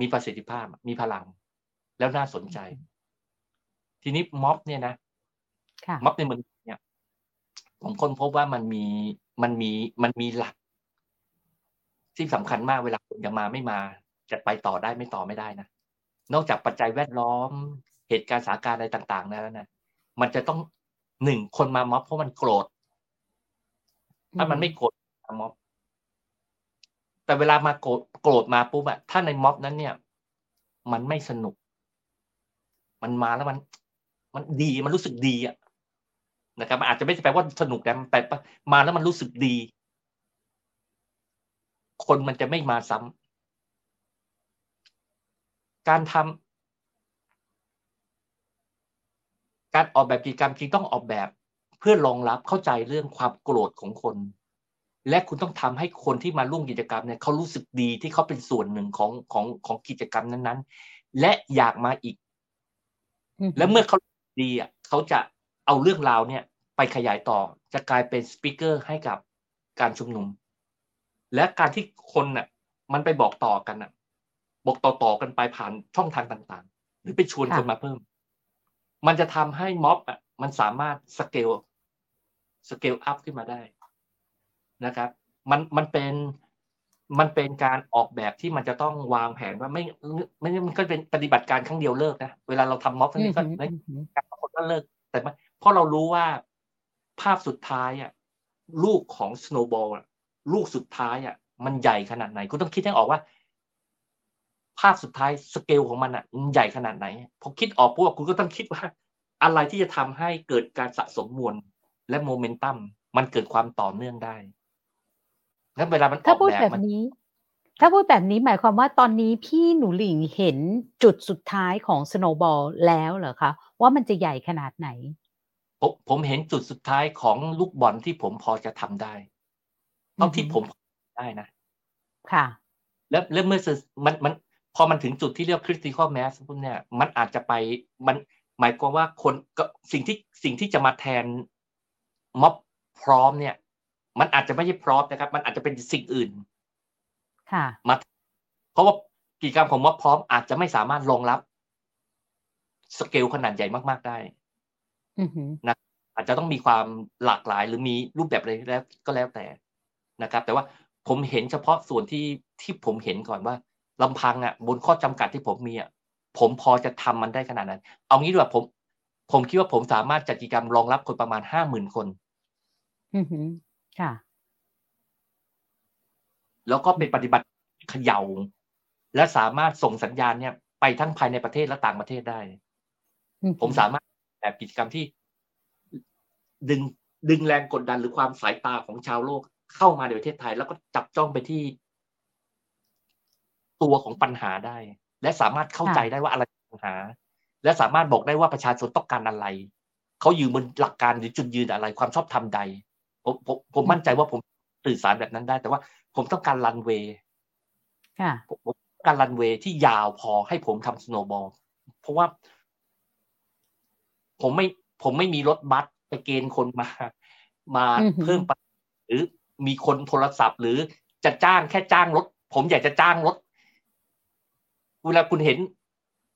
มีประสิทธิภาพ มีพลัง แล้วน่าสนใจ ทีนี้ม็อบเนี่ยนะม็อบในเมืองเนี่ยผมค้นพบว่ามันมีมันมีมันมีหลัก ที่สำคัญมากเวลาคนจะมาไม่มา จะไปต่อได้ไม่ต่อไม่ได้นะนอกจากปัจจัยแวดล้อม เหตุการณ์สถานการณ์อะไรต่างๆแล้วนะมันจะต้องหนึ่งคนมาม็อบเพราะมันโกรธถ้ามันไม่โกรธมาม็อบ แต่เวลามาโกรธโกรธมาปุ๊บอะถ้าในม็อบนั้นเนี่ย มันไม่สนุก มันมาแล้วมัน มันดีมันรู้สึกดีอะนะครับมันอาจจะไม่ใช่แปลว่าสนุกแต่แต่มาแล้วมันรู้สึกดี คนมันจะไม่มาซ้ำการทำ การออกแบบกิจกรรมจริงต้องออกแบบเพื่อรองรับเข้าใจเรื่องความโกรธของคน และคุณต้องทำให้คนที่มาร่วมกิจกรรมเนี่ยเขารู้สึกดีที่เขาเป็นส่วนหนึ่งของของของกิจกรรมนั้นๆ และอยากมาอีก และเมื่อเขาดีอะเขาจะเอาเรื่องราวเนี่ย ไปขยายต่อจะกลายเป็นสปิเกอร์ให้กับการชุมนุม และการที่คนน่ะ มันไปบอกต่อกันน่ะ บอกต่อๆกันไปผ่านช่องทางต่าง ๆ หรือไปชวนคนมาเพิ่ม มันจะทำให้ม็อบอะมันสามารถสเกลสเกลอัพขึ้นมาได้นะครับ มันมันเป็นมันเป็นการออกแบบที่มันจะต้องวางแผนว่าไม่ไม่มันก็เป็นปฏิบัติการครั้งเดียวเลิกนะเวลาเราทำม็อบทั้งนี้ก็ไม่การคนก็เลิก แต่เพราะเรารู้ว่าภาพสุดท้ายอะลูกของสโนว์บอลลูกสุดท้ายอะมันใหญ่ขนาดไหน คุณต้องคิดให้ออกว่า ภาพสุดท้ายสเกลของมันอะมันใหญ่ขนาดไหนพอคิดออกปุ๊บคุณก็ต้องคิดว่า อะไรที่จะทำให้เกิดการสะสมมวลและโมเมนตัมมันเกิดความต่อเนื่องได้แล้วเวลามันถ้าพูดแบบนี้ ถ้าพูดแบบนี้หมายความว่าตอนนี้พี่หนูหลิงเห็นจุดสุดท้ายของสโนบอลแล้วเหรอคะ ว่ามันจะใหญ่ขนาดไหน ผมผมเห็นจุดสุดท้ายของลูกบอลที่ผมพอจะทำได้เท่าที่ผมได้นะ ค่ะ แล้วแล้วเมื่อมันมัน พอมันถึงจุดที่เรียก critical mass พวกเนี้ยมันอาจจะไปมันหมายความว่าคนก็สิ่งที่สิ่งที่จะมาแทนม็อบพร้อมเนี่ย มันอาจจะไม่ใช่พร้อมนะครับ มันอาจจะเป็นสิ่งอื่น ค่ะมาเพราะว่ากิจกรรมของม็อบพร้อมอาจจะไม่สามารถรองรับ สเกลขนาดใหญ่มาก ๆได้นะอาจจะต้องมีความหลากหลายหรือมีรูปแบบอะไรแล้วก็แล้วแต่นะครับ แต่ว่าผมเห็นเฉพาะส่วนที่ที่ผมเห็นก่อนว่า ลำพังอะบนข้อจำกัดที่ผมมีอะผมพอจะทำมันได้ขนาดนั้น เอางี้ดีกว่าผม ผมคิดว่าผมสามารถจัดกิจกรรมรองรับคนประมาณห้าหมื่นคนอือค่ะ แล้วก็เป็นปฏิบัติเขย่า และสามารถส่งสัญญาณเนี่ย ไปทั้งภายในประเทศและต่างประเทศได้ ผมสามารถแบบกิจกรรมที่ ดึงดึงแรงกดดันหรือความสายตาของชาวโลกเข้ามาในประเทศไทย แล้วก็จับจ้องไปที่ ตัวของปัญหาได้ และสามารถเข้าใจได้ว่าอะไรปัญหา และสามารถบอกได้ว่าประชาชนต้องการอะไร เขาอยู่บนหลักการหรือจุดยืนอะไรความชอบธรรมใด ผมผมผมมั่นใจว่าผมสื่อสารแบบนั้นได้ แต่ว่าผมต้องการรันเวย์ผมการรันเวย์ที่ยาวพอให้ผมทำสโนบอลเพราะว่า ผมไม่ผมไม่มีรถบัสไปเกณฑ์คนมา มาเพิ่มหรือมีคนโทรศัพท์ หรือจะจ้างแค่จ้างรถ ผมอยากจะจ้างรถ เวลาคุณเห็น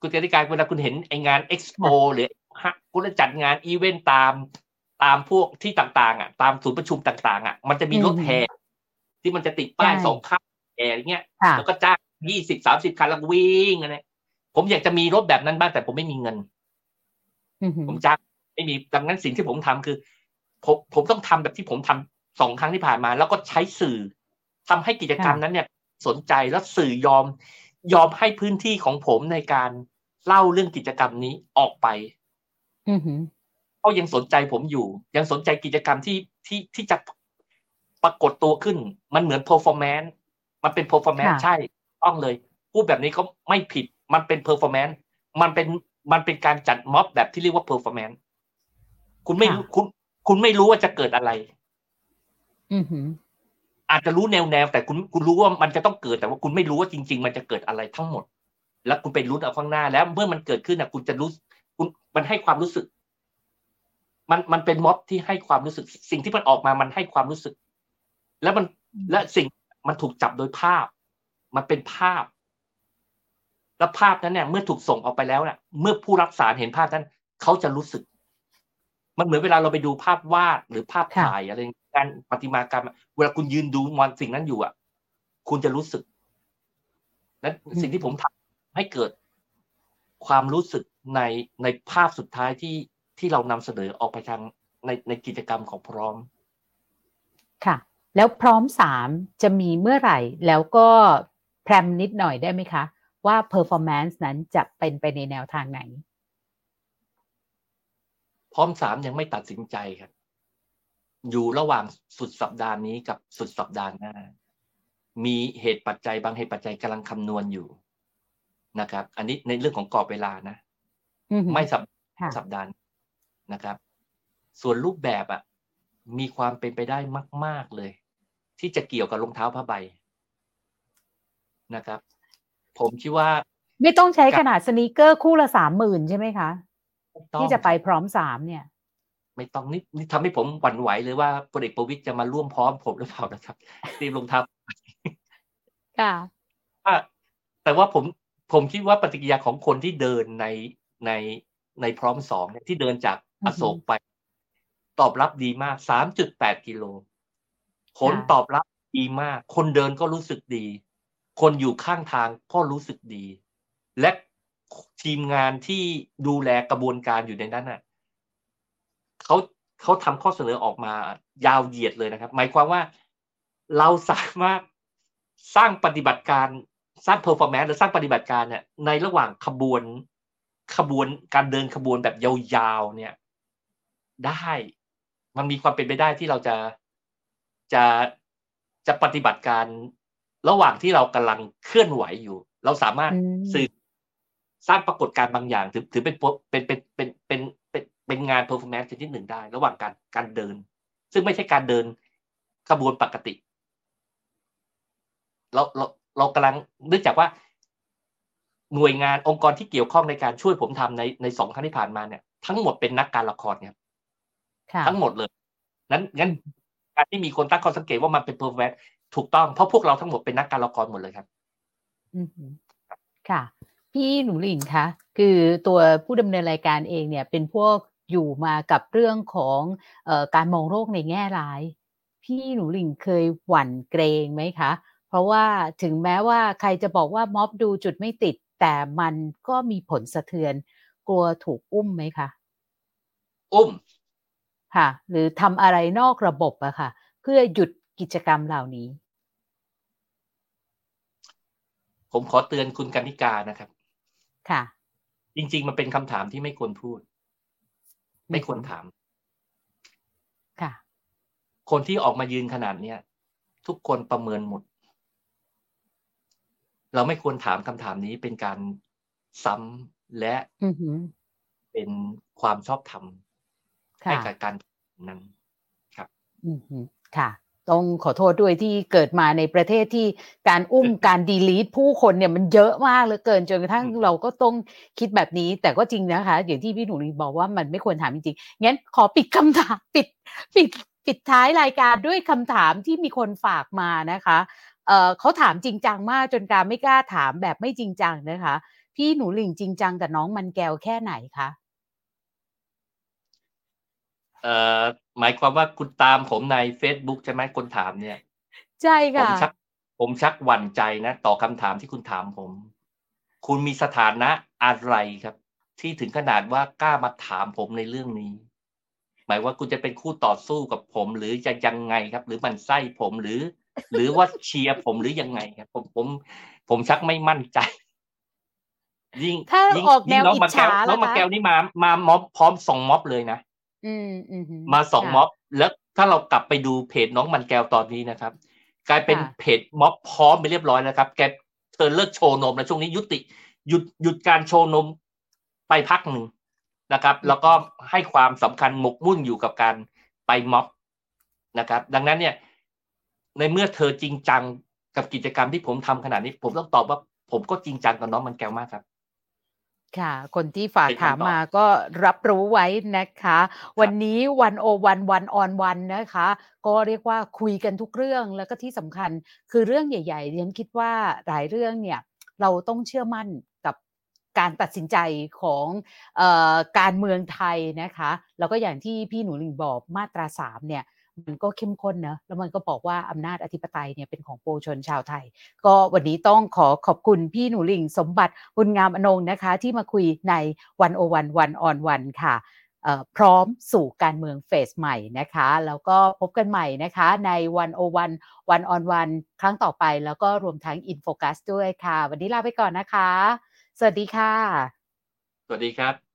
คุณกิการเวลาคุณเห็นไอ้งานเอ็กซ์โปหรือฮะคุณจัดงานอีเวนต์ตามตามพวกที่ต่างๆ อะ ตามศูนย์ประชุมต่างๆ อะ มันจะมีรถแห่ที่มันจะติดป้ายสองข้างแห่อย่างเงี้ยแล้วก็จ้างยี่สิบสามสิบคันแล้ววิ่งอะไรผมอยากจะมีรถแบบนั้นบ้างแต่ผมไม่มีเงินผมจ้างไม่มีดังนั้นสิ่งที่ผมทำคือ ผมผมต้องทำแบบที่ผมทำสองครั้งที่ผ่านมา แล้วก็ใช้สื่อทำให้กิจกรรมนั้นเนี่ย สนใจแล้วสื่อยอม ยอมให้พื้นที่ของผมในการเล่าเรื่องกิจกรรมนี้ออกไปเขายังสนใจผมอยู่ ยังสนใจกิจกรรมที่ที่ที่จะปรากฏตัวขึ้น มันเหมือน performance มันเป็น performance ใช่ ต้องเลย พูดแบบนี้ก็ไม่ผิด มันเป็น performance มันเป็นมันเป็นการจัดม็อบแบบที่เรียกว่า performance คุณไม่คุณคุณไม่รู้ว่าจะเกิดอะไร อือ อาจจะรู้แนวแนวแต่คุณคุณรู้ว่ามันจะต้องเกิดแต่ว่าคุณไม่รู้ว่าจริง ๆ มันจะเกิดอะไรทั้งหมด แล้วคุณไปรู้เอาข้างหน้าแล้วเมื่อมันเกิดขึ้นนะคุณจะรู้คุณมันให้ความรู้สึก มันมันเป็นม็อบที่ให้ความรู้สึก สิ่งที่มันออกมามันให้ความรู้สึก แล้วมันและสิ่งมันถูกจับโดยภาพ มันเป็นภาพ แล้วภาพนั้นเนี่ย เมื่อถูกส่งออกไปแล้วเนี่ยเมื่อผู้รับสารเห็นภาพนั้น เขาจะรู้สึก มันเหมือนเวลาเราไปดูภาพวาดหรือภาพถ่ายอะไร การปฏิมากรรม เวลาคุณยืนดูมอนสิ่งนั้นอยู่อะ คุณจะรู้สึกนั้นสิ่งที่ผมทำให้เกิดความรู้สึกในในภาพสุดท้ายที่ที่เรานำเสนอออกไปทางในในกิจกรรมของพร้อม ค่ะ แล้วพร้อมสามจะมีเมื่อไหร่ แล้วก็แพรมนิดหน่อยได้ไหมคะ ว่า performance นั้นจะเป็นไปในแนวทางไหน พร้อมสามยังไม่ตัดสินใจครับ อยู่ระหว่างสุดสัปดาห์นี้กับสุดสัปดาห์หน้า มีเหตุปัจจัยบางเหตุปัจจัยกำลังคำนวณอยู่นะครับ อันนี้ในเรื่องของกรอบเวลานะไม่สัปสัปดาห์นะครับ ส่วนรูปแบบอะ มีความเป็นไปได้มาก ๆเลย ที่จะเกี่ยวกับรองเท้าผ้าใบนะครับ ผมคิดว่า ไม่ต้องใช้ขนาดสนีกเกอร์คู่ละสามหมื่นใช่ไหมคะ ที่จะไปพร้อมสามเนี่ย ไม่ต้องนี่นี่ทำให้ผมหวั่นไหวเลยว่าพลเอกประวิตยจะมาร่วมพร้อมผมหรือเปล่านะครับตีมรองเท้าค่ะแต่ว่าผมผมคิดว่าปฏิกิริยาของคนที่เดินในในในพร้อมสองที่เดินจากอโศกไป ตอบรับดีมากสามจุดแปดกิโลผลตอบรับดีมาก คนเดินก็รู้สึกดี คนอยู่ข้างทางก็รู้สึกดี และทีมงานที่ดูแลกระบวนการอยู่ในนั้นน่ะ เขาเขาทำข้อเสนอออกมายาวเหยียดเลยนะครับ หมายความว่าเราสามารถสร้างปฏิบัติการสร้าง performance หรือสร้างปฏิบัติการเนี่ยในระหว่างขบวนขบวนการเดินขบวนแบบยาวๆเนี่ย ได้มันมีความเป็นไปได้ที่เราจะจะจะปฏิบัติการระหว่างที่เรากำลังเคลื่อนไหวอยู่ เราสามารถสื่อสร้างปรากฏการณ์บางอย่าง ถือถือเป็นเป็นเป็นเป็นเป็น เป็นเป็นงาน performance ชนิดหนึ่งได้ ระหว่างการการเดิน ซึ่งไม่ใช่การเดินขบวนปกติ เราเราเรากำลังเนื่องจากว่า หน่วยงานองค์กรที่เกี่ยวข้องในการช่วยผมทำในในสองครั้งที่ผ่านมาเนี่ยทั้งหมดเป็นนักการละครเนี่ยทั้งหมดเลยนั้นงั้นการที่มีคนตั้งข้อสังเกตว่ามันเป็น performance ถูกต้องเพราะพวกเราทั้งหมดเป็นนักการละครหมดเลยครับอืค่ะ พี่หนูหลิงคะคือตัวผู้ดำเนินรายการเองเนี่ย เป็นพวก อยู่มากับเรื่องของออการมองโลกในแง่ร้าย พี่หนูหลิงเคยหวั่นเกรงไหมคะ เพราะว่าถึงแม้ว่าใครจะบอกว่าม็อบดูจุดไม่ติด แต่มันก็มีผลสะเทือน กลัวถูกอุ้มไหมคะ อุ้ม ค่ะ หรือทำอะไรนอกระบบอะค่ะ เพื่อหยุดกิจกรรมเหล่านี้ ผมขอเตือนคุณกนิกานะครับ ค่ะ จริง ๆ มันเป็นคำถามที่ไม่ควรพูด ไม่ควรถาม ค่ะ คนที่ออกมายืนขนาดเนี้ยทุกคนประเมินหมด เราไม่ควรถามคำถามนี้เป็นการซ้ำและเป็นความชอบธรรมให้กับการนั้นครับค่ะ ต้องขอโทษด้วยที่เกิดมาในประเทศที่การอุ้มการดีลีทผู้คนเนี่ยมันเยอะมากเลยเกินจนกระทั่งเราก็ต้องคิดแบบนี้ แต่ก็จริงนะคะ อย่างที่พี่หนูนีบอกว่ามันไม่ควรถามจริงๆงั้นขอปิดคำถามปิดปิดปิดท้ายรายการด้วยคำถามที่มีคนฝากมานะคะเเขาถามจริงจังมากจนการไม่กล้าถามแบบไม่จริงจังนะคะ พี่หนูหลิงจริงจังกับน้องมันแก้วแค่ไหนคะเอ่อ หมายความว่าคุณตามผมใน Facebook ใช่ไหมคนถามเนี่ย ใช่ค่ะ ผมชัก ผมชักหวั่นใจนะ ต่อคำถามที่คุณถามผม คุณมีสถานะอะไรครับ ที่ถึงขนาดว่ากล้ามาถามผมในเรื่องนี้ หมายว่าคุณจะเป็นคู่ต่อสู้กับผม หรือจะยังไงครับ หรือมันไส้ผมหรือ หรือว่าเชียร์ผมหรือยังไงครับ ผมผม ผมชักไม่มั่นใจยิ่งถ้าออกแนวอิจฉาแล้วมาแก้วนี่มามาม็อบพร้อมสองม็อบเลยนะ มาสองม็อบแล้วถ้าเรากลับไปดูเพจน้องมันแก้วตอนนี้นะครับ กลายเป็นเพจม็อบพร้อมไปเรียบร้อยแล้วครับ แกเธอเลิกโชว์นมแล้วช่วงนี้ยุติหยุดหยุดการโชว์นมไปพักหนึ่งนะครับ แล้วก็ให้ความสำคัญหมกมุ่นอยู่กับการไปม็อบนะครับ ดังนั้นเนี่ย ในเมื่อเธอจริงจังกับกิจกรรมที่ผมทำขนาดนี้ ผมต้องตอบว่าผมก็จริงจังกับน้องมันแก้วมากครับ ค่ะ คนที่ฝากถามมาก็รับรู้ไว้นะคะ วันนี้วันโอวันวันออนวันนะคะ ก็เรียกว่าคุยกันทุกเรื่องแล้วก็ที่สำคัญคือเรื่องใหญ่ๆเรียนคิดว่าหลายเรื่องเนี่ยเราต้องเชื่อมั่นกับการตัดสินใจของออการเมืองไทยนะคะ แล้วก็อย่างที่พี่หนูลิงบอกมาตราสามเนี่ย มันก็เข้มข้นเนอะแล้วมันก็บอกว่าอำนาจอธิปไตยเนี่ยเป็นของปวงชนชาวไทย ก็วันนี้ต้องขอขอบคุณพี่หนูลิงสมบัติบุญงามอนงนะคะ ที่มาคุยในวันโอวันวันออนวันค่ะพร้อมสู่การเมืองเฟสใหม่นะคะ แล้วก็พบกันใหม่นะคะในวันโอวันวันออนวันครั้งต่อไปแล้วก็รวมทั้งอินโฟกัสด้วยค่ะ วันนี้ลาไปก่อนนะคะ สวัสดีค่ะ สวัสดีครับ